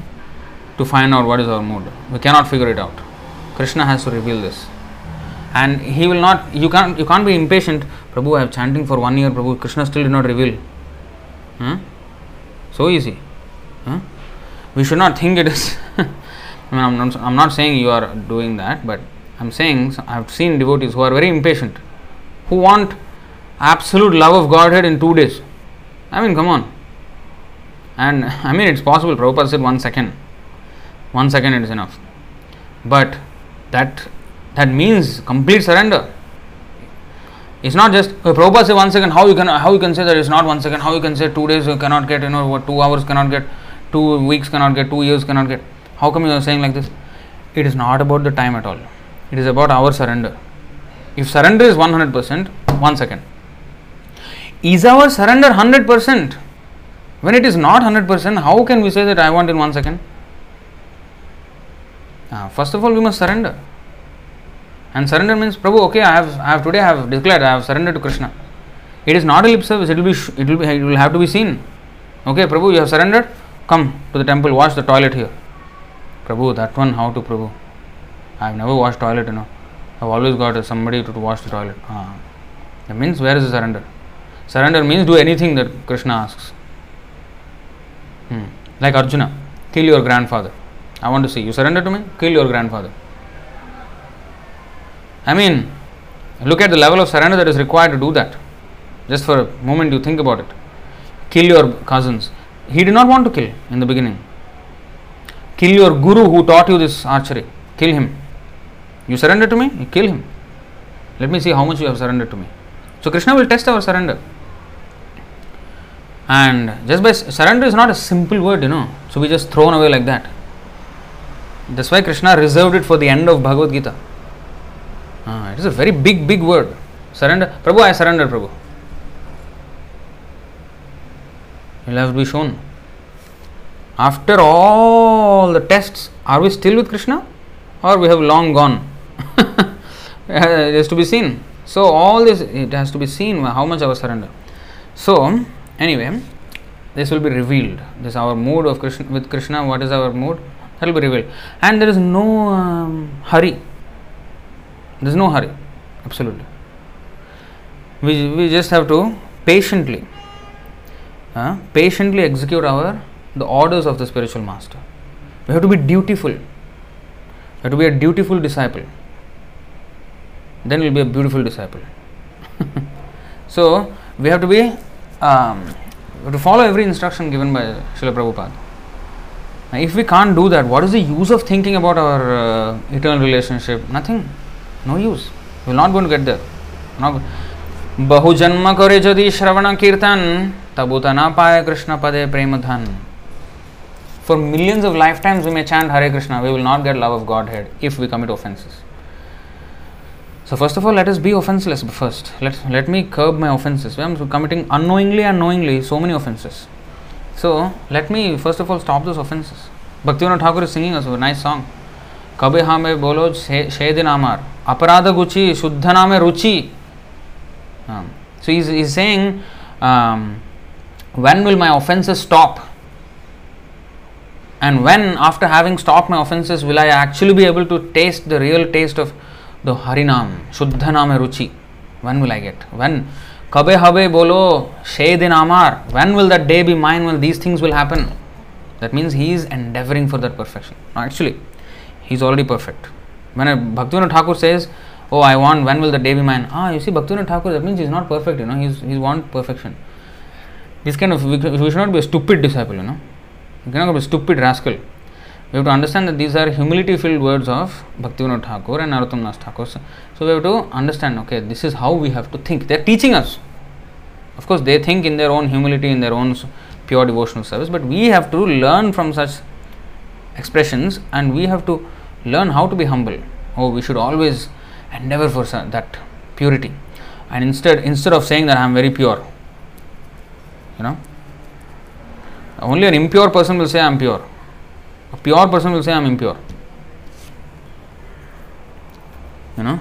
to find out what is our mood. We cannot figure it out. Krishna has to reveal this. And he will not, you can't, you can't be impatient. Prabhu, I have chanting for one year, Prabhu, Krishna still did not reveal. Huh? So easy. Huh? we should not think it is. I mean, I'm not, I'm not saying you are doing that, but I'm saying I have seen devotees who are very impatient, who want absolute love of Godhead in two days. I mean, come on. And I mean, it's possible. Prabhupada said one second. One second it is enough. But that that means complete surrender. It's not just uh, Prabhupada one second. How you can how you can say that it's not one second? How you can say two days you cannot get? You know what? Two hours cannot get two weeks cannot get, two years cannot get. How come you are saying like this? It is not about the time at all. It is about our surrender. If surrender is 100%, one second. Is our surrender 100%? When it is not 100%, how can we say that I want in one second? Uh, first of all, we must surrender. And surrender means, Prabhu, okay, I have, I have today I have declared I have surrendered to Krishna. It is not a lip service. It will be, it will be, it will have to be seen. Okay, Prabhu, you have surrendered come to the temple, wash the toilet here. Prabhu, that one, how to Prabhu? I have never washed toilet, you know. I've always got somebody to, to wash the toilet. Ah. That means where is the surrender? Surrender means do anything that Krishna asks. Hmm. Like Arjuna, kill your grandfather. I want to see you surrender to me, kill your grandfather. I mean, look at the level of surrender that is required to do that. Just for a moment, you think about it. Kill your cousins. He did not want to kill in the beginning. Kill your guru who taught you this archery. Kill him. You surrender to me, kill him. Let me see how much you have surrendered to me. So Krishna will test our surrender. And just by surrender is not a simple word, you know. So we just thrown away like that. That's why Krishna reserved it for the end of Bhagavad Gita. Ah, it is a very big, big word. Surrender. Prabhu, I surrender, Prabhu. You'll have to be shown. After all the tests, are we still with Krishna? Or we have long gone? it has to be seen. So all this it has to be seen how much our surrender. So anyway, this will be revealed. This our mood of Krishna with Krishna. What is our mood? That will be revealed. And there is no um, hurry. There is no hurry. Absolutely. We, we just have to patiently, uh, patiently execute our the orders of the spiritual master. We have to be dutiful. We have to be a dutiful disciple. Then we'll be a beautiful disciple. so we have to be um, to follow every instruction given by Srila Prabhupada. Now, if we can't do that, what is the use of thinking about our uh, eternal relationship? Nothing. No use. We're not going to get there. Not, बहु जन्म करे यदि श्रवण कीर्तन तब उत न पाए कृष्ण पदे प्रेम धन For millions of lifetimes we may chant Hare Krishna, we will not get love of Godhead if we commit offenses. So first of all, let us be offenseless first. Let let me curb my offenses. I am committing unknowingly and knowingly so many offenses. So let me first of all stop those offenses. Bhaktivinoda Thakur is singing a nice song. कबे हाँ में बोलो शे दिन आमार अपराध Gucci शुद्ध नामे रुचि um, so he's, he's saying um, when will my offenses stop and when after having stopped my offenses will i actually be able to taste the real taste of दो हरि नाम, शुद्ध नाम रुचि। When will I get when कबे हबे बोलो शे दिन आमार। When will that day be mine will these things will happen that means he is endeavouring for that perfection actually he is already perfect मैंने Bhakti Thakur says O I want when will the day be mine हाँ you see Bhakti Thakur that means is not perfect you know his his want perfection this can of we should not be stupid disciple you know can not be stupid rascal We have to understand that these are humility filled words of Bhaktivinoda Thakur and Narottam Thakur. So we have to understand, okay, this is how we have to think. They are teaching us. Of course, they think in their own humility, in their own pure devotional service, but we have to learn from such expressions and we have to learn how to be humble. Oh, we should always endeavor for that purity. And instead, instead of saying that I am very pure, you know, only an impure person will say I am pure. A pure person will say I am impure. You know?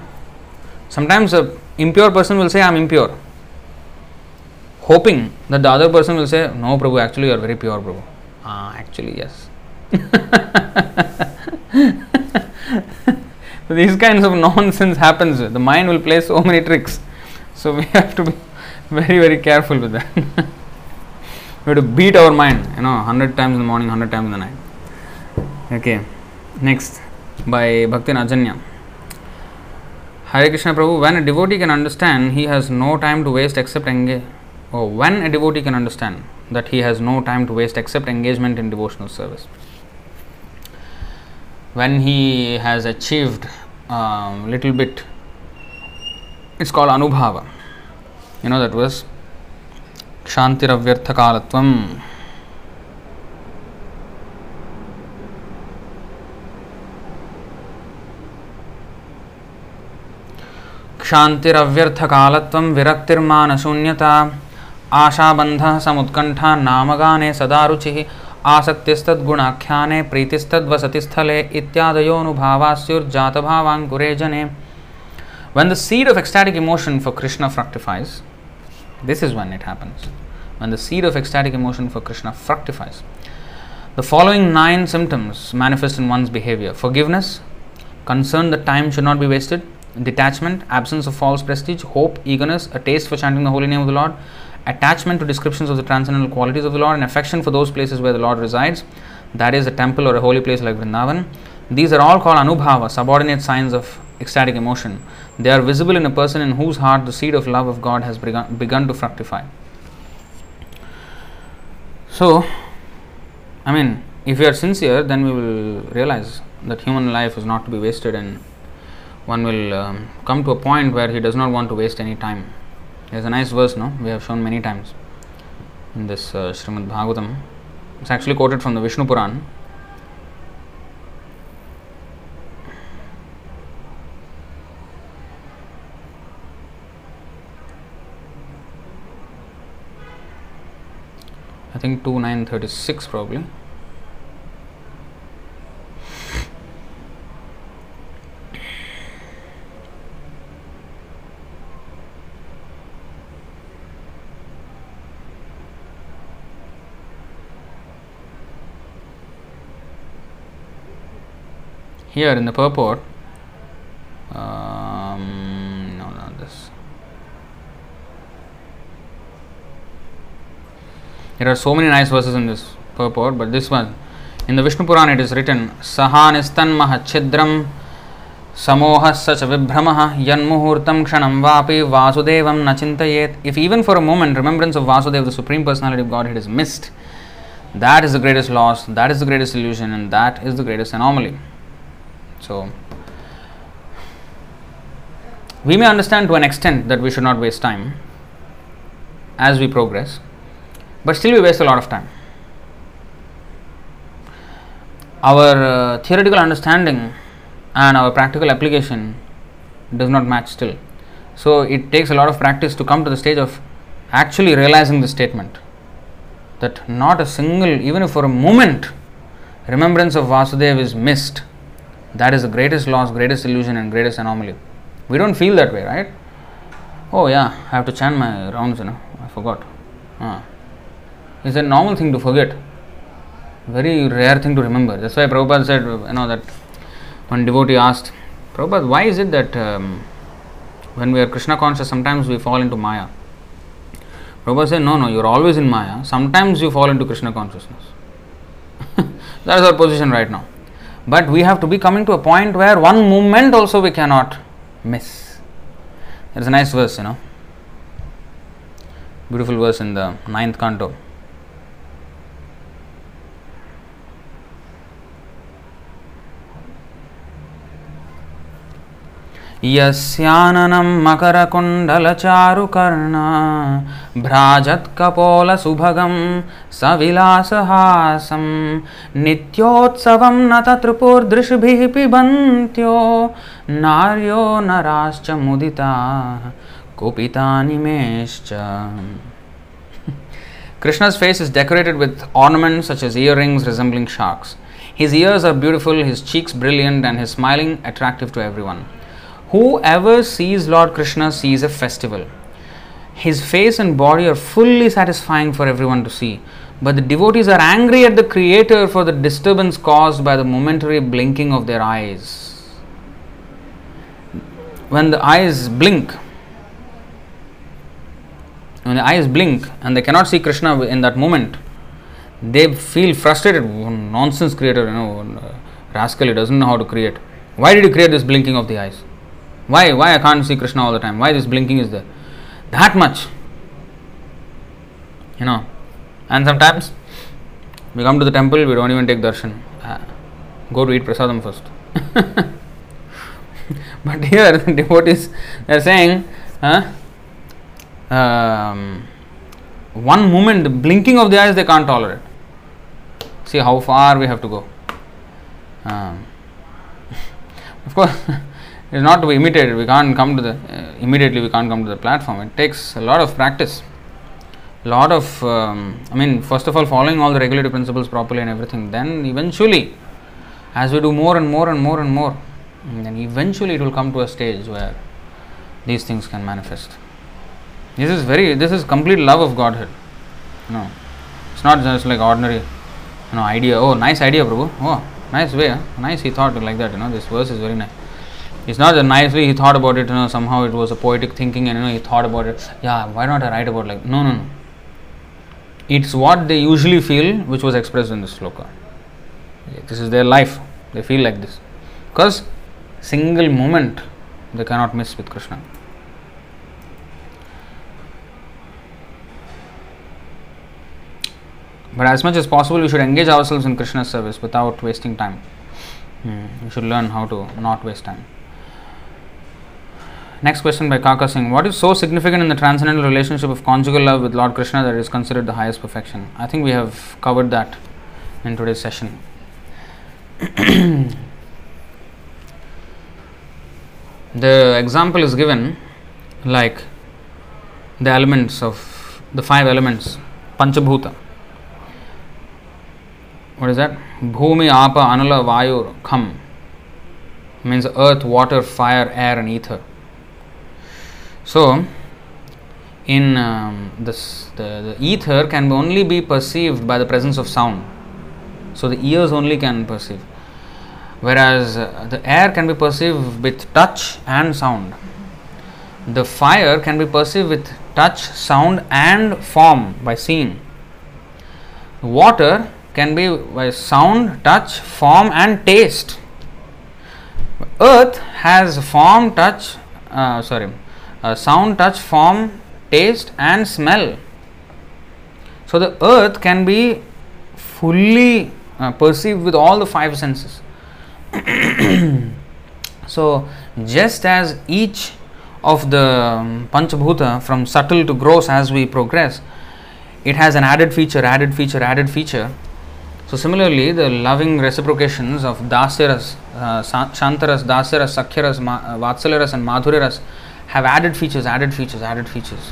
Sometimes a impure person will say I am impure. Hoping that the other person will say, No, Prabhu, actually you are very pure, Prabhu. Ah, actually, yes. so these kinds of nonsense happens. The mind will play so many tricks. So we have to be very, very careful with that. we have to beat our mind, you know, 100 times in the morning, 100 times in the night. Okay, next by Bhakti Najanya. Hari Krishna Prabhu, when a devotee can understand he has no time to waste except oh, when a devotee can understand that he has no time to waste except engagement in devotional service. When he has achieved a little bit, it's called anubhava. You know that was Shantiravavyarthakalatvam. क्षान्तिरव्यर्थकालत्वं विरक्तिर्मानशून्यता आशाबन्धः समुत्कण्ठा नामगाने सदा रुचिः आसक्तिस्तद्गुणाख्याने प्रीतिस्तद्वसतिस्थले इत्यादयोनुभावास्युर्जातभावाङ्कुरे जने When the seed of ecstatic emotion for Krishna fructifies, This is when it happens. When the seed of ecstatic emotion for Krishna fructifies. The following nine symptoms manifest in one's behavior forgiveness, concern that time should not be wasted, detachment, absence of false prestige, hope, eagerness, a taste for chanting the holy name of the Lord, attachment to descriptions of the transcendental qualities of the Lord, and affection for those places where the Lord resides, that is, a temple or a holy place like Vrindavan. These are all called anubhava, subordinate signs of ecstatic emotion. They are visible in a person in whose heart the seed of love of God has begun, begun to fructify. So, I mean, if we are sincere, then we will realize that human life is not to be wasted, and one will um, come to a point where he does not want to waste any time. There's a nice verse, no? We have shown many times in this uh, Srimad Bhagavatam. It's actually quoted from the Vishnu Puran. I think 2936 probably. Here in the purport, um, no, not this. There are so many nice verses in this purport, but this one, in the Vishnu Puran, it is written, Sahanistan chidram samohassa cha vibhramaha yanmuhurtam kshanam vapi vasudevam nachintayet. If even for a moment remembrance of Vasudeva, the Supreme Personality of Godhead, is missed, that is the greatest loss, that is the greatest illusion, and that is the greatest anomaly. So, we may understand to an extent that we should not waste time as we progress, but still we waste a lot of time. Our uh, theoretical understanding and our practical application does not match still. So, it takes a lot of practice to come to the stage of actually realizing the statement that not a single, even if for a moment, remembrance of Vasudeva is missed that is the greatest loss, greatest illusion, and greatest anomaly. We don't feel that way, right? Oh, yeah, I have to chant my rounds, you know, I forgot. Ah. It's a normal thing to forget, very rare thing to remember. That's why Prabhupada said, you know, that one devotee asked, Prabhupada, why is it that um, when we are Krishna conscious, sometimes we fall into Maya? Prabhupada said, no, no, you're always in Maya. Sometimes you fall into Krishna consciousness. that is our position right now. But we have to be coming to a point where one movement also we cannot miss. There is a nice verse, you know. Beautiful verse in the ninth canto. यस्याननं मकरकुण्डलचारुकर्णा भ्राजत्कपोलसुभगं सविलासहासं नित्योत्सवं न तत्रिपुर्दृशिभिः पिबन्त्यो नार्यो नराश्च मुदिताः कुपितानिमेश्च Krishna's face is decorated with ornaments such as earrings resembling sharks. His ears are beautiful, his cheeks brilliant, and his smiling attractive to everyone. Whoever sees Lord Krishna sees a festival. His face and body are fully satisfying for everyone to see. But the devotees are angry at the Creator for the disturbance caused by the momentary blinking of their eyes. When the eyes blink, when the eyes blink and they cannot see Krishna in that moment, they feel frustrated. Oh, nonsense creator, you know, rascal, he doesn't know how to create. Why did you create this blinking of the eyes? Why? Why I can't see Krishna all the time? Why this blinking is there? That much. You know. And sometimes we come to the temple, we don't even take darshan. Uh, go to eat prasadam first. but here the devotees are saying, huh? um, one moment, the blinking of the eyes, they can't tolerate. See how far we have to go. Um, of course, it's not to be imitated. We can't come to the uh, immediately. We can't come to the platform. It takes a lot of practice. Lot of, um, I mean, first of all, following all the regulatory principles properly and everything. Then eventually, as we do more and more and more and more, and then eventually it will come to a stage where these things can manifest. This is very, this is complete love of Godhead. No, it's not just like ordinary, you know, idea. Oh, nice idea, Prabhu. Oh, nice way. Huh? Nice, he thought like that. You know, this verse is very nice. It's not that nicely he thought about it, you know, somehow it was a poetic thinking and you know he thought about it. Yeah, why not I write about like no no no. It's what they usually feel which was expressed in this sloka. This is their life. They feel like this. Because single moment they cannot miss with Krishna. But as much as possible, we should engage ourselves in Krishna's service without wasting time. Hmm. We should learn how to not waste time. Next question by Kaka Singh What is so significant in the transcendental relationship of conjugal love with Lord Krishna that is considered the highest perfection? I think we have covered that in today's session. the example is given like the elements of the five elements, Panchabhuta. What is that? Bhumi, Apa, Anala, Vayu, Kham means earth, water, fire, air, and ether. So, in um, this, the, the ether can only be perceived by the presence of sound. So, the ears only can perceive. Whereas uh, the air can be perceived with touch and sound. The fire can be perceived with touch, sound, and form by seeing. Water can be by sound, touch, form, and taste. Earth has form, touch, uh, sorry, uh, sound, touch, form, taste, and smell. So the earth can be fully uh, perceived with all the five senses. so, just as each of the um, Panchabhuta from subtle to gross as we progress, it has an added feature, added feature, added feature. So, similarly, the loving reciprocations of Dasyaras, uh, Shantaras, Dasyaras, Sakhyaras, Ma- Vatsalyaras, and Madhuryaras have added features, added features, added features.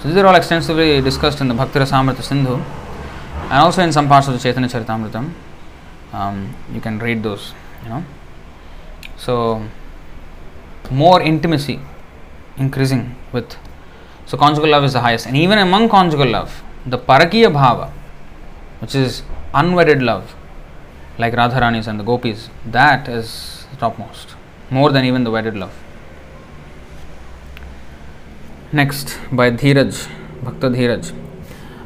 So, these are all extensively discussed in the Bhakti Rasamrita Sindhu and also in some parts of the Chaitanya Charitamritam. Um, you can read those, you know. So, more intimacy increasing with. So, conjugal love is the highest. And even among conjugal love, the Parakiya Bhava, which is unwedded love, like Radharani's and the Gopis, that is topmost, more than even the wedded love. Next, by Dheeraj, Bhakta Dheeraj.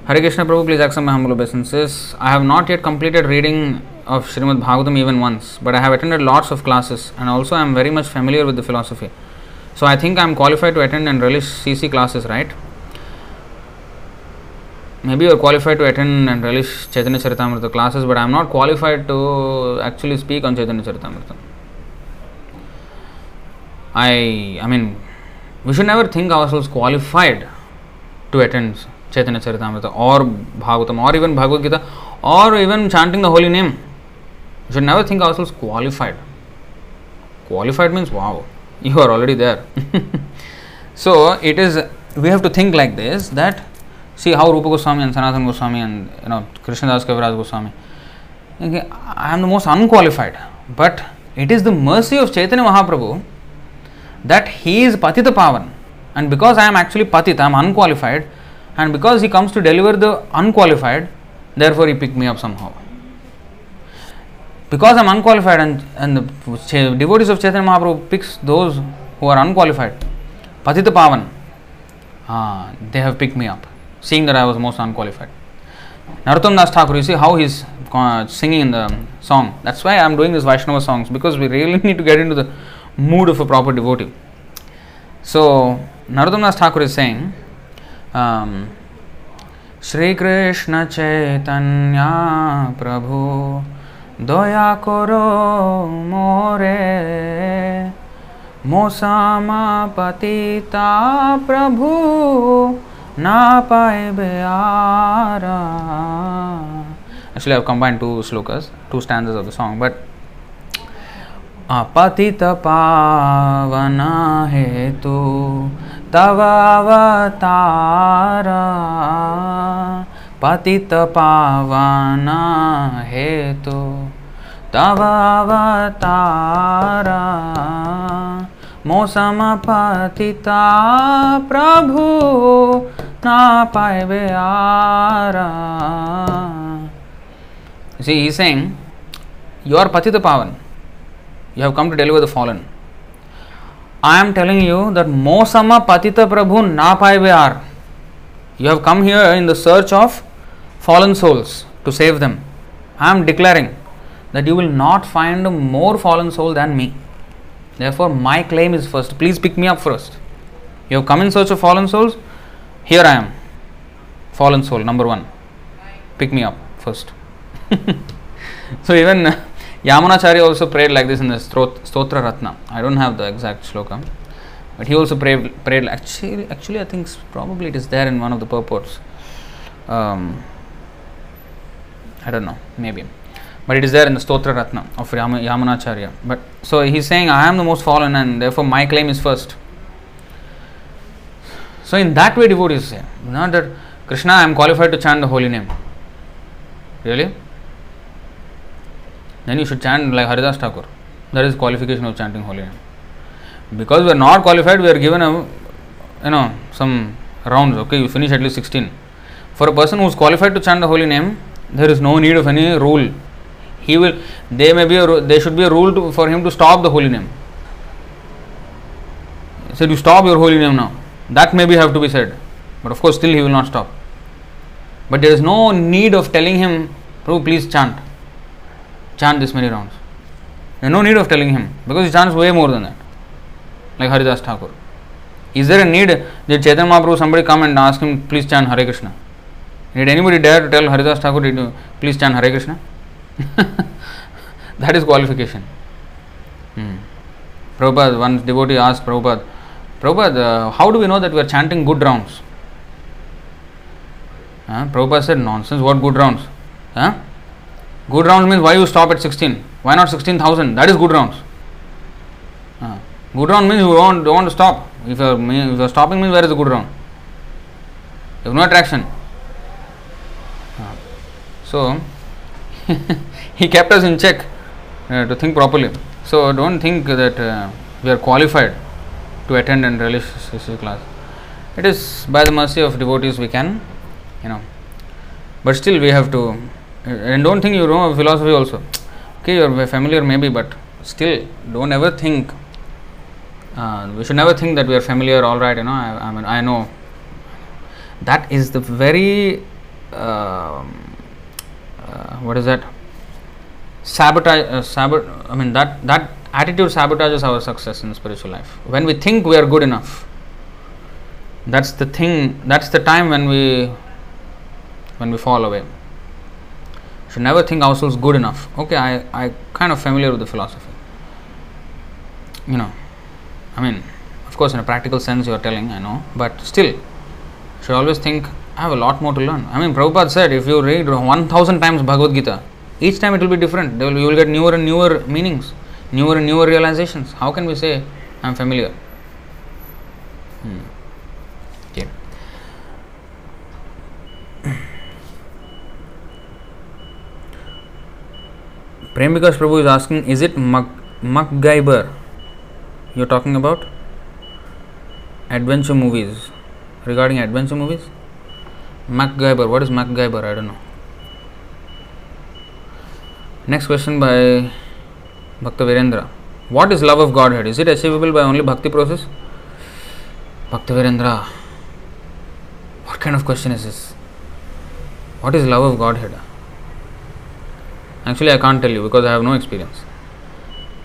Hare Krishna Prabhu, please accept my humble obeisances. I have not yet completed reading of Srimad Bhagavatam even once, but I have attended lots of classes and also I am very much familiar with the philosophy. So I think I am qualified to attend and relish CC classes, right? Maybe you are qualified to attend and relish Chaitanya Charitamrita classes, but I am not qualified to actually speak on Chaitanya Charitamrita. I, I mean, we should never think ourselves qualified to attend Chaitanya Charitamrita or Bhagavatam or even Bhagavad Gita or even chanting the holy name we should never think ourselves qualified qualified means wow you are already there so it is we have to think like this that see how Rupa Goswami and Sanatana Goswami and you know Krishnadas Kaviraj Goswami I am the most unqualified but it is the mercy of Chaitanya Mahaprabhu that he is Patita Pavan, and because I am actually Patita, I am unqualified, and because he comes to deliver the unqualified, therefore he picked me up somehow. Because I am unqualified and, and the devotees of Chaitanya Mahaprabhu picks those who are unqualified, Patita Pavan, ah, they have picked me up, seeing that I was most unqualified. Narottam Das Thakur, you see how he's singing in the song. That's why I'm doing these Vaishnava songs because we really need to get into the mood of a proper devotee. So, Naradamas Thakur is saying, um, Shri Krishna Chaitanya Prabhu दया करो मोरे मोसामा पतिता प्रभु ना पाए बेआरा Actually, I've combined two slokas, two stanzas of the song, but पतित पावना हेतु तव अवतारा पतित पावना हेतु तव अवतारा मौसम पतिता प्रभु ना पाए आरा। See, he's saying, You Pavan. You have come to deliver the fallen. I am telling you that Mosama Patita Prabhu na paive are. You have come here in the search of fallen souls to save them. I am declaring that you will not find a more fallen soul than me. Therefore, my claim is first. Please pick me up first. You have come in search of fallen souls. Here I am. Fallen soul, number one. Pick me up first. so, even Yamunacharya also prayed like this in the Stotra Ratna. I don't have the exact shloka, but he also prayed, prayed actually, actually, I think probably it is there in one of the purports. Um, I don't know, maybe. But it is there in the Stotra Ratna of Yamunacharya. But so he's saying, I am the most fallen, and therefore my claim is first. So, in that way, devotees say, not that Krishna, I am qualified to chant the holy name. Really? Then you should chant like Haridas Thakur. That is qualification of chanting holy name. Because we are not qualified, we are given a you know some rounds. Okay, you finish at least sixteen. For a person who is qualified to chant the holy name, there is no need of any rule. He will. There may be a. There should be a rule to, for him to stop the holy name. Said, "You stop your holy name now." That maybe have to be said, but of course, still he will not stop. But there is no need of telling him, "Prabhu, please chant." Chant this many rounds. There is no need of telling him because he chants way more than that, like Haridas Thakur. Is there a need that Chaitanya Mahaprabhu somebody come and ask him, please chant Hare Krishna? Did anybody dare to tell Haridas Thakur, you please chant Hare Krishna? that is qualification. Hmm. Prabhupada, one devotee asked Prabhupada, Prabhupada, uh, how do we know that we are chanting good rounds? Uh, Prabhupada said, nonsense, what good rounds? Huh? Good rounds means why you stop at 16? Why not 16,000? That is good rounds. Uh, good round means you don't, don't want to stop. If you're, if you're stopping means where is the good round? You have no attraction. Uh, so, he kept us in check uh, to think properly. So, don't think that uh, we are qualified to attend and relish this class. It is by the mercy of devotees we can, you know, but still we have to and don't think you know philosophy also. Okay you're familiar maybe but still don't ever think uh, we should never think that we are familiar all right you know i, I mean i know. That is the very uh, uh, what is that? Sabotage uh, sabot i mean that that attitude sabotages our success in spiritual life. When we think we are good enough that's the thing that's the time when we when we fall away should never think ourselves good enough. Okay, I, I kind of familiar with the philosophy. You know, I mean, of course, in a practical sense, you are telling, I know, but still, should always think, I have a lot more to learn. I mean, Prabhupada said, if you read 1000 times Bhagavad Gita, each time it will be different. Will, you will get newer and newer meanings, newer and newer realizations. How can we say, I am familiar? Hmm. Prem Vikas Prabhu is asking, is it MacGyver you're talking about? Adventure movies. Regarding adventure movies? MacGyver. What is MacGyver? I don't know. Next question by Bhakta Virendra. What is love of Godhead? Is it achievable by only bhakti process? Bhakta Virendra. What kind of question is this? What is love of Godhead? Actually, I can't tell you because I have no experience.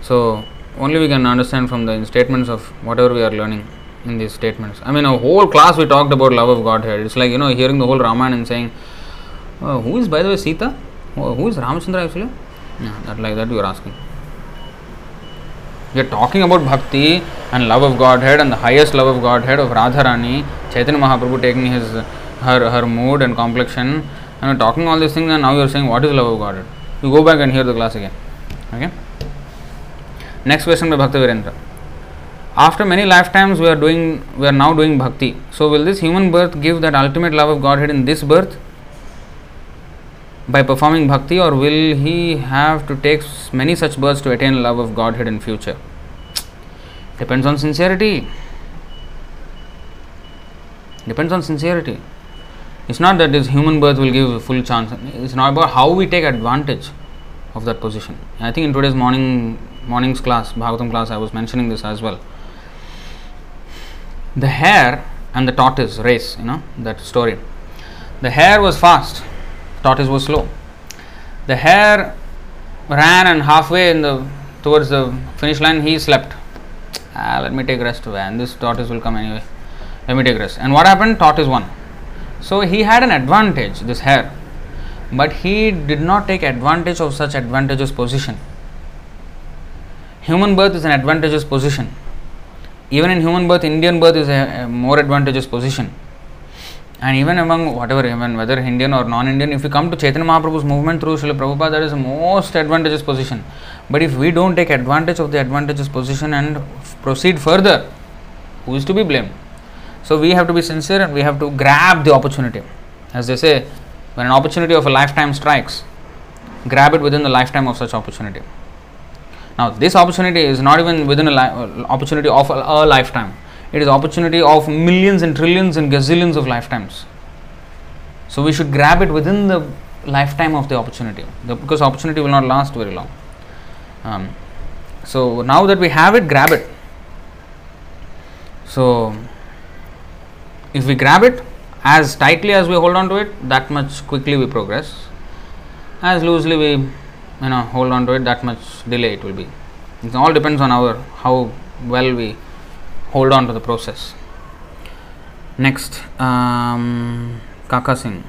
So, only we can understand from the statements of whatever we are learning in these statements. I mean, a whole class we talked about love of Godhead. It's like, you know, hearing the whole Ramayana and saying, oh, who is, by the way, Sita? Oh, who is Ramachandra actually? Yeah, that like that you are asking. We are talking about bhakti and love of Godhead and the highest love of Godhead of Radharani, Chaitanya Mahaprabhu taking his her her mood and complexion, and we're talking all these things, and now you are saying what is love of Godhead? You go back and hear the class again. Okay. Next question by Bhakta Virendra. After many lifetimes, we are doing, we are now doing bhakti. So, will this human birth give that ultimate love of Godhead in this birth by performing bhakti, or will he have to take many such births to attain love of Godhead in future? Depends on sincerity. Depends on sincerity. It's not that this human birth will give full chance. It's not about how we take advantage of that position. I think in today's morning morning's class, Bhagavatam class, I was mentioning this as well. the hare and the tortoise race, you know, that story. The hare was fast, tortoise was slow. The hare ran and halfway in the towards the finish line he slept. Ah, let me take rest and this tortoise will come anyway. Let me take rest. And what happened? Tortoise won. So he had an advantage, this hare, but he did not take advantage of such advantageous position. Human birth is an advantageous position. Even in human birth, Indian birth is a, a more advantageous position. And even among whatever, even whether Indian or non-Indian, if you come to Chaitanya Mahaprabhu's movement through Srila Prabhupada, that is most advantageous position. But if we don't take advantage of the advantageous position and proceed further, who is to be blamed? So we have to be sincere and we have to grab the opportunity. As they say, when an opportunity of a lifetime strikes, grab it within the lifetime of such opportunity. Now, this opportunity is not even within a li- opportunity of a, a lifetime. It is opportunity of millions and trillions and gazillions of lifetimes. So we should grab it within the lifetime of the opportunity, the, because opportunity will not last very long. Um, so now that we have it, grab it. So if we grab it as tightly as we hold on to it, that much quickly we progress. As loosely we, you know, hold on to it, that much delay it will be. It all depends on our how well we hold on to the process. Next, um, Kaka Singh.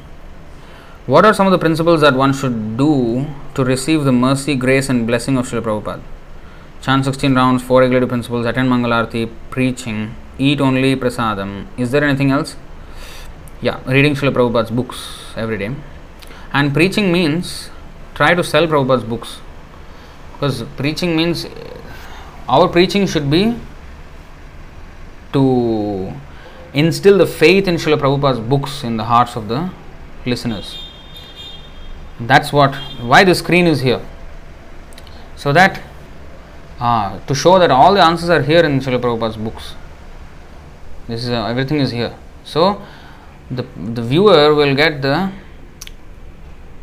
What are some of the principles that one should do to receive the mercy, grace, and blessing of Srila Prabhupada? Chant 16 rounds, 4 regulative principles, attend Mangalarti, preaching, eat only prasadam. Is there anything else? Yeah, reading Srila Prabhupada's books every day. And preaching means try to sell Prabhupada's books. Because preaching means our preaching should be to instill the faith in Srila Prabhupada's books in the hearts of the listeners. That's what why the screen is here. So that uh, to show that all the answers are here in Srila Prabhupada's books. This is uh, everything is here. So the the viewer will get the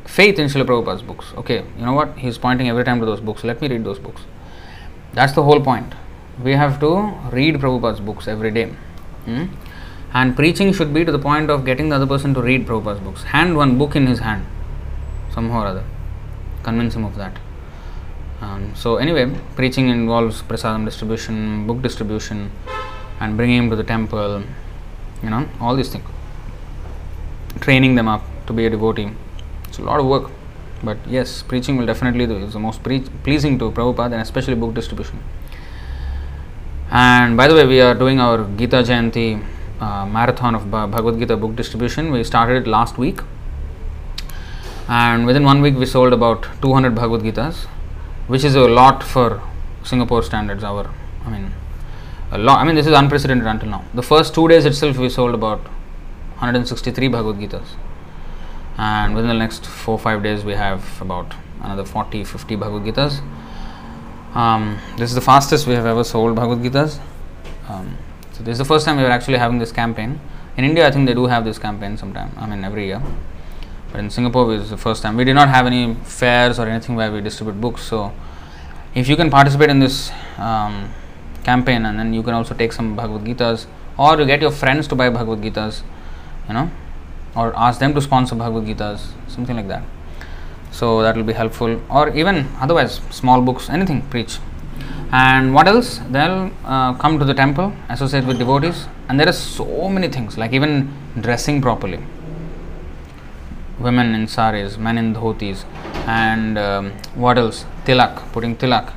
faith in Srila Prabhupada's books. Okay, you know what? He's pointing every time to those books. Let me read those books. That's the whole point. We have to read Prabhupada's books every day. Hmm? And preaching should be to the point of getting the other person to read Prabhupada's books. Hand one book in his hand, somehow or other. Convince him of that. Um, so, anyway, preaching involves prasadam distribution, book distribution, and bringing him to the temple, you know, all these things. Training them up to be a devotee. It's a lot of work. But yes, preaching will definitely do, is the most pre- pleasing to Prabhupada and especially book distribution. And by the way, we are doing our Gita Jayanti uh, marathon of Bhagavad Gita book distribution. We started it last week, and within one week, we sold about 200 Bhagavad Gitas, which is a lot for Singapore standards. Our, I mean, I mean, this is unprecedented until now. The first two days itself, we sold about 163 Bhagavad Gitas, and within the next four five days, we have about another 40 50 Bhagavad Gitas. Um, this is the fastest we have ever sold Bhagavad Gitas. Um, so this is the first time we are actually having this campaign. In India, I think they do have this campaign sometime. I mean, every year. But in Singapore, this is the first time. We did not have any fairs or anything where we distribute books. So if you can participate in this um, campaign, and then you can also take some Bhagavad Gitas, or you get your friends to buy Bhagavad Gitas, you know, or ask them to sponsor Bhagavad Gitas, something like that. So that will be helpful. Or even otherwise small books anything preach. And what else? They'll uh, come to the temple associate with devotees and there are so many things like even dressing properly. Women in saris men in dhotis and um, what else? Tilak putting tilak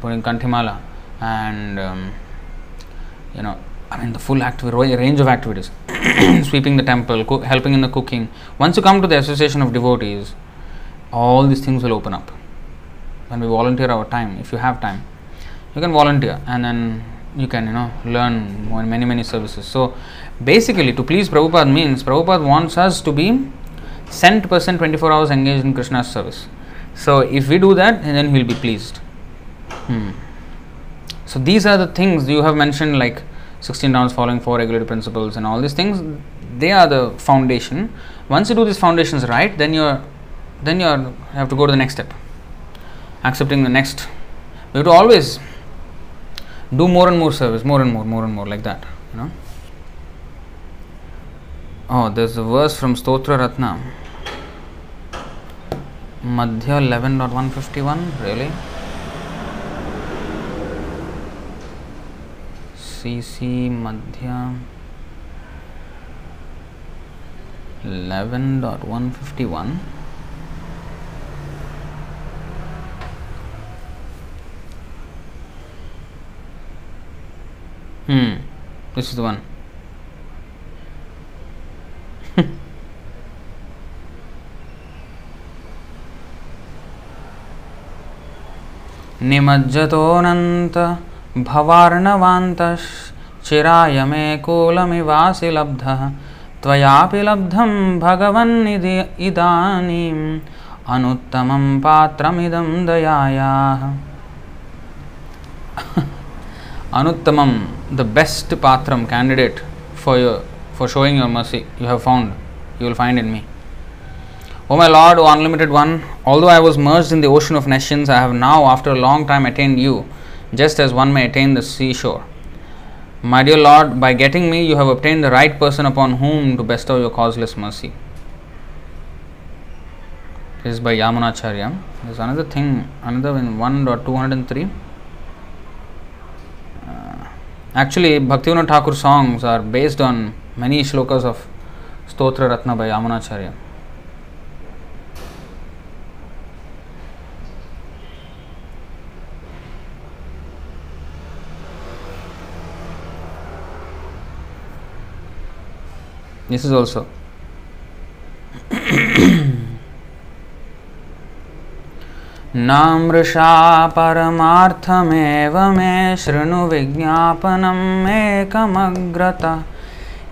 putting kanthimala and um, you know I mean, the full active range of activities, sweeping the temple, co- helping in the cooking. Once you come to the association of devotees, all these things will open up. When we volunteer our time if you have time you can volunteer and then you can you know learn many many services. So basically to please Prabhupada means Prabhupada wants us to be cent percent 24 hours engaged in Krishna's service. So if we do that then he will be pleased. Hmm. So these are the things you have mentioned like 16 rounds following four regulative principles and all these things. They are the foundation. Once you do these foundations right then you're then you are, have to go to the next step. Accepting the next. We have to always do more and more service more and more more and more like that you know. Oh, there's a verse from Stotra Ratna. Madhya 11.151, really? CC Madhya eleven dot one fifty one this is one निमज्जतोऽनन्त भवार्णवात चिराय मे कूलमिवासी लब्ध लब्धम भगवन्निधि इदानी अनुत्तम पात्र दयाया। अनुत्तम the best पात्रम candidate for your for showing your mercy you have found you will find in me O my Lord unlimited one although I was merge in the ocean of nescience I have now after long time attend you just as one may attain the seashore. My dear Lord, by getting me, you have obtained the right person upon whom to bestow your causeless mercy. This is by Yamunacharya. There's another thing, another in 1.203. Uh, actually, Bhaktivinoda Thakur songs are based on many shlokas of Stotra Ratna by Yamunacharya. this is also. नमृषा परमार्थमेव मे शृणु विज्ञापनमेकमग्रत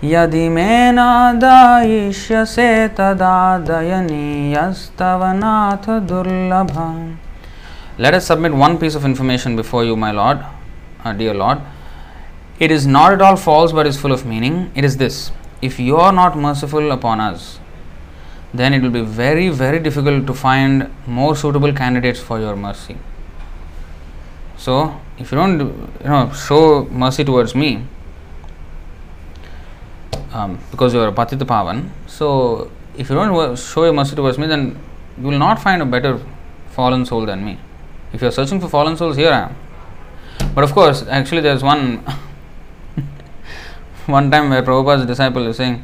यदि मे न दयिष्यसे तदा दयनीयस्तव नाथ दुर्लभ let us submit one piece of information before you my Lord dear Lord it is not at all false but is full of meaning it is this if you are not merciful upon us, then it will be very, very difficult to find more suitable candidates for your mercy. So, if you don't, you know, show mercy towards me, um, because you are a patita pavan, so if you don't show your mercy towards me, then you will not find a better fallen soul than me. If you are searching for fallen souls, here I am. But of course, actually, there is one one time where Prabhupada's disciple is saying,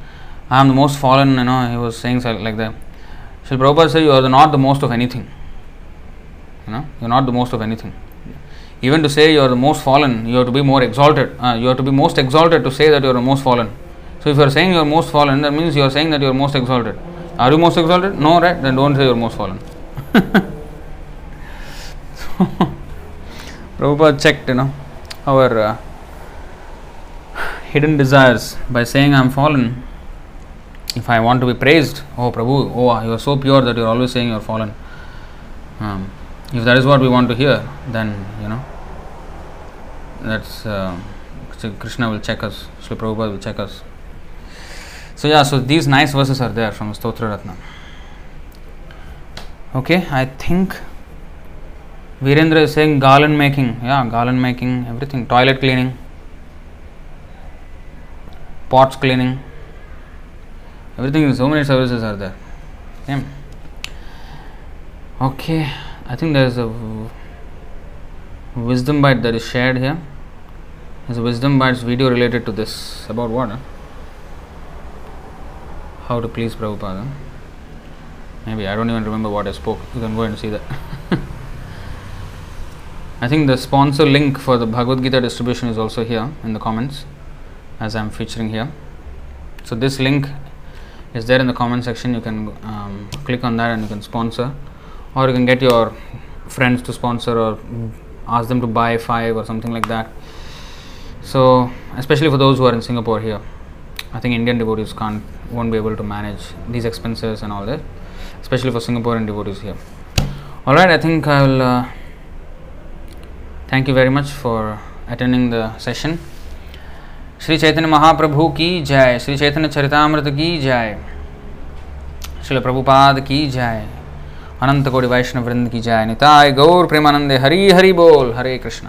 I am the most fallen, you know, he was saying like that. So Prabhupada said, You are not the most of anything. You know, you are not the most of anything. Even to say you are the most fallen, you have to be more exalted. Uh, you have to be most exalted to say that you are the most fallen. So if you are saying you are most fallen, that means you are saying that you are most exalted. Are you most exalted? No, right? Then don't say you are most fallen. Prabhupada checked, you know, our uh, hidden desires by saying I am fallen. If I want to be praised, oh Prabhu, oh you are so pure that you are always saying you are fallen. Um, if that is what we want to hear, then you know that's uh, Krishna will check us, Sri Prabhupada will check us. So yeah, so these nice verses are there from Stotra Ratna. Okay, I think Virendra is saying garland making, yeah, garland making, everything, toilet cleaning, pots cleaning, everything, so many services are there. Yeah. Okay, I think there is a wisdom bite that is shared here. There's a wisdom bites video related to this. About what? Huh? How to please Prabhupada. Maybe I don't even remember what I spoke. You can go and see that. I think the sponsor link for the Bhagavad Gita distribution is also here in the comments as I am featuring here. So, this link is there in the comment section. You can um, click on that and you can sponsor, or you can get your friends to sponsor or ask them to buy five or something like that. So, especially for those who are in Singapore here, I think Indian devotees can't won't be able to manage these expenses and all that, especially for Singaporean devotees here. All right, I think I will. Uh, thank you very much for attending the session. Shri Chaitanya Mahaprabhu की जय, श्री चैतन्य चरितामृत की जय, श्री प्रभुपाद की जय, अनंत कोटि वैष्णव वृंद की जय, निताय गौर प्रेमानंदे हरि हरि बोल, हरे कृष्ण।